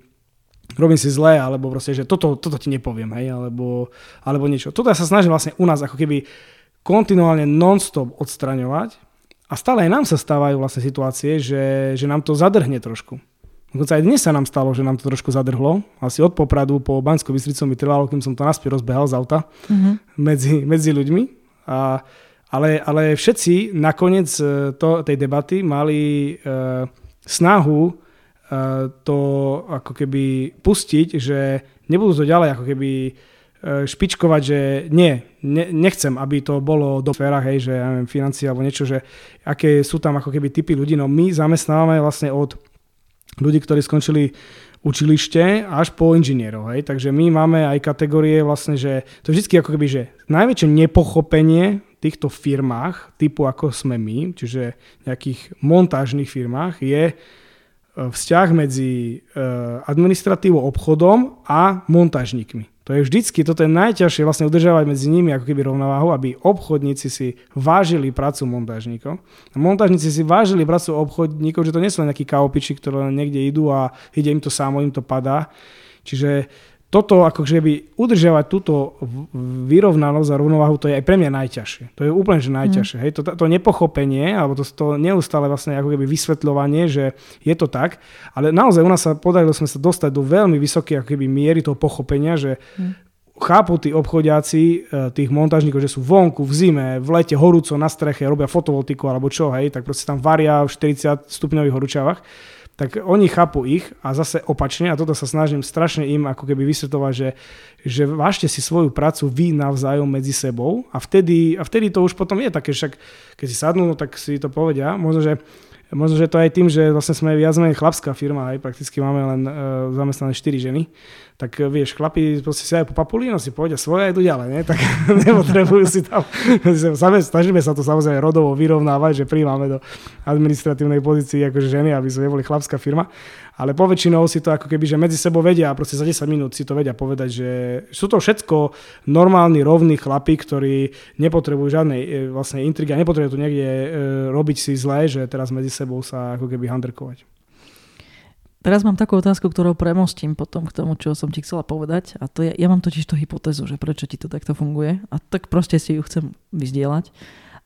robím si zle, alebo proste, že toto, toto ti nepoviem, hej, alebo, alebo niečo. Toto ja sa snažím vlastne u nás ako keby kontinuálne non-stop odstraňovať a stále aj nám sa stávajú vlastne situácie, že, že nám to zadrhne trošku. Dokonca aj dnes sa nám stalo, že nám to trošku zadrhlo. Asi od Popradu po Bansko Bystricu mi trvalo, kým som to naspäť rozbehal z auta mm-hmm. medzi, medzi ľuďmi. A, ale, ale všetci nakoniec e, to, tej debaty mali e, snahu e, to ako keby pustiť, že nebudú to ďalej ako keby špičkovať, že nie, ne, nechcem, aby to bolo do sférach, hej, že ja neviem, financie alebo niečo, že aké sú tam ako keby typy ľudí. No my zamestnávame vlastne od ľudí, ktorí skončili učilište až po inžinierov. Hej. Takže my máme aj kategórie vlastne, že to je vždy ako keby, že najväčšie nepochopenie v týchto firmách, typu ako sme my, čiže nejakých montážnych firmách, je e, vzťah medzi e, administratívou, obchodom a montážnikmi. To je vždycky, toto je najťažšie vlastne udržávať medzi nimi ako keby rovnováhu, aby obchodníci si vážili prácu montážnikov. A si vážili prácu obchodníkov, že to nie sú len nejakí kaopiči, ktoré niekde idú a ide im to samo, im to padá. Čiže toto akože by udržiavať túto vyrovnanosť a rovnováhu, to je aj pre mňa najťažšie. To je úplne že najťažšie. Mm. Hej, to, to nepochopenie, alebo to, to neustále vlastne ako keby vysvetľovanie, že je to tak, ale naozaj u nás sa podarilo sme sa dostať do veľmi vysokej ako keby miery toho pochopenia, že mm chápu tí obchodiaci, e, tých montážnikov, že sú vonku, v zime, v lete, horúco na streche, robia fotovoltiku alebo čo, hej, tak proste tam varia v 40 stupňových horúčavách tak oni chápu ich a zase opačne, a toto sa snažím strašne im ako keby vysvetovať, že, že vážte si svoju prácu vy navzájom medzi sebou a vtedy, a vtedy to už potom je také, však keď si sadnú, no, tak si to povedia. Možno, že Možno, že to aj tým, že vlastne sme viac menej chlapská firma, aj prakticky máme len uh, zamestnané 4 ženy, tak uh, vieš, chlapi proste si aj po papulíno si povedia svoje a idú ďalej, nie? tak nepotrebujú si tam, snažíme sa to samozrejme rodovo vyrovnávať, že príjmame do administratívnej pozícii akože ženy, aby sme neboli chlapská firma, ale poväčšinou si to ako keby, že medzi sebou vedia a proste za 10 minút si to vedia povedať, že sú to všetko normálni, rovní chlapi, ktorí nepotrebujú žiadnej e, vlastne intrigy a nepotrebujú tu niekde e, robiť si zlé, že teraz medzi sebou sa ako keby handrkovať.
Teraz mám takú otázku, ktorou premostím potom k tomu, čo som ti chcela povedať. A to je, ja mám totiž to hypotézu, že prečo ti to takto funguje. A tak proste si ju chcem vyzdieľať.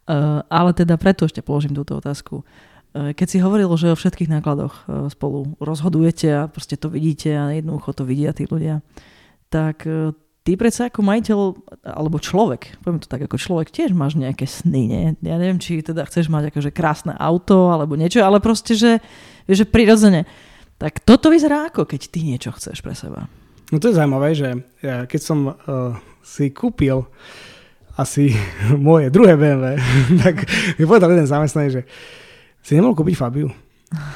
Uh, ale teda preto ešte položím túto otázku. Eh, keď si hovoril, že o všetkých nákladoch eh, spolu rozhodujete a proste to vidíte a jednoducho to vidia tí ľudia, tak eh, ty predsa ako majiteľ, alebo človek, poviem to tak ako človek, tiež máš nejaké sny, nie? Ja neviem, či teda chceš mať akože krásne auto alebo niečo, ale proste, že, že prirodzene. Tak toto vyzerá ako, keď ty niečo chceš pre seba.
No to je zaujímavé, že ja, keď som uh, si kúpil asi moje druhé BMW, tak mi povedal jeden zamestnaný, že si nemohol kúpiť Fabiu.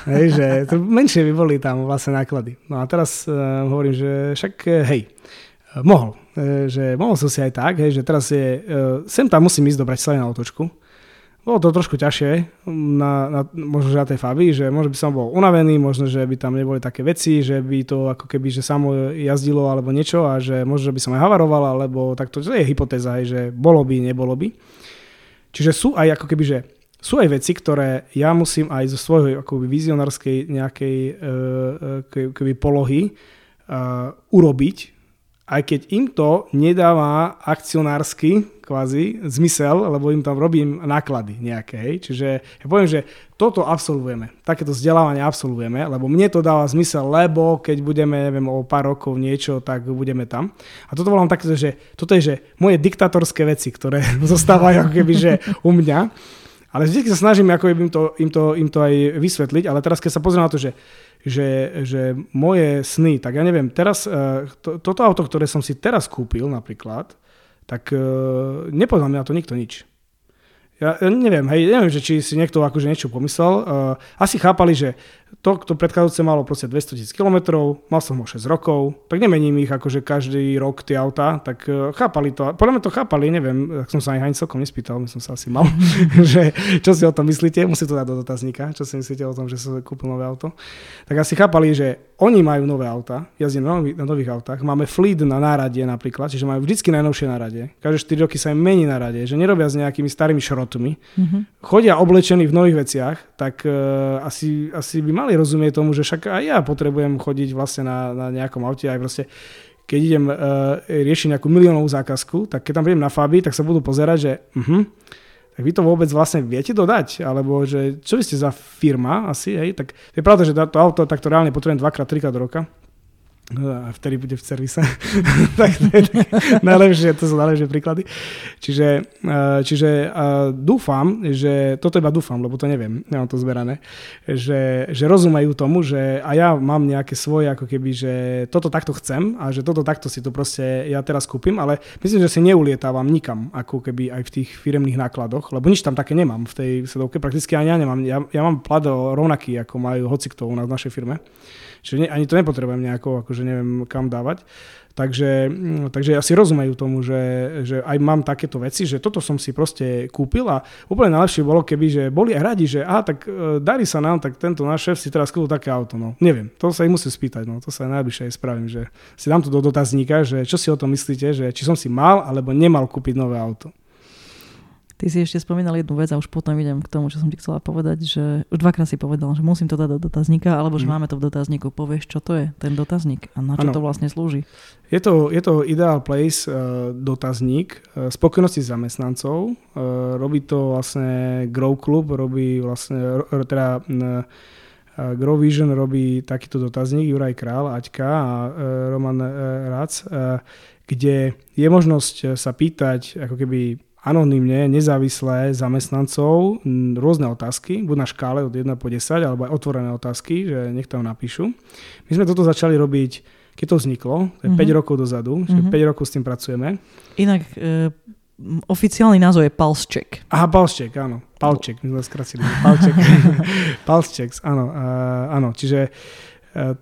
Hej, že to menšie by boli tam vlastne náklady. No a teraz uh, hovorím, že však uh, hej, mohol. Uh, že mohol som si aj tak, hej, že teraz je, uh, sem tam musím ísť do Bratislavy na otočku. Bolo to trošku ťažšie, na, na, možno že na tej Fabii, že možno by som bol unavený, možno, že by tam neboli také veci, že by to ako keby, že samo jazdilo alebo niečo a že možno, že by som aj havaroval, alebo takto, to je hypotéza, hej, že bolo by, nebolo by. Čiže sú aj ako keby, že sú aj veci, ktoré ja musím aj zo svojho akoby vizionárskej nejakej uh, keby polohy uh, urobiť, aj keď im to nedáva akcionársky kvázi zmysel, lebo im tam robím náklady nejaké. Čiže ja poviem, že toto absolvujeme, takéto vzdelávanie absolvujeme, lebo mne to dáva zmysel, lebo keď budeme, neviem, o pár rokov niečo, tak budeme tam. A toto volám také, že toto je, že moje diktatorské veci, ktoré zostávajú ako keby, že u mňa. Ale vždy sa snažím ako im to, im, to, im to aj vysvetliť, ale teraz keď sa pozriem na to, že, že, že moje sny, tak ja neviem, teraz uh, to, toto auto, ktoré som si teraz kúpil napríklad, tak nepovedal mi na to nikto nič. Ja neviem, hej, neviem, že či si niekto akože niečo pomyslel. Uh, asi chápali, že to, to predchádzajúce malo proste 200 tisíc km, mal som ho 6 rokov, tak nemením ich akože každý rok tie autá, tak uh, chápali to. Podľa mňa to chápali, neviem, tak som sa aj ani celkom nespýtal, my som sa asi mal, že čo si o tom myslíte, musí to dať do dotazníka, čo si myslíte o tom, že som kúpil nové auto. Tak asi chápali, že oni majú nové auta, jazdia na, nový, na nových autách, máme fleet na nárade napríklad, čiže majú vždycky najnovšie nárade. Každé 4 roky sa im mení nárade, že nerobia s nejakými starými šrotmi. Mm-hmm. Chodia oblečení v nových veciach, tak uh, asi, asi by mali rozumieť tomu, že však aj ja potrebujem chodiť vlastne na, na nejakom aute aj proste keď idem uh, riešiť nejakú miliónovú zákazku, tak keď tam prídem na Fabi, tak sa budú pozerať, že uh-huh, tak vy to vôbec vlastne viete dodať? Alebo že čo vy ste za firma asi, hej? Tak je pravda, že to auto takto reálne potrebujem dvakrát, trikrát do roka. No a vtedy bude v servise. tak to je najlepšie, to sú najlepšie príklady. Čiže, čiže dúfam, že, toto iba dúfam, lebo to neviem, nemám to zberané, že, že rozumejú tomu, že a ja mám nejaké svoje, ako keby, že toto takto chcem a že toto takto si to proste ja teraz kúpim, ale myslím, že si neulietávam nikam, ako keby aj v tých firemných nákladoch, lebo nič tam také nemám v tej sedovke, prakticky ani ja nemám. Ja, ja mám plat rovnaký, ako majú hocikto u nás v našej firme. Čiže ani to nepotrebujem nejako, akože neviem kam dávať. Takže, mm, takže asi rozumejú tomu, že, že aj mám takéto veci, že toto som si proste kúpil a úplne najlepšie bolo, keby že boli aj radi, že a tak e, darí sa nám, tak tento náš šéf si teraz kúpil také auto. No. Neviem, to sa ich musí spýtať, no. to sa aj najbližšie aj spravím, že si dám to do dotazníka, že čo si o tom myslíte, že či som si mal alebo nemal kúpiť nové auto.
Ty si ešte spomínal jednu vec a už potom idem k tomu, čo som ti chcela povedať, že už dvakrát si povedal, že musím to dať do dotazníka, alebo že mm. máme to v dotazníku. Povieš, čo to je, ten dotazník a na čo ano. to vlastne slúži?
Je to, je to Ideal Place uh, dotazník uh, spokojnosti zamestnancov. Uh, robí to vlastne Grow Club, robí vlastne, teda uh, Grow Vision robí takýto dotazník, Juraj Král, Aťka a Roman Rac, kde je možnosť sa pýtať ako keby anonymne, nezávislé zamestnancov rôzne otázky, buď na škále od 1 po 10, alebo aj otvorené otázky, že nech tam napíšu. My sme toto začali robiť, keď to vzniklo, to je mm-hmm. 5 rokov dozadu, mm-hmm. 5 rokov s tým pracujeme.
Inak e, oficiálny názov je Pulse Check.
Aha, Pulse Check, áno. Check, my sme Check. Pulse Checks, áno. Áno, čiže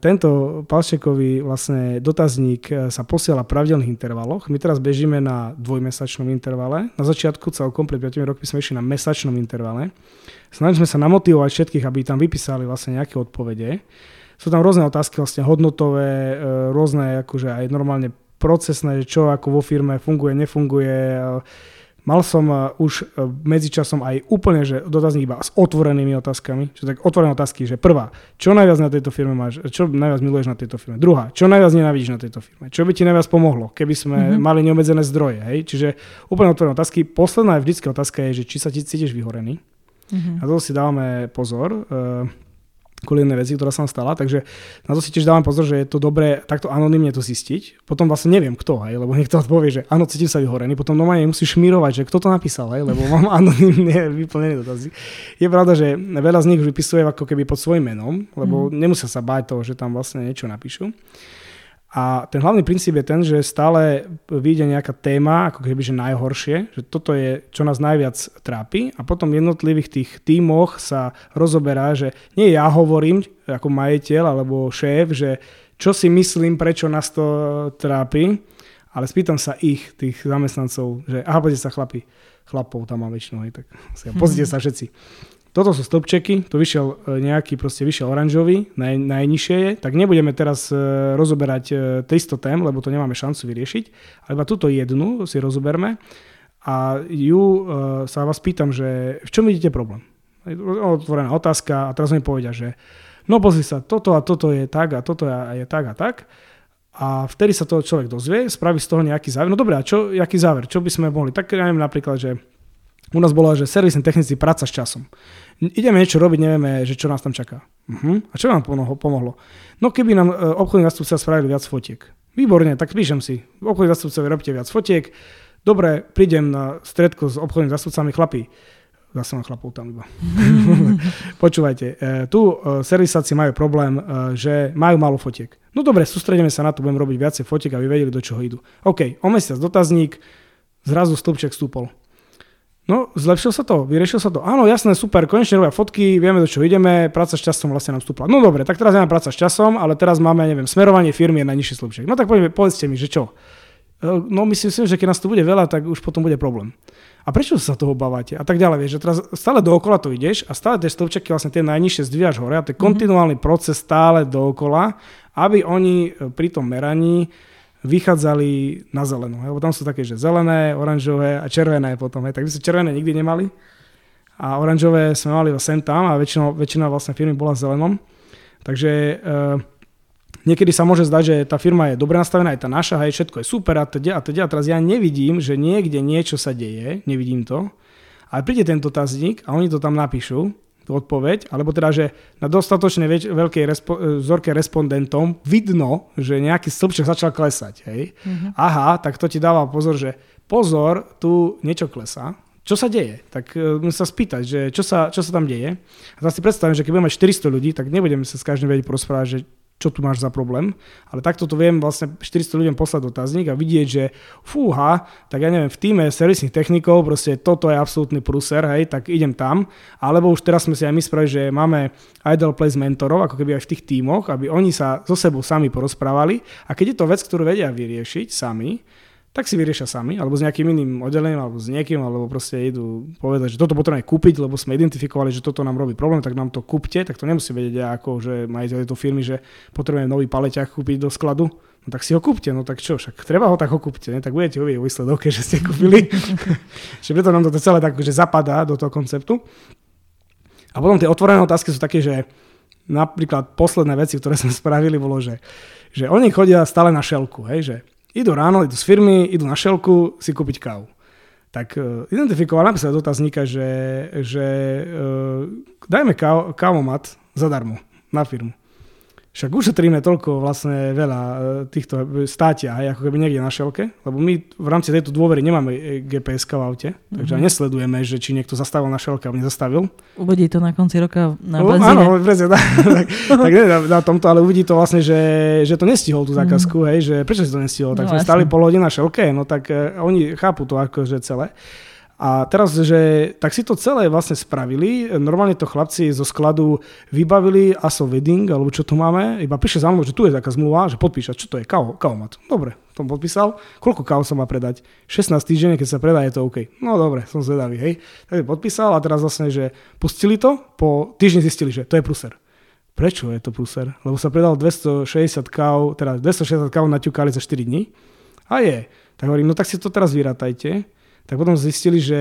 tento palšekový vlastne dotazník e, sa posiela v pravidelných intervaloch. My teraz bežíme na dvojmesačnom intervale. Na začiatku celkom pred 5 rokmi sme išli na mesačnom intervale. Snažili sme sa namotivovať všetkých, aby tam vypísali vlastne nejaké odpovede. Sú tam rôzne otázky, vlastne hodnotové, e, rôzne akože aj normálne procesné, čo ako vo firme funguje, nefunguje, Mal som uh, už uh, medzičasom aj úplne, že dotazník iba s otvorenými otázkami. Čo tak otvorené otázky, že prvá, čo najviac na tejto firme máš, čo najviac miluješ na tejto firme. Druhá, čo najviac nenávidíš na tejto firme. Čo by ti najviac pomohlo, keby sme mm-hmm. mali neobmedzené zdroje. Hej? Čiže úplne otvorené otázky. Posledná je vždycky otázka je, že či sa ti cítiš vyhorený. Mm-hmm. A to si dávame pozor. Uh, kvôli jednej veci, ktorá sa stala, takže na to si tiež dávam pozor, že je to dobré takto anonymne to zistiť. Potom vlastne neviem kto, hej, lebo niekto odpovie, že áno, cítim sa vyhorený, potom normálne musíš šmírovať, že kto to napísal, hej, lebo mám anonymne vyplnený dotazy. Je pravda, že veľa z nich vypisuje ako keby pod svojím menom, lebo mm. nemusia sa báť toho, že tam vlastne niečo napíšu. A ten hlavný princíp je ten, že stále vyjde nejaká téma, ako keby že najhoršie, že toto je, čo nás najviac trápi a potom v jednotlivých tých tímoch sa rozoberá, že nie ja hovorím ako majiteľ alebo šéf, že čo si myslím, prečo nás to trápi, ale spýtam sa ich, tých zamestnancov, že aha, poďte sa chlapi, chlapov tam mám väčšinou, tak pozrite sa všetci. Toto sú stĺpčeky, tu vyšiel e, nejaký, proste vyšiel oranžový, naj, najnižšie je, tak nebudeme teraz e, rozoberať e, 300 tém, lebo to nemáme šancu vyriešiť, ale iba túto jednu si rozoberme a ju e, sa vás pýtam, že v čom vidíte problém? Otvorená otázka a teraz mi povedia, že no pozri sa, toto a toto je tak a toto je, je tak a tak. A vtedy sa to človek dozvie, spraví z toho nejaký záver. No dobré, a čo, aký záver? Čo by sme mohli? Tak ja neviem napríklad, že u nás bolo, že servisní technici práca s časom. Ideme niečo robiť, nevieme, že čo nás tam čaká. Uh-huh. A čo nám pomohlo? No keby nám e, obchodní zastupcovia spravili viac fotiek. Výborne, tak píšem si. Obchodní zastupcovia robte viac fotiek. Dobre, prídem na stredko s obchodnými zastupcami chlapí. Zase mám chlapov tam iba. Počúvajte, e, tu e, servisáci majú problém, že majú málo fotiek. No dobre, sústredíme sa na to, budem robiť viacej fotiek, aby vedeli, do čoho idú. OK, o mesiac dotazník, zrazu stĺpček stúpol. No, zlepšil sa to, vyriešil sa to. Áno, jasné, super, konečne robia fotky, vieme, do čo ideme, práca s časom vlastne nám vstúpla. No dobre, tak teraz máme práca s časom, ale teraz máme, neviem, smerovanie firmy na nižší slupček. No tak poďme, povedzte mi, že čo? E, no myslím si, že keď nás tu bude veľa, tak už potom bude problém. A prečo sa toho obávate? A tak ďalej, vieš, že teraz stále dookola to ideš a stále tie stĺpčeky vlastne tie najnižšie zdvíjaš hore a to je mm-hmm. kontinuálny proces stále dookola, aby oni pri tom meraní vychádzali na zelenú. Lebo tam sú také, že zelené, oranžové a červené potom. Hej. Tak my sme červené nikdy nemali a oranžové sme mali sem tam a väčšina, väčšina vlastne firmy bola zelenom. Takže e, niekedy sa môže zdať, že tá firma je dobre nastavená, aj tá naša, aj všetko je super a teda a teda. A teraz ja nevidím, že niekde niečo sa deje, nevidím to. Ale príde tento tazník a oni to tam napíšu tú odpoveď, alebo teda, že na dostatočne veľkej respo- e, vzorke respondentom vidno, že nejaký stĺpček začal klesať. Hej? Mm-hmm. Aha, tak to ti dáva pozor, že pozor, tu niečo klesá. Čo sa deje? Tak uh, musím sa spýtať, že čo sa, čo sa tam deje. A teraz si predstavím, že keď budeme mať 400 ľudí, tak nebudeme sa s každým vedieť porozprávať, že čo tu máš za problém. Ale takto to viem vlastne 400 ľuďom poslať dotazník a vidieť, že fúha, tak ja neviem, v týme servisných technikov proste toto je absolútny pruser, hej, tak idem tam. Alebo už teraz sme si aj my spravili, že máme Idle Place mentorov, ako keby aj v tých tímoch, aby oni sa so sebou sami porozprávali. A keď je to vec, ktorú vedia vyriešiť sami, tak si vyriešia sami, alebo s nejakým iným oddelením, alebo s niekým, alebo proste idú povedať, že toto potrebujeme kúpiť, lebo sme identifikovali, že toto nám robí problém, tak nám to kúpte, tak to nemusí vedieť ja ako, že majiteľ tejto firmy, že potrebujeme nový paleťák kúpiť do skladu, no tak si ho kúpte, no tak čo, však treba ho tak ho kúpte, ne? tak budete hovieť o výsledok, že ste kúpili. že preto nám to celé tak, že zapadá do toho konceptu. A potom tie otvorené otázky sú také, že napríklad posledné veci, ktoré sme spravili, bolo, že, že oni chodia stále na šelku, hej, že idú ráno, idú z firmy, idú na šelku si kúpiť kávu. Tak uh, identifikoval napísať dotazníka, že, že uh, dajme káv, kávomat zadarmo na firmu. Však ušetríme toľko vlastne veľa e, týchto státia, aj ako keby niekde na šelke, lebo my v rámci tejto dôvery nemáme e, GPS v aute, mm-hmm. takže mhm. nesledujeme, že či niekto zastavil na šelke alebo nezastavil.
Uvidí to na konci roka na no, benzíne.
Áno, presne, tak, tak, nie na, na tomto, ale uvidí to vlastne, že, že to nestihol tú zákazku, mm-hmm. hej, že prečo si to nestihol, tak no, sme stali pol hodiny na šelke, no tak uh, oni chápu to akože celé. A teraz, že tak si to celé vlastne spravili, normálne to chlapci zo skladu vybavili ASO Wedding, alebo čo tu máme, iba píše za mnou, že tu je taká zmluva, že podpíša, čo to je, kao, mat. Dobre, tom podpísal, koľko káv sa má predať? 16 týždeň, keď sa predá, je to OK. No dobre, som zvedavý, hej. Tak podpísal a teraz vlastne, že pustili to, po týždni zistili, že to je pruser. Prečo je to pruser? Lebo sa predal 260 káv, teda 260 káv naťukali za 4 dní. A je. Tak hovorím, no tak si to teraz vyrátajte tak potom zistili, že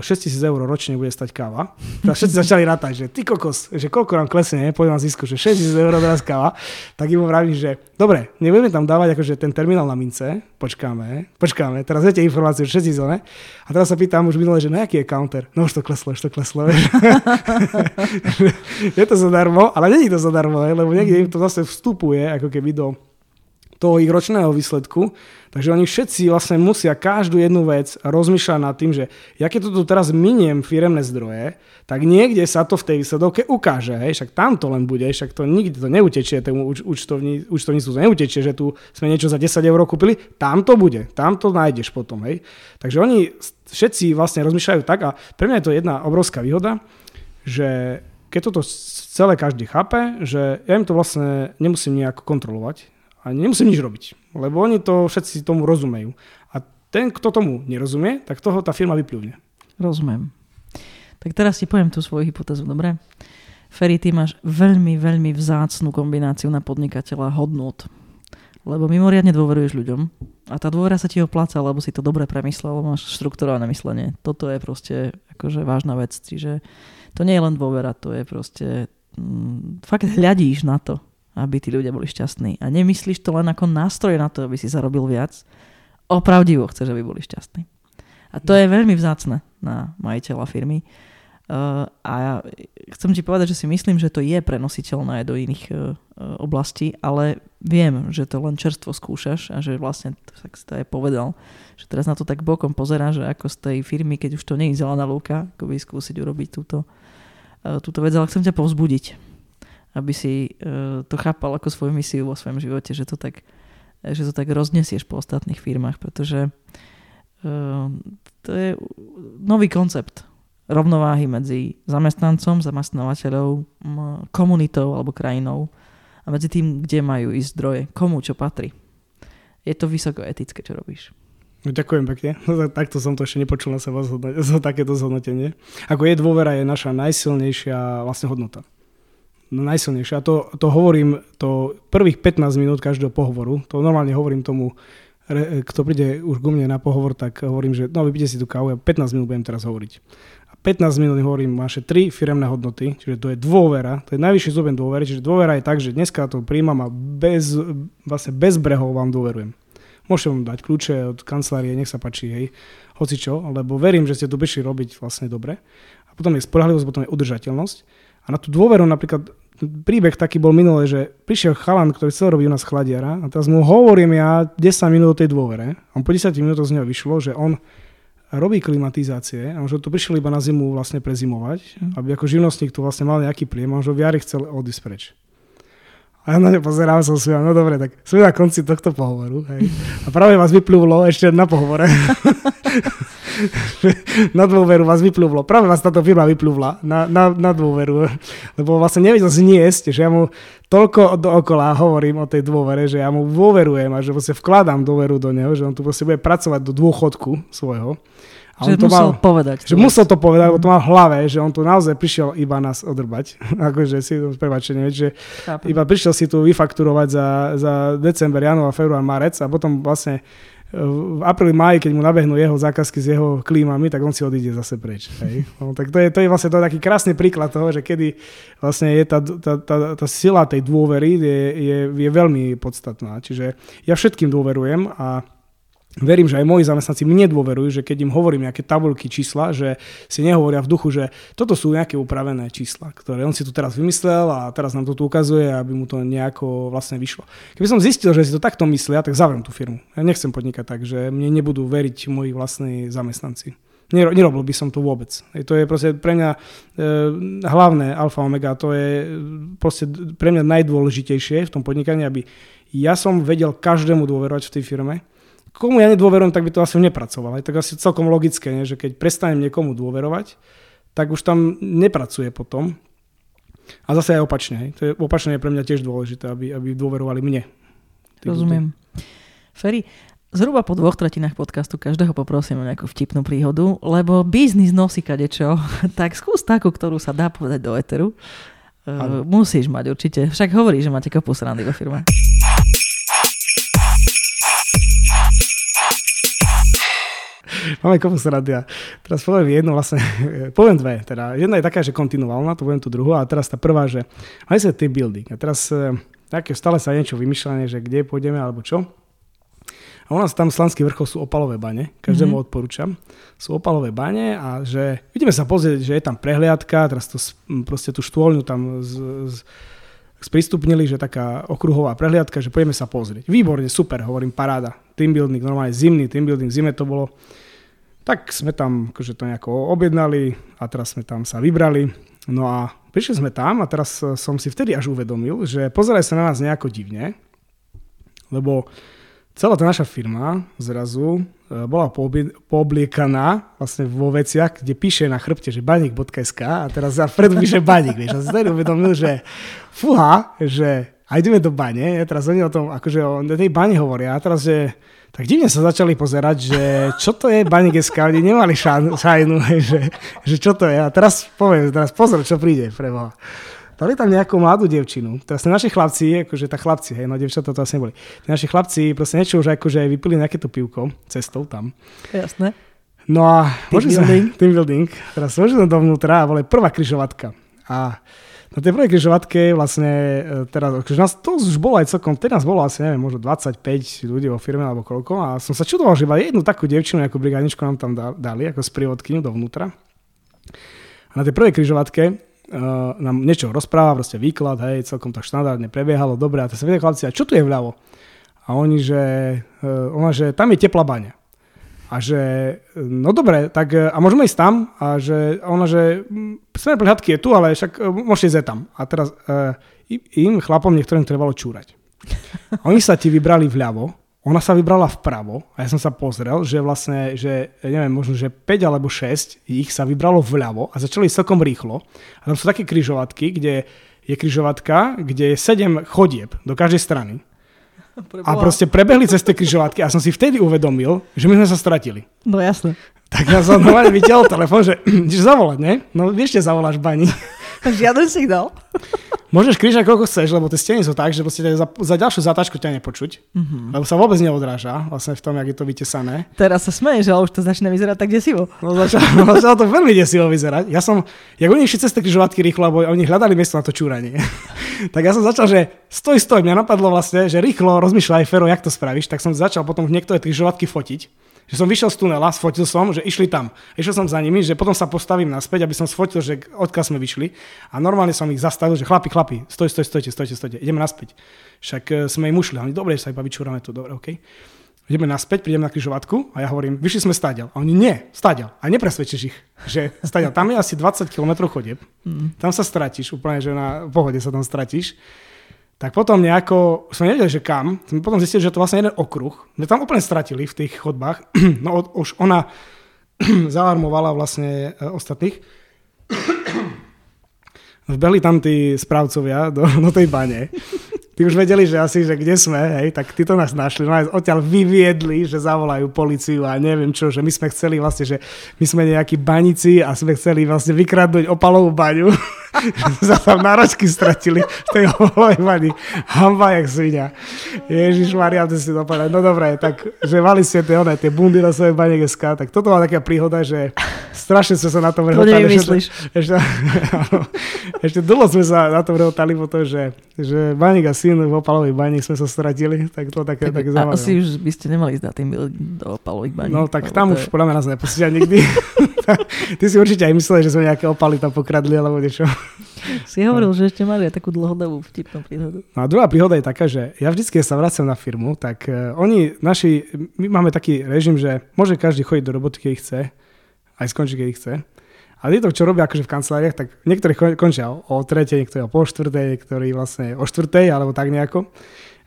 6 e, tisíc eur ročne bude stať káva. Tak všetci začali rátať, že ty kokos, že koľko nám klesne, poviem vám zisku, že 6 tisíc eur teraz káva. Tak im vravím, že dobre, nebudeme tam dávať akože ten terminál na mince, počkáme, počkáme, teraz viete informáciu, 6 tisíc, ne? A teraz sa pýtam už minule, že na aký je counter? No už to kleslo, už to kleslo. je to zadarmo, ale není to zadarmo, lebo niekde im to zase vstupuje ako keby do toho ich ročného výsledku. Takže oni všetci vlastne musia každú jednu vec rozmýšľať nad tým, že ja keď tu teraz miniem firemné zdroje, tak niekde sa to v tej výsledovke ukáže. Hej? Však tam to len bude, však to nikdy to neutečie, tomu účtovní, účtovníctvu to neutečie, že tu sme niečo za 10 eur kúpili, tam to bude, tam to nájdeš potom. Hej? Takže oni všetci vlastne rozmýšľajú tak a pre mňa je to jedna obrovská výhoda, že keď toto celé každý chápe, že ja im to vlastne nemusím nejako kontrolovať, a nemusím nič robiť, lebo oni to všetci tomu rozumejú. A ten, kto tomu nerozumie, tak toho tá firma vypľúvne.
Rozumiem. Tak teraz ti poviem tú svoju hypotézu, dobre? Ferry, ty máš veľmi, veľmi vzácnú kombináciu na podnikateľa hodnot. Lebo mimoriadne dôveruješ ľuďom a tá dôvera sa ti opláca, lebo si to dobre premyslel, máš štrukturované myslenie. Toto je proste akože vážna vec. Čiže to nie je len dôvera, to je proste... Mm, fakt hľadíš na to, aby tí ľudia boli šťastní. A nemyslíš to len ako nástroj na to, aby si zarobil viac. Opravdivo chceš, aby boli šťastní. A to je veľmi vzácne na majiteľa firmy. Uh, a ja chcem ti povedať, že si myslím, že to je prenositeľné aj do iných uh, oblastí, ale viem, že to len čerstvo skúšaš a že vlastne, tak si to aj povedal, že teraz na to tak bokom pozerá, že ako z tej firmy, keď už to nie je zelená lúka, ako by skúsiť urobiť túto, uh, túto vec, ale chcem ťa povzbudiť aby si uh, to chápal ako svoju misiu vo svojom živote, že to tak, že to tak roznesieš po ostatných firmách, pretože uh, to je nový koncept rovnováhy medzi zamestnancom, zamestnávateľov, komunitou alebo krajinou a medzi tým, kde majú ísť zdroje, komu čo patrí. Je to vysoko etické, čo robíš.
No, ďakujem pekne. Takto som to ešte nepočul na seba za takéto zhodnotenie. Ako je dôvera, je naša najsilnejšia vlastne hodnota najsilnejšie. A to, to hovorím, to prvých 15 minút každého pohovoru, to normálne hovorím tomu, kto príde už ku mne na pohovor, tak hovorím, že no vypite si tú kávu, ja 15 minút budem teraz hovoriť. A 15 minút hovorím vaše tri firemné hodnoty, čiže to je dôvera, to je najvyšší stupeň dôvery, čiže dôvera je tak, že dneska to príjmam a bez, vlastne bez brehov vám dôverujem. Môžete vám dať kľúče od kancelárie, nech sa páči, hej, hoci čo, lebo verím, že ste tu prišli robiť vlastne dobre. A potom je spolahlivosť, potom je udržateľnosť. A na tú dôveru napríklad príbeh taký bol minulé, že prišiel chalan, ktorý chcel robiť u nás chladiara a teraz mu hovorím ja 10 minút o tej dôvere. A po 10 minútoch z neho vyšlo, že on robí klimatizácie a on že tu prišiel iba na zimu vlastne prezimovať, mm. aby ako živnostník tu vlastne mal nejaký príjem a on že v jari chcel odísť preč. A ja na ne pozerám, som si no dobre, tak sme na konci tohto pohovoru. Hej. A práve vás vyplúvlo ešte na pohovore. na dôveru vás vyplúvlo. Práve vás táto firma vyplúvla na, na, na dôveru, lebo vlastne nevedel zniesť, že ja mu toľko dookola hovorím o tej dôvere, že ja mu dôverujem a že vlastne vkladám dôveru do neho, že on tu proste bude pracovať do dôchodku svojho.
A že on to musel mal, povedať.
Že musel to povedať, lebo to mal v hlave, že on tu naozaj prišiel iba nás odrbať. akože si, prebačenie, že Chápem. iba prišiel si tu vyfakturovať za, za december, január, február, marec a potom vlastne v apríli, máji, keď mu nabehnú jeho zákazky s jeho klímami, tak on si odíde zase preč. Hej. No, tak to je, to je vlastne to taký krásny príklad toho, že kedy vlastne je tá, tá, tá, tá sila tej dôvery je, je, je veľmi podstatná. Čiže ja všetkým dôverujem a verím, že aj moji zamestnanci mne dôverujú, že keď im hovorím nejaké tabulky čísla, že si nehovoria v duchu, že toto sú nejaké upravené čísla, ktoré on si tu teraz vymyslel a teraz nám to tu ukazuje, aby mu to nejako vlastne vyšlo. Keby som zistil, že si to takto myslia, tak zavriem tú firmu. Ja nechcem podnikať tak, že mne nebudú veriť moji vlastní zamestnanci. Nerobil by som to vôbec. To je proste pre mňa e, hlavné alfa omega, to je e, proste pre mňa najdôležitejšie v tom podnikaní, aby ja som vedel každému dôverovať v tej firme, komu ja nedôverujem, tak by to asi nepracoval. Je tak asi celkom logické, nie? že keď prestanem niekomu dôverovať, tak už tam nepracuje potom. A zase aj opačne. Hej. To je, opačne je pre mňa tiež dôležité, aby, aby dôverovali mne.
Rozumiem. Ferry, zhruba po dvoch tretinách podcastu každého poprosím o nejakú vtipnú príhodu, lebo biznis nosí kadečo, tak skús takú, ktorú sa dá povedať do eteru. Uh, musíš mať určite. Však hovorí, že máte kopu srandy vo firme.
Máme kopu radia. Teraz poviem jednu vlastne, poviem dve. Teda. Jedna je taká, že kontinuálna, to poviem tú druhú, a teraz tá prvá, že mali sa team building. A teraz e, také stále sa niečo vymýšľanie, že kde pôjdeme alebo čo. A u nás tam Slanský vrchol sú opalové bane, každému mm-hmm. odporúčam. Sú opalové bane a že ideme sa pozrieť, že je tam prehliadka, teraz to proste tú štôľňu tam z, z, sprístupnili, že taká okruhová prehliadka, že poďme sa pozrieť. Výborne, super, hovorím, paráda. Team building, normálne zimný team building, v zime to bolo tak sme tam akože to nejako objednali a teraz sme tam sa vybrali. No a prišli sme tam a teraz som si vtedy až uvedomil, že pozeraj sa na nás nejako divne, lebo celá tá naša firma zrazu e, bola poobliekaná vlastne vo veciach, kde píše na chrbte, že baník.sk a teraz za vpredu píše baník, vieš. A som uvedomil, že fúha, že a ideme do bane, teraz oni o tom, akože o tej bane hovoria, a teraz, že tak divne sa začali pozerať, že čo to je Banigeska, oni nemali šajnu, že, že čo to je. A teraz poviem, teraz pozor, čo príde pre Boha. Dali tam nejakú mladú devčinu. Teraz naši chlapci, akože tá chlapci, hej, no devčatá to asi neboli. Naši chlapci proste niečo už akože vypili nejaké to pivko cestou tam.
Jasné.
No a team building. Sa, team building. Teraz môžem dovnútra a boli prvá kryžovatka. A na tej prvej križovatke vlastne e, teraz, akože nás to už bolo aj celkom, nás bolo asi neviem, možno 25 ľudí vo firme alebo koľko a som sa čudoval, že iba jednu takú devčinu ako brigádničku nám tam dali ako sprievodkyňu dovnútra. A na tej prvej križovatke uh, nám niečo rozpráva, proste výklad, hej, celkom tak štandardne prebiehalo, dobre, a to sa vedia chlapci, a čo tu je vľavo? A oni, že, uh, ona, že tam je teplá baňa. A že, no dobre, tak a môžeme ísť tam? A že ona, že mm, smer prehľadky je tu, ale však e, môžete ísť tam. A teraz uh, im, chlapom, niektorým trebalo čúrať. Oni sa ti vybrali vľavo, ona sa vybrala vpravo a ja som sa pozrel, že vlastne, že neviem, možno, že 5 alebo 6 ich sa vybralo vľavo a začali celkom rýchlo. A tam sú také kryžovatky, kde je kryžovatka, kde je 7 chodieb do každej strany. A proste prebehli cez tie križovatky a som si vtedy uvedomil, že my sme sa stratili.
No jasne.
Tak ja som normálne videl telefón, že ideš zavolať, ne? No vieš, že zavoláš bani.
Žiaden signál.
Môžeš križať koľko chceš, lebo tie steny sú tak, že za, za ďalšiu zatačku ťa nepočuť, mm-hmm. lebo sa vôbec neodráža vlastne v tom, jak je to vytesané.
Teraz sa smeješ, ale už to začne vyzerať tak desivo.
No začalo, začalo to veľmi desivo vyzerať. Ja som, jak oni išli cez tie križovatky rýchlo, lebo oni hľadali miesto na to čúranie. tak ja som začal, že stoj, stoj, mňa napadlo vlastne, že rýchlo rozmýšľaj, Fero, jak to spravíš, tak som začal potom v niektoré križovatky fotiť že som vyšiel z tunela, sfotil som, že išli tam. Išiel som za nimi, že potom sa postavím naspäť, aby som sfotil, že odkiaľ sme vyšli. A normálne som ich zastavil, že chlapi, chlapi, stoj, stoj, stojte, stojte, stojte, ideme naspäť. Však uh, sme im ušli. Oni, dobre, sa iba vyčúrame tu, dobre, OK. Ideme naspäť, prídeme na križovatku a ja hovorím, vyšli sme stadiaľ. A oni, nie, stadiaľ. A nepresvedčíš ich, že stadiaľ. Tam je asi 20 km chodieb. Mm. Tam sa stratíš, úplne, že na pohode sa tam stratíš. Tak potom nejako, som nevedel, že kam, sme potom zistili, že to vlastne jeden okruh. My tam úplne stratili v tých chodbách. No už ona zalarmovala vlastne e, ostatných. Vbehli tam tí správcovia do, do tej bane Tí už vedeli, že asi, že kde sme, hej, tak tí to nás našli. No odtiaľ vyviedli, že zavolajú policiu a neviem čo, že my sme chceli vlastne, že my sme nejakí banici a sme chceli vlastne vykradnúť opalovú baňu. sa tam náročky stratili v tej opalovej bani. Hamba jak svinia. Ježiš Maria, to si dopadne. No dobre, tak, že mali ste tie, one, tie bundy na svojej bane SK, tak toto bola taká príhoda, že strašne sme sa na tom
rehotali. To ešte,
ešte, ešte dlho sme sa na tom rehotali po to, že, že baník asi syn v opalovej bani sme sa stratili, tak to také, tak, také zaujímavé.
Asi už by ste nemali ísť na tým do opalových baní.
No tak tam už je... podľa mňa nás nepustia nikdy. Ty si určite aj myslel, že sme nejaké opaly tam pokradli alebo niečo.
Si hovoril, no. že ešte mali aj takú dlhodobú vtipnú príhodu.
No a druhá príhoda je taká, že ja vždycky, keď sa vracam na firmu, tak uh, oni, naši, my máme taký režim, že môže každý chodiť do roboty, keď chce, aj skončí, keď chce. A títo, čo robia akože v kanceláriách, tak niektorí končia o tretej, niektorí o pol štvrtej, niektorí vlastne o štvrtej, alebo tak nejako.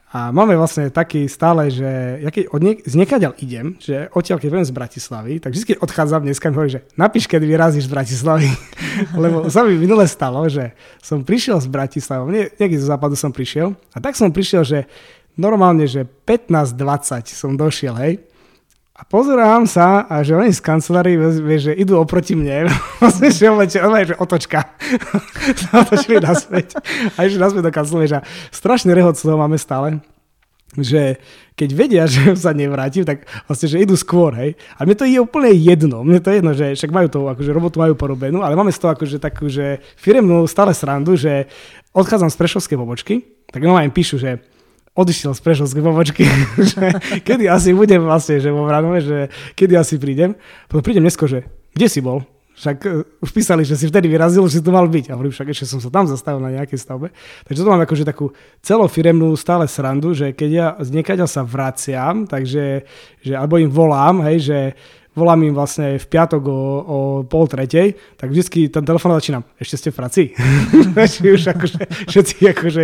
A máme vlastne taký stále, že ja keď od niek- z niekaďal idem, že odtiaľ keď z Bratislavy, tak vždy odchádzam dneska mi hovorí, že napíš, keď vyrazíš z Bratislavy. Lebo sa mi minule stalo, že som prišiel z Bratislavy, nie, niekde zo západu som prišiel a tak som prišiel, že normálne, že 15-20 som došiel, hej. A pozerám sa a že oni z kancelárii, vieš, že idú oproti mne. Vlastne, že oblečené, že otočka. otočili naspäť. A išli naspäť do kancelárie. Strašný rehot toho máme stále že keď vedia, že sa nevrátim, tak vlastne, že idú skôr, hej. A mne to je úplne jedno. Mne to je jedno, že však majú to, akože robotu majú porobenú, ale máme z toho akože takú, že firemnú stále srandu, že odchádzam z Prešovskej pobočky, tak no im píšu, že odišiel z Prešovskej pobočky, že kedy asi budem vlastne, že vo Vranove, že kedy asi prídem. Potom prídem dnesko, že kde si bol? Však uh, už písali, že si vtedy vyrazil, že si tu mal byť. A hovorím, však ešte som sa tam zastavil na nejakej stavbe. Takže to mám akože takú celofiremnú stále srandu, že keď ja z niekaďa sa vraciam, takže, že, alebo im volám, hej, že volám im vlastne v piatok o, o pol tretej, tak vždycky ten telefón začínam, ešte ste v práci? už akože, všetci akože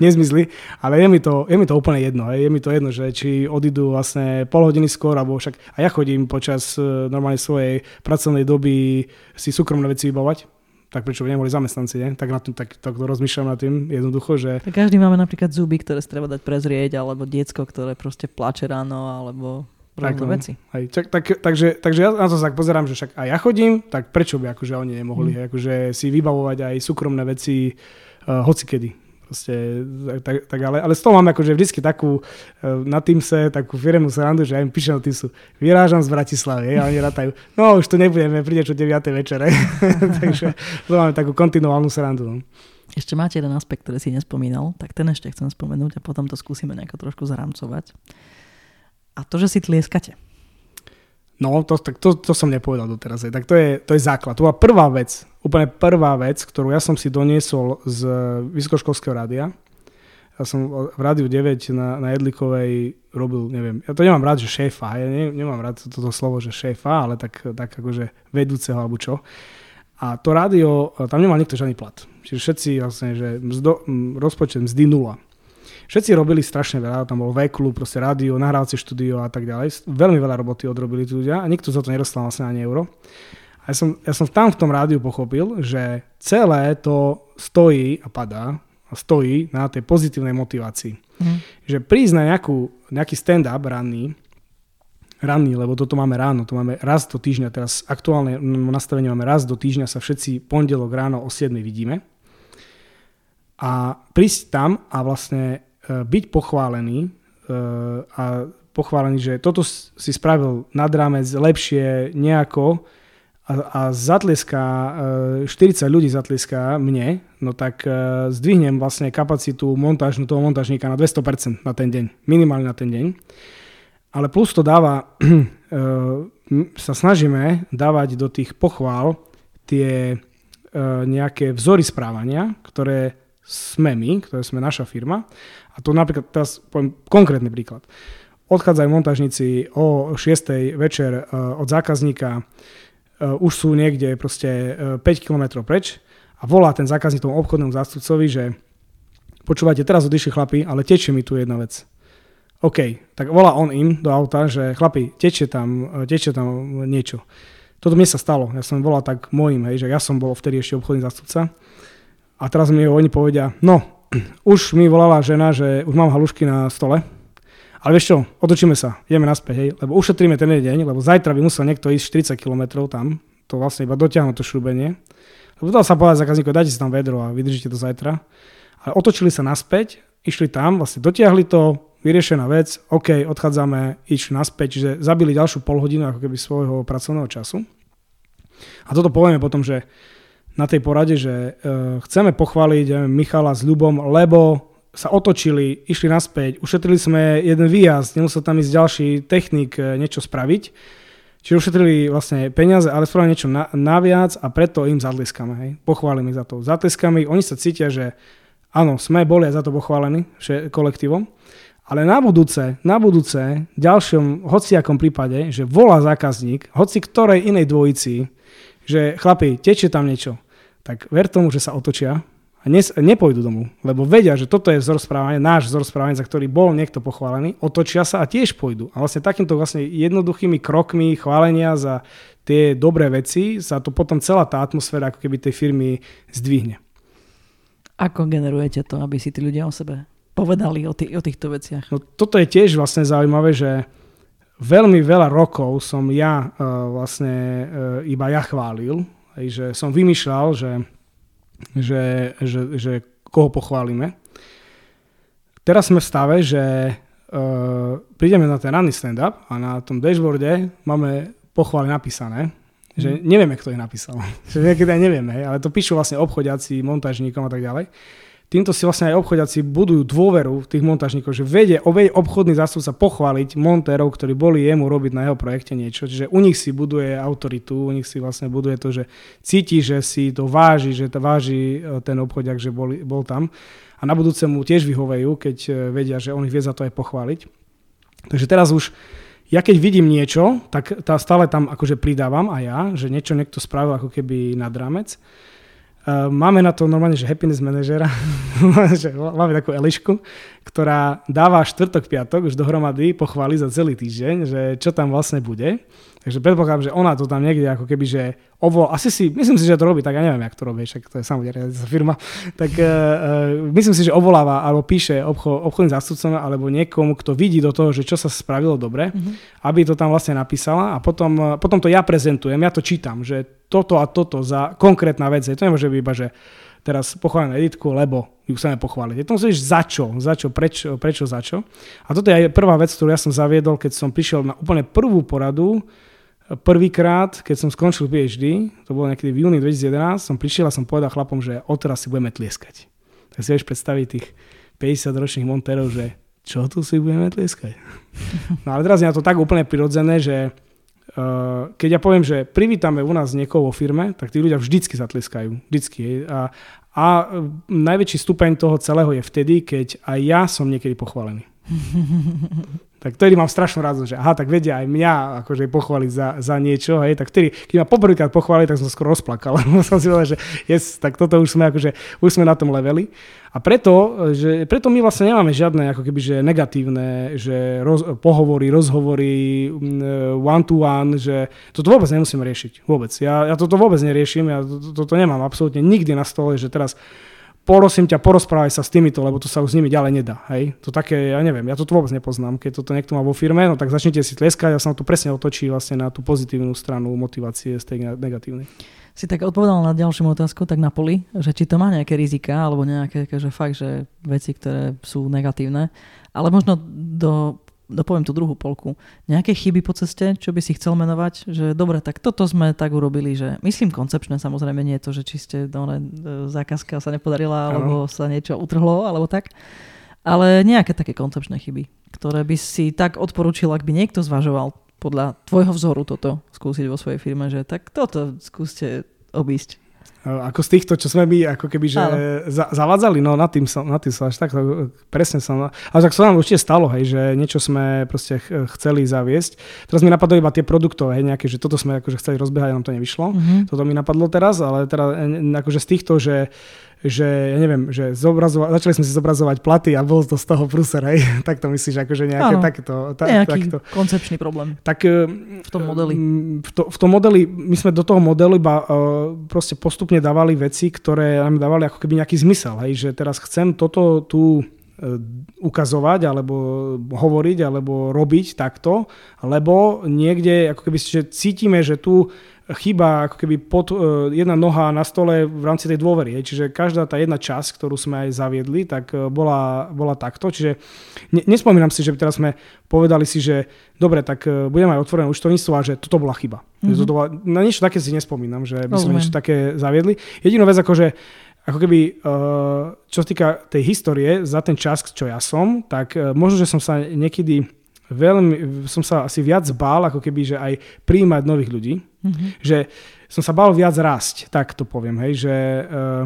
nezmizli, ale je mi to, je mi to úplne jedno, je mi to jedno, že či odídu vlastne pol hodiny skôr, alebo však a ja chodím počas e, normálne svojej pracovnej doby si súkromné veci vybavať, tak prečo by neboli zamestnanci, nie? Tak na tým, tak, tak rozmýšľam nad tým jednoducho, že...
Tak každý máme napríklad zuby, ktoré si treba dať prezrieť, alebo diecko, ktoré proste plače ráno, alebo tak, no, veci.
Hej, tak, tak, takže, takže ja na to sa pozerám, že však aj ja chodím, tak prečo by akože oni nemohli mm. akože si vybavovať aj súkromné veci uh, hocikedy. Proste, tak, tak ale, ale z toho mám akože vždycky takú uh, na Teamse, takú firmu srandu, že aj im píšem na Teamsu, vyrážam z Bratislavy a oni rátajú, no už tu nebudeme, príde čo 9. večere. takže to máme takú kontinuálnu srandu. No.
Ešte máte jeden aspekt, ktorý si nespomínal, tak ten ešte chcem spomenúť a potom to skúsime nejako trošku zaramcovať a to, že si tlieskate.
No, to, tak to, to som nepovedal doteraz. Tak to je, to je základ. To bola prvá vec, úplne prvá vec, ktorú ja som si doniesol z vysokoškolského rádia. Ja som v rádiu 9 na, na Jedlikovej robil, neviem, ja to nemám rád, že šéfa, ja ne, nemám rád toto slovo, že šéfa, ale tak, tak akože vedúceho alebo čo. A to rádio, tam nemal nikto žiadny plat. Čiže všetci vlastne, že mzdo, rozpočet mzdy nula. Všetci robili strašne veľa, tam bol veklu, proste rádio, nahrávacie štúdio a tak ďalej. Veľmi veľa roboty odrobili tí ľudia a nikto za to nedostal vlastne ani euro. A ja som, ja som tam v tom rádiu pochopil, že celé to stojí a padá a stojí na tej pozitívnej motivácii. Mm. Že prísť na nejakú, nejaký stand-up ranný, ranný, lebo toto máme ráno, to máme raz do týždňa, teraz aktuálne nastavenie máme raz do týždňa, sa všetci pondelok ráno o 7 vidíme. A prísť tam a vlastne byť pochválený e, a pochválený, že toto si spravil nad rámec lepšie nejako a, a zatleská, 40 e, ľudí zatleská mne, no tak zdvihnem vlastne kapacitu montážnu toho montážníka na 200% na ten deň, minimálne na ten deň. Ale plus to dáva, sa snažíme dávať do tých pochvál tie nejaké vzory správania, ktoré sme my, ktoré sme naša firma a to napríklad, teraz poviem konkrétny príklad. Odchádzajú montažníci o 6. večer e, od zákazníka, e, už sú niekde proste 5 e, km preč a volá ten zákazník tomu obchodnému zástupcovi, že počúvajte, teraz odišli chlapi, ale tečie mi tu jedna vec. OK, tak volá on im do auta, že chlapi, tečie tam, tečie tam niečo. toto mne sa stalo, ja som volal tak mojim, hej, že ja som bol vtedy ešte obchodný zastupca a teraz mi oni povedia, no, už mi volala žena, že už mám halušky na stole, ale vieš čo, otočíme sa, ideme naspäť, hej, lebo ušetríme ten deň, lebo zajtra by musel niekto ísť 40 km tam, to vlastne iba dotiahnuť to šrúbenie. Lebo dal sa povedať zákazníkov, dajte si tam vedro a vydržíte to zajtra. Ale otočili sa naspäť, išli tam, vlastne dotiahli to, vyriešená vec, OK, odchádzame, išli naspäť, čiže zabili ďalšiu polhodinu ako keby svojho pracovného času. A toto povieme potom, že na tej porade, že uh, chceme pochváliť Michala s Ľubom, lebo sa otočili, išli naspäť, ušetrili sme jeden výjazd, nemusel tam ísť ďalší technik e, niečo spraviť. Čiže ušetrili vlastne peniaze, ale spravili niečo na, naviac a preto im zatleskame. Hej. Pochválime za to. Zatleskame, oni sa cítia, že áno, sme boli aj za to pochválení kolektívom. Ale na budúce, na budúce, ďalšom hociakom prípade, že volá zákazník, hoci ktorej inej dvojici, že chlapi, tečie tam niečo, tak ver tomu, že sa otočia a ne, nepôjdu domov, lebo vedia, že toto je vzor správania, náš vzor správania, za ktorý bol niekto pochválený, otočia sa a tiež pôjdu. A vlastne takýmto vlastne jednoduchými krokmi chválenia za tie dobré veci sa to potom celá tá atmosféra ako keby tej firmy zdvihne.
Ako generujete to, aby si tí ľudia o sebe povedali o, tý, o týchto veciach?
No, toto je tiež vlastne zaujímavé, že veľmi veľa rokov som ja uh, vlastne uh, iba ja chválil, hej, že som vymýšľal, že, že, že, že koho pochválime. Teraz sme v stave, že uh, prídeme na ten ranný stand-up a na tom dashboarde máme pochvály napísané, že mhm. nevieme, kto ich napísal. že niekedy aj nevieme, ale to píšu vlastne obchodiaci, montážníkom a tak ďalej týmto si vlastne aj obchodiaci budujú dôveru tých montážnikov, že vedie, ovej obchodný zástupca pochváliť montérov, ktorí boli jemu robiť na jeho projekte niečo. Čiže u nich si buduje autoritu, u nich si vlastne buduje to, že cíti, že si to váži, že to váži e, ten obchodiak, že bol, bol tam. A na budúce mu tiež vyhovejú, keď e, vedia, že on ich vie za to aj pochváliť. Takže teraz už ja keď vidím niečo, tak tá stále tam akože pridávam a ja, že niečo niekto spravil ako keby nad rámec. Uh, máme na to normálne, že happiness manažera, máme takú Elišku, ktorá dáva štvrtok, piatok už dohromady pochváli za celý týždeň, že čo tam vlastne bude. Takže predpokladám, že ona to tam niekde ako keby, že ovo, asi si, myslím si, že to robí, tak ja neviem, jak to robí, však to je samozrejme firma, tak uh, uh, myslím si, že ovoláva alebo píše obcho, obchodným zástupcom alebo niekomu, kto vidí do toho, že čo sa spravilo dobre, mm-hmm. aby to tam vlastne napísala a potom, uh, potom to ja prezentujem, ja to čítam, že toto a toto za konkrétna vec, to nemôže byť iba, že teraz pochválim Editku, lebo ju chceme pochváliť. Je to musíš za čo, za čo, prečo, prečo, za čo. A toto je aj prvá vec, ktorú ja som zaviedol, keď som prišiel na úplne prvú poradu, Prvýkrát, keď som skončil PhD, to bolo niekedy v júni 2011, som prišiel a som povedal chlapom, že odteraz si budeme tlieskať. Tak si vieš predstaviť tých 50-ročných montérov, že čo tu si budeme tlieskať. No ale teraz je to tak úplne prirodzené, že uh, keď ja poviem, že privítame u nás niekoho vo firme, tak tí ľudia vždycky zatleskajú. Vždycky. A, a najväčší stupeň toho celého je vtedy, keď aj ja som niekedy pochválený. tak vtedy mám strašnú radosť, že aha, tak vedia aj mňa akože pochváliť za, za niečo, hej, tak vtedy, keď ma poprvýkrát pochválili, tak som skoro rozplakal, lebo som si povedal, že yes, tak toto už sme akože, už sme na tom leveli. A preto, že, preto my vlastne nemáme žiadne ako keby, že negatívne, že roz, pohovory, rozhovory, one to one, že toto vôbec nemusíme riešiť. Vôbec. Ja, ja toto vôbec neriešim, ja to, toto nemám absolútne nikdy na stole, že teraz prosím ťa, porozprávaj sa s týmito, lebo to sa už s nimi ďalej nedá. Hej? To také, ja neviem, ja to vôbec nepoznám. Keď toto niekto má vo firme, no tak začnite si tleskať a sa to presne otočí vlastne na tú pozitívnu stranu motivácie z tej negatívnej.
Si tak odpovedal na ďalšiu otázku, tak na poli, že či to má nejaké rizika, alebo nejaké že fakt, že veci, ktoré sú negatívne, ale možno do dopoviem tú druhú polku, nejaké chyby po ceste, čo by si chcel menovať, že dobre, tak toto sme tak urobili, že myslím koncepčné, samozrejme nie je to, že či ste no, zákazka sa nepodarila, alebo sa niečo utrhlo, alebo tak, ale nejaké také koncepčné chyby, ktoré by si tak odporúčil, ak by niekto zvažoval podľa tvojho vzoru toto skúsiť vo svojej firme, že tak toto skúste obísť.
Ako z týchto, čo sme my ako keby že za, zavádzali, no nad tým som, nad tým som až tak, presne som, ale tak to nám určite stalo, hej, že niečo sme proste chceli zaviesť. Teraz mi napadlo iba tie produktové, hej, nejaké, že toto sme akože chceli rozbiehať, nám to nevyšlo. Mm-hmm. Toto mi napadlo teraz, ale teda akože z týchto, že že ja neviem, že zobrazova- začali sme si zobrazovať platy a bol to z toho pruser, hej? tak to myslíš, akože nejaké
Áno,
takéto... Ta,
Nejaký
takto.
koncepčný problém.
Tak eh,
V tom modeli.
V, to, v tom modeli, my sme do toho modelu iba uh, proste postupne dávali veci, ktoré nám dávali ako keby nejaký zmysel, hej? že teraz chcem toto tu eh, ukazovať, alebo hovoriť, alebo robiť takto, lebo niekde ako keby že cítime, že tu chýba ako keby pod, uh, jedna noha na stole v rámci tej dôvery. Čiže každá tá jedna časť, ktorú sme aj zaviedli, tak uh, bola, bola takto. Čiže ne, nespomínam si, že by teraz sme povedali si, že dobre, tak uh, budeme aj otvorené účtovníctvo a že toto bola chyba. Mm-hmm. Toto bola, na niečo také si nespomínam, že by sme
Rozumiem.
niečo také zaviedli. Jedinú vec ako, že ako keby, čo sa týka tej histórie, za ten čas, čo ja som, tak možno, že som sa niekedy veľmi, som sa asi viac bál, ako keby, že aj príjmať nových ľudí.
Mhm.
Že som sa bál viac rásť, tak to poviem, hej, že, uh,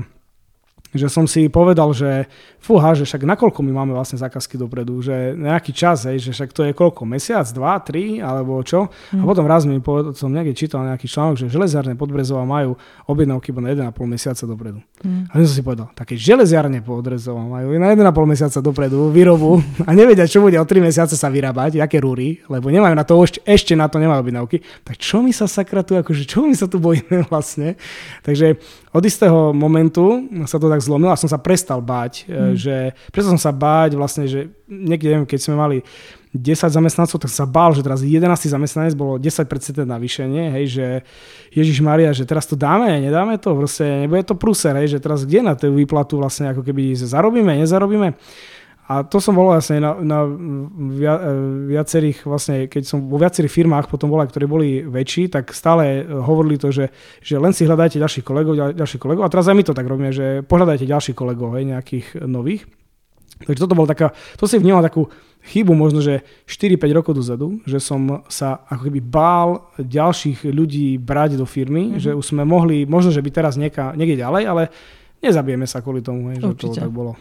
že som si povedal, že fúha, že však nakoľko my máme vlastne zákazky dopredu, že nejaký čas, hej, že však to je koľko, mesiac, dva, tri, alebo čo. A potom raz mi povedal, som niekde čítal nejaký článok, že železiarne Podbrezova majú objednávky iba na 1,5 mesiaca dopredu.
Mm.
A ja som si povedal, také železiarne Podbrezova majú na 1,5 mesiaca dopredu výrobu a nevedia, čo bude o 3 mesiace sa vyrábať, aké rúry, lebo nemajú na to, ešte, ešte na to nemajú objednávky. Tak čo my sa sakra tu, akože čo my sa tu bojíme vlastne? Takže od istého momentu sa to tak zlomilo a som sa prestal báť, mm. že prestal som sa báť vlastne, že niekde, neviem, keď sme mali 10 zamestnancov, tak sa bál, že teraz 11 zamestnanec bolo 10% navýšenie, hej, že Ježiš Maria, že teraz to dáme, nedáme to, proste nebude to pruser, hej, že teraz kde na tú výplatu vlastne ako keby zarobíme, nezarobíme. A to som bol vlastne na, na via, viacerých, vlastne, keď som vo viacerých firmách potom bol, ktorí boli väčší, tak stále hovorili to, že, že len si hľadajte ďalších kolegov, ďal, ďalších kolegov. A teraz aj my to tak robíme, že pohľadajte ďalších kolegov, hej, nejakých nových. Takže toto bol taká, to si vnímal takú chybu možno, že 4-5 rokov dozadu, že som sa ako keby bál ďalších ľudí brať do firmy, mm-hmm. že už sme mohli, možno, že by teraz nieka, niekde ďalej, ale nezabijeme sa kvôli tomu, hej, že to tak bolo.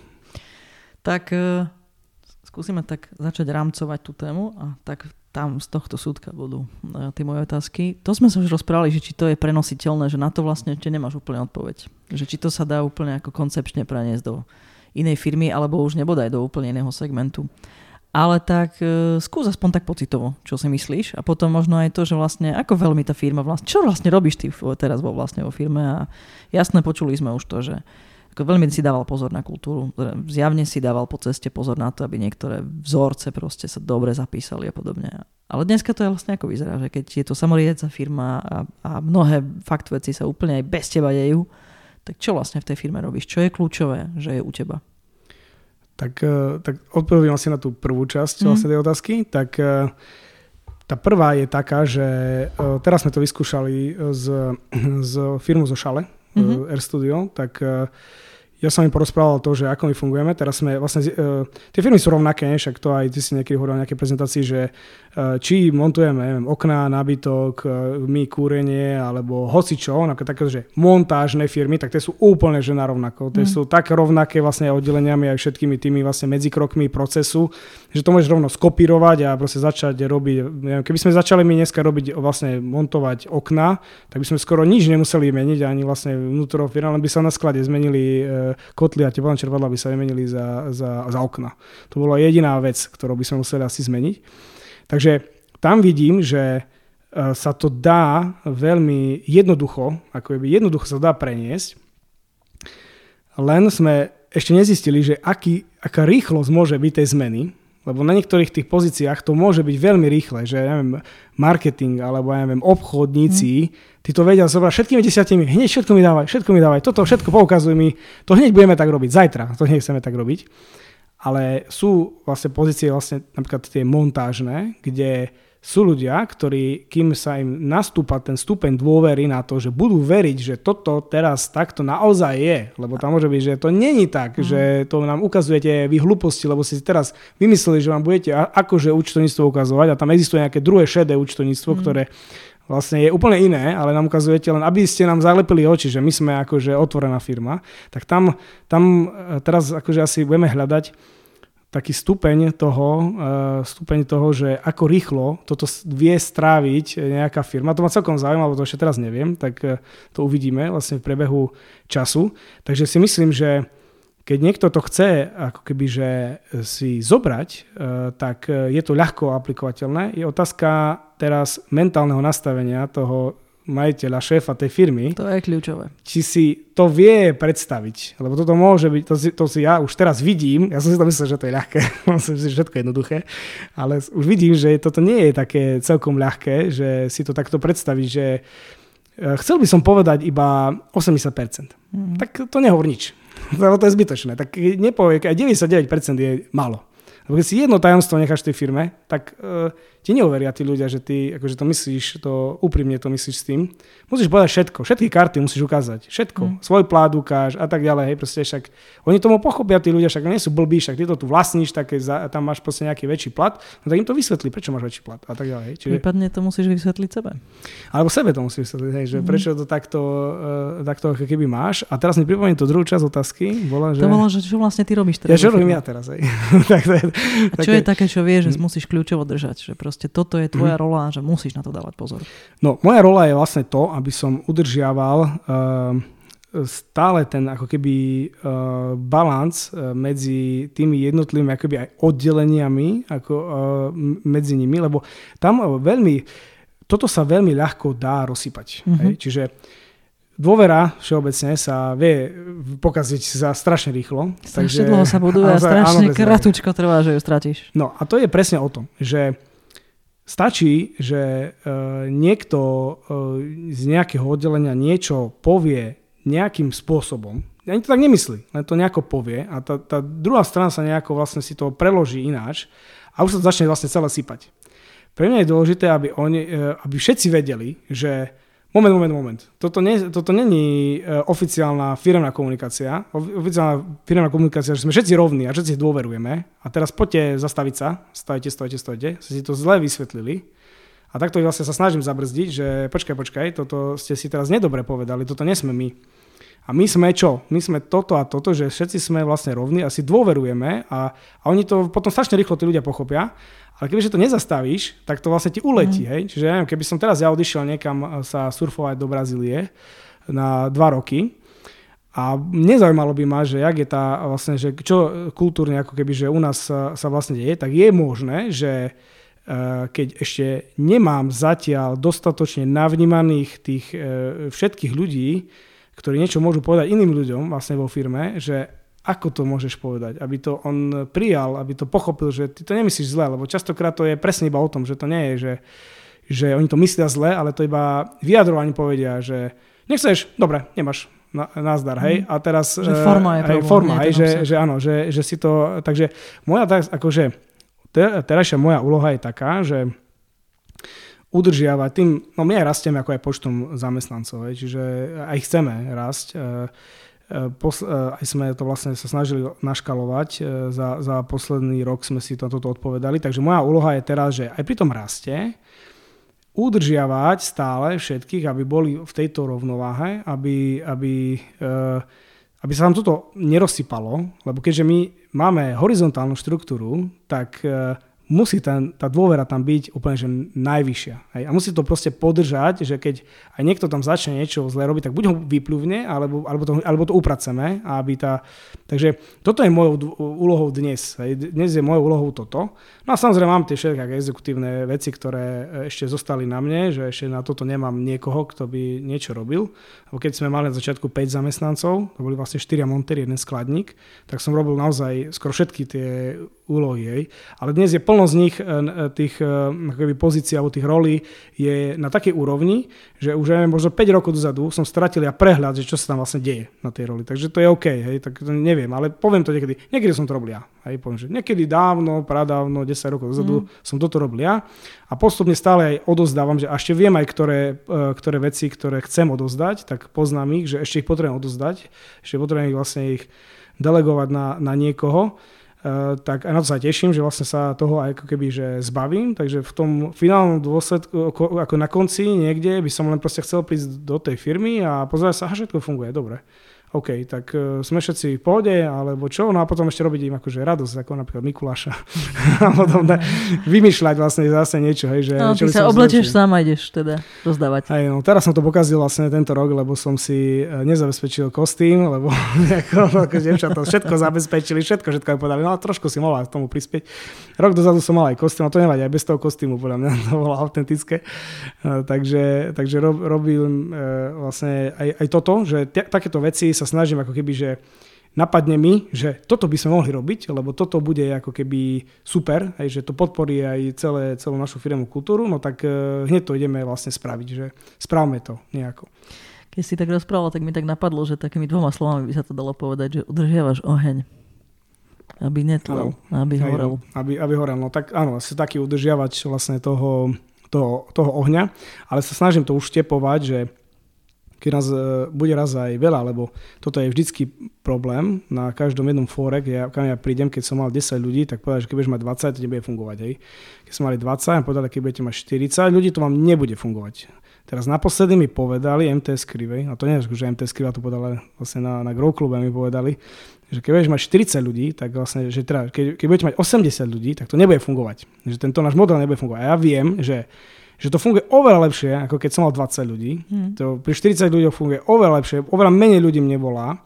Tak uh, skúsime tak začať rámcovať tú tému a tak tam z tohto súdka budú uh, tie moje otázky. To sme sa už rozprávali, že či to je prenositeľné, že na to vlastne ešte nemáš úplne odpoveď. Že či to sa dá úplne ako koncepčne preniesť do inej firmy, alebo už nebodaj do úplne iného segmentu. Ale tak uh, skús aspoň tak pocitovo, čo si myslíš a potom možno aj to, že vlastne ako veľmi tá firma vlastne, čo vlastne robíš ty teraz vo vlastne vo firme a jasne počuli sme už to, že ako veľmi si dával pozor na kultúru, zjavne si dával po ceste pozor na to, aby niektoré vzorce proste sa dobre zapísali a podobne. Ale dneska to je vlastne ako vyzerá, že keď je to samoriedca firma a, a mnohé fakt veci sa úplne aj bez teba dejú, tak čo vlastne v tej firme robíš? Čo je kľúčové, že je u teba?
Tak, tak odpoviem asi na tú prvú časť mm. vlastne tej otázky. Tak tá prvá je taká, že teraz sme to vyskúšali z, z firmu zo Šale, mm-hmm. Air Studio, tak ja som im porozprával to, že ako my fungujeme. Teraz sme vlastne, uh, tie firmy sú rovnaké, však to aj ty si niekedy hovoril o nejakej prezentácii, že uh, či montujeme neviem, okná, nábytok, uh, my kúrenie, alebo hocičo, také, že montážne firmy, tak tie sú úplne že na rovnako. Tie mm. sú tak rovnaké vlastne oddeleniami aj všetkými tými vlastne medzikrokmi procesu, že to môžeš rovno skopírovať a proste začať robiť, neviem, keby sme začali my dneska robiť vlastne montovať okná, tak by sme skoro nič nemuseli meniť, ani vlastne vnútro firmy, len by sa na sklade zmenili kotly a teplné čerpadla by sa vymenili za, za, za okna. To bola jediná vec, ktorú by sme museli asi zmeniť. Takže tam vidím, že sa to dá veľmi jednoducho, ako by jednoducho sa dá preniesť, len sme ešte nezistili, že aký, aká rýchlosť môže byť tej zmeny, lebo na niektorých tých pozíciách to môže byť veľmi rýchle, že ja neviem, marketing alebo ja neviem, obchodníci, mm. tí to vedia zobrať všetkými desiatimi, hneď všetko mi dávaj, všetko mi dávaj, toto všetko poukazuj mi, to hneď budeme tak robiť, zajtra, to nechceme tak robiť. Ale sú vlastne pozície, vlastne napríklad tie montážne, kde sú ľudia, ktorí, kým sa im nastúpa ten stupeň dôvery na to, že budú veriť, že toto teraz takto naozaj je, lebo tam môže byť, že to není tak, mm. že to nám ukazujete vy hlúposti, lebo si teraz vymysleli, že vám budete akože účtovníctvo ukazovať a tam existuje nejaké druhé šedé účtovníctvo, mm. ktoré vlastne je úplne iné, ale nám ukazujete len, aby ste nám zalepili oči, že my sme akože otvorená firma, tak tam, tam teraz akože asi budeme hľadať taký stupeň toho, uh, stupeň toho, že ako rýchlo toto vie stráviť nejaká firma. To ma celkom zaujíma, lebo to ešte teraz neviem, tak uh, to uvidíme vlastne v priebehu času. Takže si myslím, že keď niekto to chce ako keby, že si zobrať, tak je to ľahko aplikovateľné. Je otázka teraz mentálneho nastavenia toho majiteľa, šéfa tej firmy.
To je kľúčové.
Či si to vie predstaviť. Lebo toto môže byť, to si, to si ja už teraz vidím, ja som si to myslel, že to je ľahké, myslím si, všetko je jednoduché, ale už vidím, že toto nie je také celkom ľahké, že si to takto predstaviť, že e, chcel by som povedať iba 80%. Mm. Tak to nehovor nič. Lebo to je zbytočné. Tak nepovie, aj 99% je málo. Lebo keď si jedno tajomstvo necháš v tej firme, tak uh, ti neuveria tí ľudia, že ty akože to myslíš, to úprimne to myslíš s tým. Musíš povedať všetko, všetky karty musíš ukázať, všetko. Mm. Svoj plát ukáž a tak ďalej, hej, proste však oni tomu pochopia tí ľudia, však nie sú blbí, však ty to tu vlastníš, tak tam máš proste nejaký väčší plat, no tak im to vysvetlí, prečo máš väčší plat a tak ďalej.
Čiže... Prípadne to musíš vysvetliť sebe.
Alebo sebe to musíš vysvetliť, hej, že mm. prečo to takto, uh, takto keby máš. A teraz mi pripomeniem tú druhú časť otázky. Bola, že...
To bolo, že čo vlastne ty robíš teraz.
Ja čo robím ja teraz, hej. tak to je,
a čo také... je také, čo vieš, že mm. musíš kľúčovo držať, že proste toto je tvoja mm rola, že musíš na to dávať pozor?
No, moja rola je vlastne to, aby som udržiaval uh, stále ten ako keby uh, balans uh, medzi tými jednotlivými akoby aj oddeleniami ako, uh, medzi nimi, lebo tam veľmi, toto sa veľmi ľahko dá rozsypať. Mm-hmm. Hej? Čiže dôvera všeobecne sa vie pokaziť za strašne rýchlo.
Strašne dlho sa buduje a strašne kratučko trvá, že ju stratíš.
No a to je presne o tom, že Stačí, že e, niekto e, z nejakého oddelenia niečo povie nejakým spôsobom, ani to tak nemyslí, len to nejako povie a tá, tá druhá strana sa nejako vlastne si to preloží ináč a už sa to začne vlastne celé sypať. Pre mňa je dôležité, aby, oni, e, aby všetci vedeli, že Moment, moment, moment. Toto, nie, toto není uh, oficiálna firemná komunikácia. Oficiálna firemná komunikácia, že sme všetci rovní a všetci dôverujeme. A teraz poďte zastaviť sa. Stojte, stojte, stojte. Ste si to zle vysvetlili. A takto vlastne sa snažím zabrzdiť, že počkaj, počkaj, toto ste si teraz nedobre povedali, toto nesme my. A my sme čo? My sme toto a toto, že všetci sme vlastne rovní a si dôverujeme a, a oni to potom strašne rýchlo tí ľudia pochopia ale kebyže to nezastavíš, tak to vlastne ti uletí. Mm. Hej? Čiže ja neviem, keby som teraz ja odišiel niekam eh, sa surfovať do Brazílie na dva roky, a nezaujímalo by ma, že jak je tá vlastne, že čo kultúrne ako keby, že u nás sa, sa vlastne deje, tak je možné, že uh, keď ešte nemám zatiaľ dostatočne navnímaných tých všetkých ľudí, ktorí niečo môžu povedať iným ľuďom vlastne vo firme, že ako to môžeš povedať, aby to on prijal, aby to pochopil, že ty to nemyslíš zle, lebo častokrát to je presne iba o tom, že to nie je, že, že oni to myslia zle, ale to iba vyjadrovaní povedia, že nechceš, dobre, nemáš, na, nazdar, hej. Mhm. A teraz...
Že forma je
problém. Forma, hej, že, že áno, že, že si to... Takže moja, akože, terajšia moja úloha je taká, že udržiavať tým, no my aj rastieme ako aj počtom zamestnancov, čiže aj chceme rásť. Pos, aj sme to vlastne sa snažili naškalovať. E, za, za posledný rok sme si toto odpovedali. Takže moja úloha je teraz, že aj pri tom raste udržiavať stále všetkých, aby boli v tejto rovnováhe, aby, aby, e, aby sa nám toto nerozsypalo, lebo keďže my máme horizontálnu štruktúru, tak e, musí ten, tá dôvera tam byť úplne že najvyššia. Hej? A musí to proste podržať, že keď aj niekto tam začne niečo zle robiť, tak buď ho vyplúvne, alebo, alebo, to, alebo to upraceme. Aby tá... Takže toto je mojou úlohou dnes. Hej? Dnes je mojou úlohou toto. No a samozrejme mám tie všetky exekutívne veci, ktoré e, ešte zostali na mne, že ešte na toto nemám niekoho, kto by niečo robil. Lebo keď sme mali na začiatku 5 zamestnancov, to boli vlastne 4 montery, jeden skladník, tak som robil naozaj skoro všetky tie úlohy. Hej. Ale dnes je plno z nich, e, e, tých akoby, pozícií alebo tých rolí je na takej úrovni, že už aj možno 5 rokov dozadu som stratil ja prehľad, že čo sa tam vlastne deje na tej roli. Takže to je OK, hej, tak to neviem, ale poviem to niekedy. Niekedy som to robil ja. Hej, poviem, že niekedy dávno, pradávno, 10 rokov dozadu mm. som toto robil ja a postupne stále aj odozdávam, že ešte viem aj ktoré, e, ktoré veci, ktoré chcem odozdať, tak poznám ich, že ešte ich potrebujem odozdať, ešte potrebujem ich vlastne ich delegovať na, na niekoho. Uh, tak aj na to sa teším, že vlastne sa toho aj ako keby že zbavím, takže v tom finálnom dôsledku, ako na konci niekde by som len proste chcel prísť do tej firmy a pozerať sa, aha, všetko funguje, dobre OK, tak uh, sme všetci v pohode, alebo čo, no a potom ešte robiť im akože radosť, ako napríklad Mikuláša. a potom da, vymýšľať vlastne zase niečo, hej, že...
No, ty sa oblečieš sám a ideš teda rozdávať.
Hej, no teraz som to pokazil vlastne tento rok, lebo som si e, nezabezpečil kostým, lebo ako, ako to všetko zabezpečili, všetko, všetko aj povedali, no a trošku si mohla tomu prispieť. Rok dozadu som mal aj kostým, a to nevadí, aj bez toho kostýmu, podľa mňa to bolo autentické. Uh, takže takže rob, robil uh, vlastne aj, aj toto, že t- takéto veci sa snažím ako keby, že napadne mi, že toto by sme mohli robiť, lebo toto bude ako keby super, aj že to podporí aj celé, celú našu firmu kultúru, no tak uh, hneď to ideme vlastne spraviť, že správme to nejako.
Keď si tak rozprával, tak mi tak napadlo, že takými dvoma slovami by sa to dalo povedať, že udržiavaš oheň. Aby netlel, aby horel.
Aby, aby horel, no tak áno, asi taký udržiavač vlastne toho, toho, toho ohňa, ale sa snažím to uštepovať, že keď nás e, bude raz aj veľa, lebo toto je vždycky problém na každom jednom fóre, ja, kam ja prídem, keď som mal 10 ľudí, tak povedal, že keď budeš mať 20, to nebude fungovať. Hej. Keď sme mali 20, a povedali, keď budete mať 40 ľudí, to vám nebude fungovať. Teraz naposledy mi povedali MTS Krivej, a to nie je, že MTS Kriva to povedala vlastne na, na Grow Clube mi povedali, že keď budeš mať 40 ľudí, tak vlastne, že teda, keď, keď budete mať 80 ľudí, tak to nebude fungovať. Že tento náš model nebude fungovať. A ja viem, že že to funguje oveľa lepšie, ako keď som mal 20 ľudí. Hmm. To pri 40 ľuďoch funguje oveľa lepšie, oveľa menej ľudí mne volá.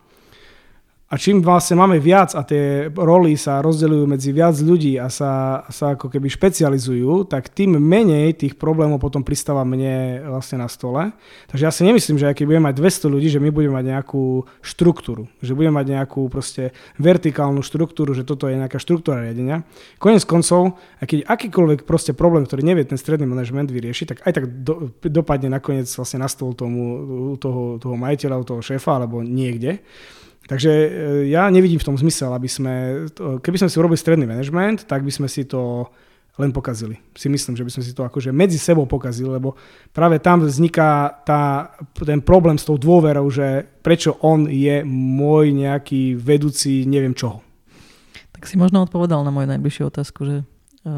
A čím vlastne máme viac a tie roly sa rozdeľujú medzi viac ľudí a sa, sa ako keby špecializujú, tak tým menej tých problémov potom pristáva mne vlastne na stole. Takže ja si nemyslím, že keď budeme mať 200 ľudí, že my budeme mať nejakú štruktúru, že budeme mať nejakú proste vertikálnu štruktúru, že toto je nejaká štruktúra riadenia. Konec koncov, a keď akýkoľvek proste problém, ktorý nevie ten stredný manažment vyriešiť, tak aj tak do, dopadne nakoniec vlastne na stôl tomu, toho, toho majiteľa, toho šéfa alebo niekde. Takže e, ja nevidím v tom zmysel, aby sme, keby sme si urobili stredný management, tak by sme si to len pokazili. Si myslím, že by sme si to akože medzi sebou pokazili, lebo práve tam vzniká tá, ten problém s tou dôverou, že prečo on je môj nejaký vedúci neviem čoho.
Tak si možno odpovedal na moju najbližšiu otázku, že e,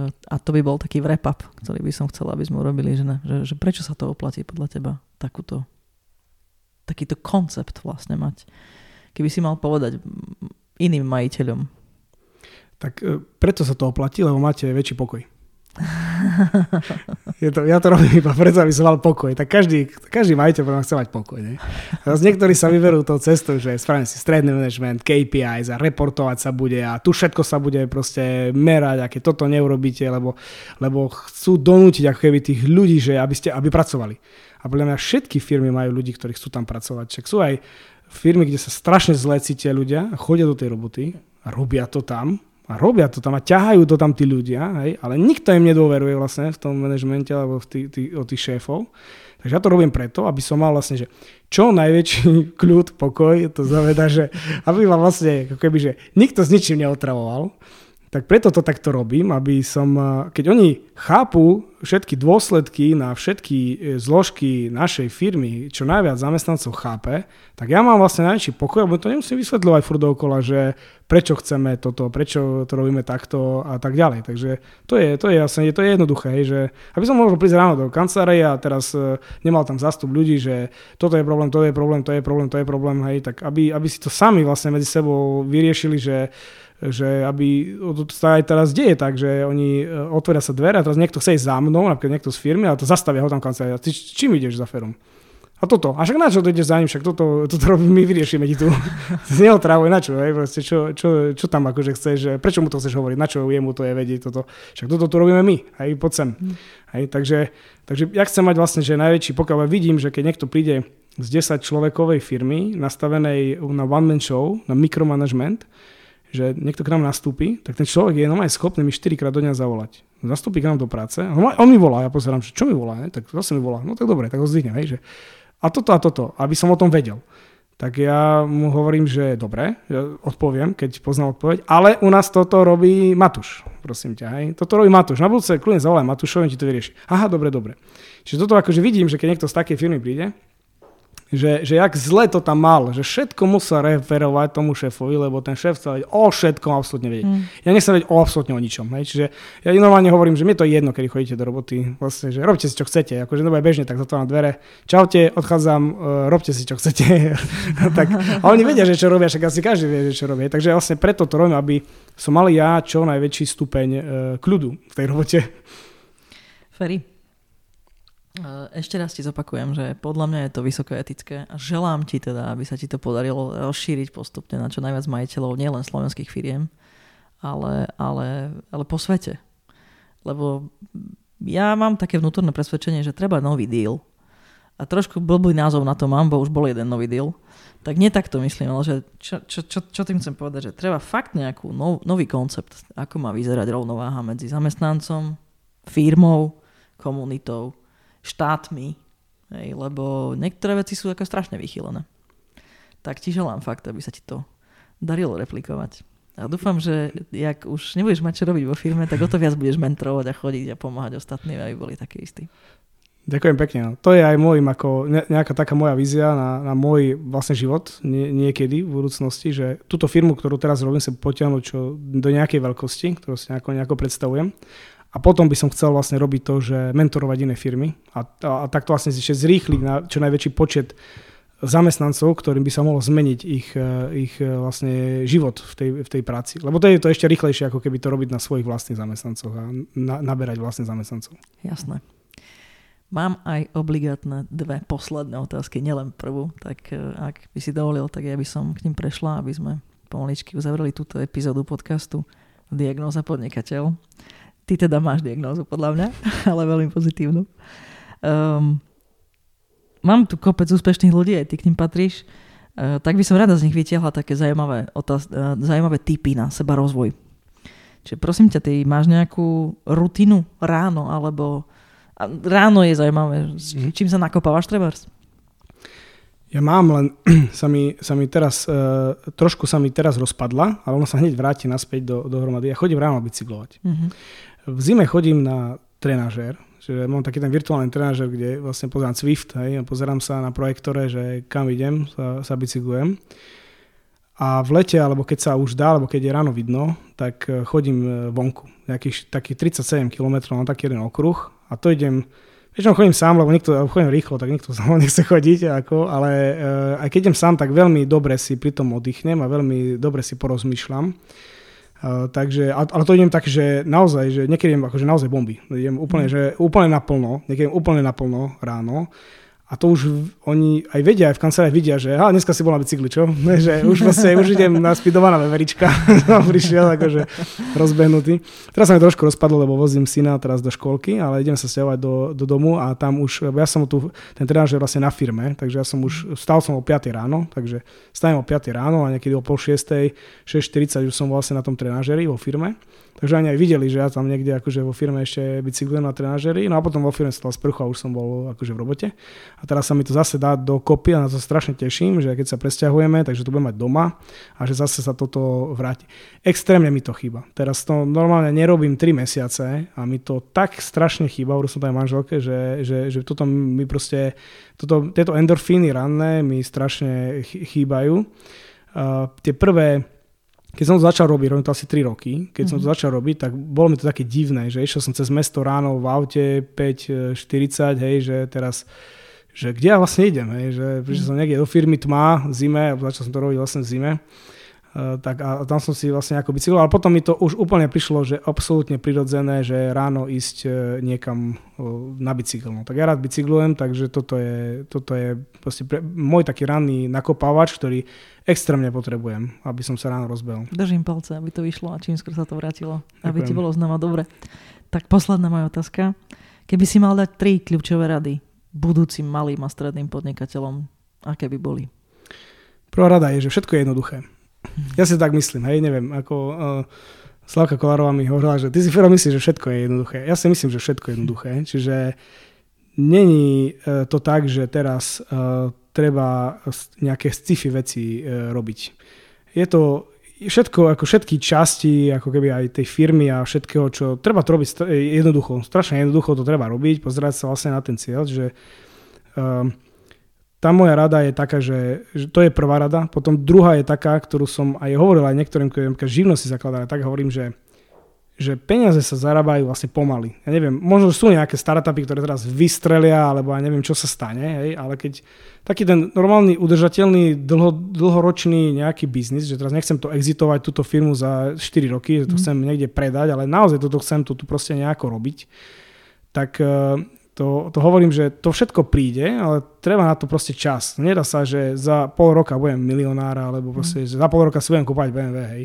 a to by bol taký wrap-up, ktorý by som chcela, aby sme urobili, že, ne, že, že prečo sa to oplatí podľa teba takúto, takýto koncept vlastne mať keby si mal povedať iným majiteľom?
Tak e, preto sa to oplatí, lebo máte väčší pokoj. Je to, ja to robím iba preto, aby som mal pokoj. Tak každý, každý majiteľ chce mať pokoj. Ne? Teraz niektorí sa vyberú tou cestou, že spravím si stredný management, KPIs a reportovať sa bude a tu všetko sa bude proste merať, aké toto neurobíte, lebo, lebo chcú donútiť ako keby tých ľudí, že aby, ste, aby pracovali. A podľa mňa všetky firmy majú ľudí, ktorí chcú tam pracovať. Však sú aj firmy, kde sa strašne zle cítia ľudia chodia do tej roboty a robia to tam a robia to tam a ťahajú to tam tí ľudia, hej, ale nikto im nedôveruje vlastne v tom manažmente alebo v tý, tý, od tých šéfov. Takže ja to robím preto, aby som mal vlastne, že čo najväčší kľud, pokoj, to znamená, že aby ma vlastne, ako keby, že nikto s ničím neotravoval, tak preto to takto robím, aby som, keď oni chápu všetky dôsledky na všetky e, zložky našej firmy, čo najviac zamestnancov chápe, tak ja mám vlastne najväčší pokoj, lebo to nemusím vysvetľovať furt dookola, že prečo chceme toto, prečo to robíme takto a tak ďalej. Takže to je, to je jasné, to je jednoduché, že aby som mohol prísť ráno do kancelárie a teraz e, nemal tam zastup ľudí, že toto je problém, to je problém, to je problém, to je problém, hej, tak aby, aby si to sami vlastne medzi sebou vyriešili, že že aby sa aj teraz deje tak, že oni e, otvoria sa dvere a teraz niekto chce ísť za mnou, napríklad niekto z firmy, a to zastavia ho tam kancelária. Ty čím ideš za ferom? A toto. A však na čo to ideš za ním? Však toto, toto robím, my vyriešime ti tu. Neotrávuj, na čo? Hej? Proste, čo, čo, čo, tam akože chceš, prečo mu to chceš hovoriť, na čo jemu to je vedieť toto. Však toto tu robíme my, hej, poď sem. Hej, takže, takže ja chcem mať vlastne, že najväčší, pokiaľ vidím, že keď niekto príde z 10 človekovej firmy, nastavenej na one-man show, na mikromanagement, že niekto k nám nastúpi, tak ten človek je normálne schopný mi 4 krát do dňa zavolať. Nastúpi k nám do práce, a on mi volá, ja pozerám, že čo mi volá, ne? tak zase mi volá, no tak dobre, tak ho zdvihnem, hej, že a toto a toto, aby som o tom vedel. Tak ja mu hovorím, že dobre, ja odpoviem, keď poznám odpoveď, ale u nás toto robí Matuš, prosím ťa, hej. Toto robí Matuš. Na budúce kľudne zavolaj Matušovi, ti to vyrieši. Aha, dobre, dobre. Čiže toto akože vidím, že keď niekto z takej firmy príde, že, že jak zle to tam mal, že všetko musel referovať tomu šéfovi, lebo ten šéf chcel vedieť o všetkom absolútne vedieť. Mm. Ja nechcem vedieť o absolútne o ničom. Hej. Čiže ja normálne hovorím, že mi to je jedno, keď chodíte do roboty. Vlastne, že robte si, čo chcete. Akože to bežne, tak na dvere. Čaute, odchádzam, uh, robte si, čo chcete. tak, a oni vedia, že čo robia, však asi každý vie, že čo robia. Takže vlastne preto to robím, aby som mal ja čo najväčší stupeň uh, kľudu v tej robote.
Ferry. Ešte raz ti zopakujem, že podľa mňa je to vysoké etické a želám ti teda, aby sa ti to podarilo rozšíriť postupne na čo najviac majiteľov, nielen slovenských firiem, ale, ale, ale po svete. Lebo ja mám také vnútorné presvedčenie, že treba nový deal. A trošku blbý názov na to mám, bo už bol jeden nový deal. Tak nie tak to myslím, ale že čo, čo, čo, čo tým chcem povedať, že treba fakt nejakú nov, nový koncept, ako má vyzerať rovnováha medzi zamestnancom, firmou, komunitou štátmi, hej, lebo niektoré veci sú ako strašne vychylené. Tak ti želám fakt, aby sa ti to darilo replikovať. A dúfam, že jak už nebudeš mať čo robiť vo firme, tak o to viac budeš mentorovať a chodiť a pomáhať ostatným, aby boli takí istí.
Ďakujem pekne. No. To je aj môjim ako nejaká taká moja vízia na, na môj vlastne život nie, niekedy v budúcnosti, že túto firmu, ktorú teraz robím, sa potiahnuť čo, do nejakej veľkosti, ktorú si nejako, nejako predstavujem. A potom by som chcel vlastne robiť to, že mentorovať iné firmy a, a, a takto vlastne ešte zrýchliť na čo najväčší počet zamestnancov, ktorým by sa mohlo zmeniť ich, e, ich e, vlastne život v tej, v tej práci. Lebo to je to ešte rýchlejšie, ako keby to robiť na svojich vlastných zamestnancoch a na, naberať vlastných zamestnancov.
Jasné. Mám aj obligátne dve posledné otázky, nielen prvú, tak e, ak by si dovolil, tak ja by som k ním prešla, aby sme pomaličky uzavreli túto epizódu podcastu Diagnóza podnikateľ. Ty teda máš diagnózu, podľa mňa, ale veľmi pozitívnu. Um, mám tu kopec úspešných ľudí, aj ty k ním patríš. Uh, tak by som rada z nich vytiahla také zaujímavé, otáz- uh, zaujímavé typy na seba rozvoj. Čiže prosím ťa, ty máš nejakú rutinu ráno, alebo ráno je zaujímavé, mm. čím sa nakopávaš trebárs?
Ja mám, len sa mi, sa mi teraz, uh, trošku sa mi teraz rozpadla, ale ono sa hneď vráti naspäť do, do hromady. Ja chodím ráno bicyklovať. Mm-hmm. V zime chodím na trenažér, že mám taký ten virtuálny trenažér, kde vlastne pozerám Swift, hej, a pozerám sa na projektore, že kam idem, sa, sa bicyklujem. A v lete, alebo keď sa už dá, alebo keď je ráno vidno, tak e, chodím e, vonku. Nejakých takých 37 km na taký jeden okruh a to idem, väčšinou chodím sám, lebo niekto, chodím rýchlo, tak niekto sa nechce chodiť, ako, ale uh, aj keď idem sám, tak veľmi dobre si pri tom oddychnem a veľmi dobre si porozmýšľam. Uh, takže, ale to idem tak, že naozaj, že niekedy idem akože naozaj bomby. Idem úplne, mm. že úplne naplno, niekedy idem úplne naplno ráno. A to už oni aj vedia, aj v kancelárii vidia, že aha, dneska si bol na bicykli, čo? že už vlastne, už idem na spidovaná veverička. prišiel akože rozbehnutý. Teraz sa mi trošku rozpadlo, lebo vozím syna teraz do školky, ale idem sa stiahovať do, do domu a tam už, ja som tu, ten tréner je vlastne na firme, takže ja som už, stal som o 5 ráno, takže stajem o 5 ráno a niekedy o pol 6, 6.40 už som vlastne na tom trenážeri vo firme. Takže ani aj videli, že ja tam niekde akože vo firme ešte bicyklujem na trenažeri, no a potom vo firme stal sprchu a už som bol akože v robote. A teraz sa mi to zase dá do kopy a na to strašne teším, že keď sa presťahujeme, takže to budem mať doma a že zase sa toto vráti. Extrémne mi to chýba. Teraz to normálne nerobím 3 mesiace a mi to tak strašne chýba, hovoril som to aj manželke, že, že, že toto mi proste, toto, tieto endorfíny ranné mi strašne chýbajú. Uh, tie prvé keď som to začal robiť, robím to asi 3 roky, keď mm-hmm. som to mhm. začal robiť, tak bolo mi to také divné, že išiel som cez mesto ráno v aute 5.40, hej, že teraz že kde ja vlastne idem, hej, že prišiel mm. som niekde do firmy tma, zime, začal som to robiť vlastne v zime, tak a tam som si vlastne ako bicykloval, ale potom mi to už úplne prišlo, že absolútne prirodzené, že ráno ísť uh, niekam uh, na bicykel. No, tak ja rád bicyklujem, takže toto je, toto je pre, môj taký ranný nakopávač, ktorý extrémne potrebujem, aby som sa ráno rozbehol.
Držím palce, aby to vyšlo a čím skôr sa to vrátilo. Ďakujem. Aby ti bolo znova dobre. Tak posledná moja otázka. Keby si mal dať tri kľúčové rady budúcim malým a stredným podnikateľom, aké by boli?
Prvá rada je, že všetko je jednoduché. Ja si tak myslím, hej, neviem, ako uh, Slavka Kolárová mi hovorila, že ty si Fero myslíš, že všetko je jednoduché. Ja si myslím, že všetko je jednoduché, čiže není uh, to tak, že teraz uh, treba nejaké sci-fi veci robiť. Je to všetko, ako všetky časti, ako keby aj tej firmy a všetkého, čo treba to robiť jednoducho, strašne jednoducho to treba robiť, pozerať sa vlastne na ten cieľ, že um, tá moja rada je taká, že, že to je prvá rada. Potom druhá je taká, ktorú som aj hovoril aj niektorým, ktorí živnosti zakladali, tak hovorím, že že peniaze sa zarábajú vlastne pomaly. Ja neviem, možno sú nejaké startupy, ktoré teraz vystrelia, alebo ja neviem, čo sa stane, hej, ale keď taký ten normálny, udržateľný, dlho, dlhoročný nejaký biznis, že teraz nechcem to exitovať túto firmu za 4 roky, že to mm. chcem niekde predať, ale naozaj toto chcem tu, tu proste nejako robiť, tak eh, to, to hovorím, že to všetko príde, ale treba na to proste čas. Nedá sa, že za pol roka budem milionára, alebo proste, mm. že za pol roka si budem kúpať BMW, hej.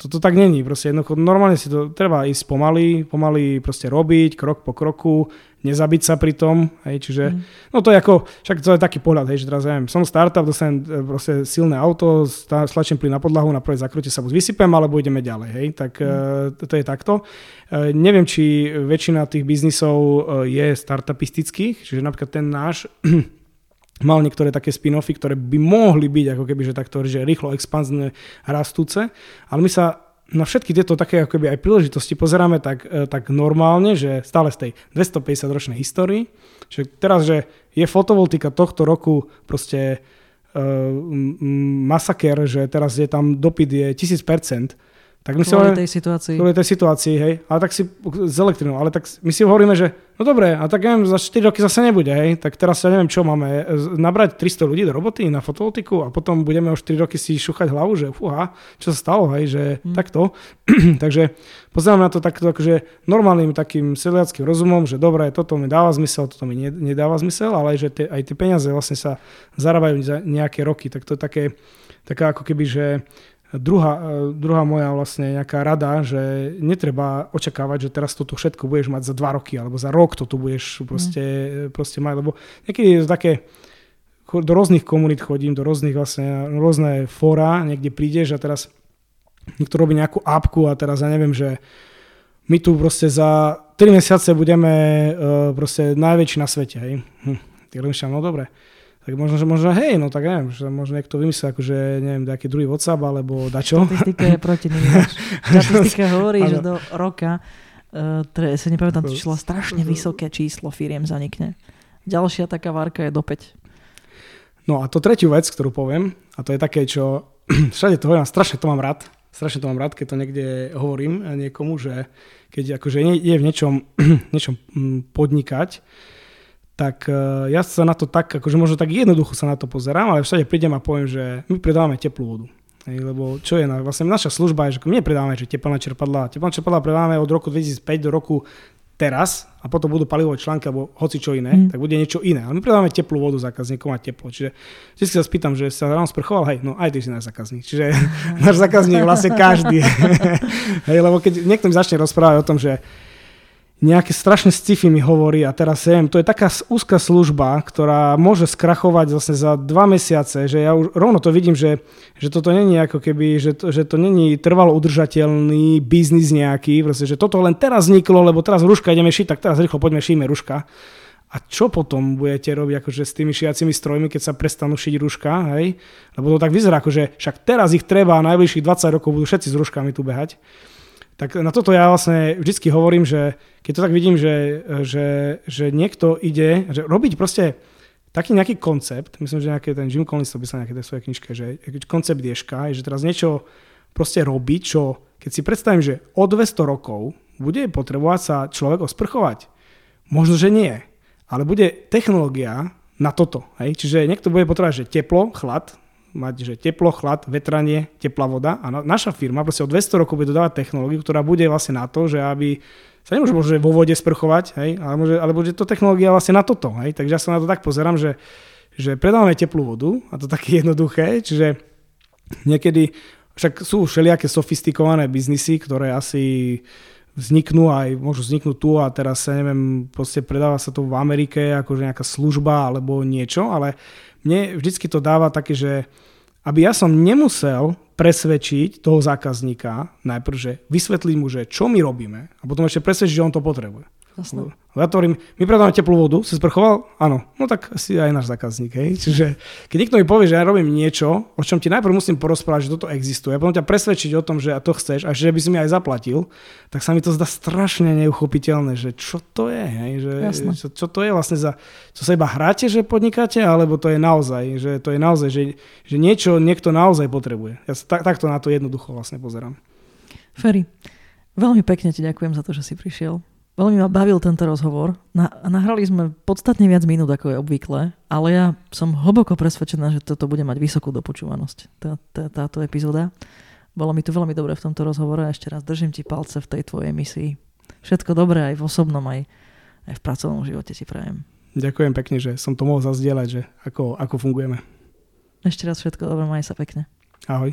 To, to tak není, proste jednoducho, normálne si to treba ísť pomaly, pomaly proste robiť, krok po kroku, nezabiť sa pri tom, hej, čiže, mm. no to je ako, však to je taký pohľad, hej, že teraz ja neviem, som startup, dostanem e, proste silné auto, stlačím plyn na podlahu, na prvé zakrute sa buď vysypem, alebo ideme ďalej, hej, tak mm. to, to je takto. E, neviem, či väčšina tých biznisov je startupistických, čiže napríklad ten náš mal niektoré také spin-offy, ktoré by mohli byť ako keby, že takto, že rýchlo expanzne rastúce, ale my sa na všetky tieto také ako keby aj príležitosti pozeráme tak, e, tak normálne, že stále z tej 250 ročnej histórii, že teraz, že je fotovoltika tohto roku proste uh, masaker, že teraz je tam dopyt je 1000%,
tak my kvôli si tej situácii.
Kvôli tej situácii, hej. Ale tak si z elektrinou, ale tak my si hovoríme, že no dobre, a tak neviem, za 4 roky zase nebude, hej. Tak teraz ja neviem, čo máme, nabrať 300 ľudí do roboty na fotovoltiku a potom budeme o 4 roky si šúchať hlavu, že fúha, čo sa stalo, hej, že hmm. takto. Takže pozerám na to takto akože normálnym takým sedliackým rozumom, že dobre, toto mi dáva zmysel, toto mi nedáva zmysel, ale že tie, aj tie peniaze vlastne sa zarábajú za nejaké roky, tak to je také, taká ako keby, že Druhá, e, druhá moja vlastne nejaká rada, že netreba očakávať, že teraz toto všetko budeš mať za dva roky, alebo za rok to tu budeš proste, mm. proste mať, lebo niekedy je to také, do rôznych komunít chodím, do rôznych vlastne, rôzne fóra, niekde prídeš a teraz niekto robí nejakú apku a teraz ja neviem, že my tu proste za 3 mesiace budeme uh, proste najväčší na svete, hej. Hm, tak no dobre tak možno, že možno, hej, no tak neviem, že možno niekto vymyslel, akože neviem, nejaký druhý WhatsApp alebo dačo.
Statistika je proti Statistika hovorí, že do roka, uh, tre, sa nepamätám to číslo, strašne vysoké číslo firiem zanikne. Ďalšia taká várka je do 5.
No a to tretiu vec, ktorú poviem, a to je také, čo všade to hovorím, strašne to mám rád, strašne to mám rád, keď to niekde hovorím niekomu, že keď akože je v niečom, niečom mm, podnikať, tak e, ja sa na to tak, akože možno tak jednoducho sa na to pozerám, ale všade prídem a poviem, že my predávame teplú vodu. Hej, lebo čo je, na, vlastne naša služba je, že my nepredávame, že teplné čerpadlá. Teplné čerpadlá predávame od roku 2005 do roku teraz a potom budú palivové články alebo hoci čo iné, mm. tak bude niečo iné. Ale my predávame teplú vodu zákazníkom a teplo. Čiže vždy sa spýtam, že sa ráno sprchoval, hej, no aj ty si náš zákazník. Čiže náš zákazník vlastne každý. hej, lebo keď niekto mi začne rozprávať o tom, že nejaké strašné sci-fi mi hovorí a teraz viem, to je taká úzka služba, ktorá môže skrachovať zase za dva mesiace, že ja už rovno to vidím, že, že toto není ako keby, že to, že to není trvalo udržateľný biznis nejaký, proste, že toto len teraz vzniklo, lebo teraz ruška ideme šiť, tak teraz rýchlo poďme šíme ruška. A čo potom budete robiť akože s tými šiacimi strojmi, keď sa prestanú šiť ruška, hej? Lebo to tak vyzerá, akože však teraz ich treba a najbližších 20 rokov budú všetci s ruškami tu behať tak na toto ja vlastne vždycky hovorím, že keď to tak vidím, že, že, že niekto ide, že robiť proste taký nejaký koncept, myslím, že nejaký ten Jim Collins to sa nejaké tej svojej knižke, že koncept Ješka je, že teraz niečo proste robiť, čo keď si predstavím, že o 200 rokov bude potrebovať sa človek osprchovať. Možno, že nie. Ale bude technológia na toto. Hej? Čiže niekto bude potrebovať, že teplo, chlad, mať že teplo, chlad, vetranie, teplá voda a naša firma proste o 200 rokov bude dodávať technológiu, ktorá bude vlastne na to, že aby sa nemôže vo vode sprchovať, hej, ale, môže, ale bude to technológia vlastne na toto. Hej, takže ja sa na to tak pozerám, že, že predávame teplú vodu a to také jednoduché, čiže niekedy však sú všelijaké sofistikované biznisy, ktoré asi vzniknú aj môžu vzniknúť tu a teraz sa neviem, proste predáva sa to v Amerike akože nejaká služba alebo niečo, ale mne vždycky to dáva také, že aby ja som nemusel presvedčiť toho zákazníka najprv, že vysvetlím mu, že čo my robíme a potom ešte presvedčiť, že on to potrebuje.
Jasné.
Ja to hovorím, my predávame teplú vodu, si sprchoval? Áno, no tak si aj náš zákazník. Hej. Čiže keď niekto mi povie, že ja robím niečo, o čom ti najprv musím porozprávať, že toto existuje, a potom ťa presvedčiť o tom, že to chceš a že by si mi aj zaplatil, tak sa mi to zdá strašne neuchopiteľné, že čo to je, hej? Že, čo, čo to je vlastne za, čo sa iba hráte, že podnikáte, alebo to je naozaj, že to je naozaj, že, že niečo niekto naozaj potrebuje. Ja sa tak, takto na to jednoducho vlastne pozerám.
Ferry, veľmi pekne ti ďakujem za to, že si prišiel. Veľmi ma bavil tento rozhovor. Na, nahrali sme podstatne viac minút, ako je obvykle, ale ja som hlboko presvedčená, že toto bude mať vysokú dopočúvanosť, tá, tá, táto epizóda. Bolo mi tu veľmi dobre v tomto rozhovore a ešte raz držím ti palce v tej tvojej misii. Všetko dobré aj v osobnom, aj, aj v pracovnom živote ti prajem.
Ďakujem pekne, že som to mohol zazdieľať, že ako, ako fungujeme.
Ešte raz všetko dobré, maj sa pekne.
Ahoj.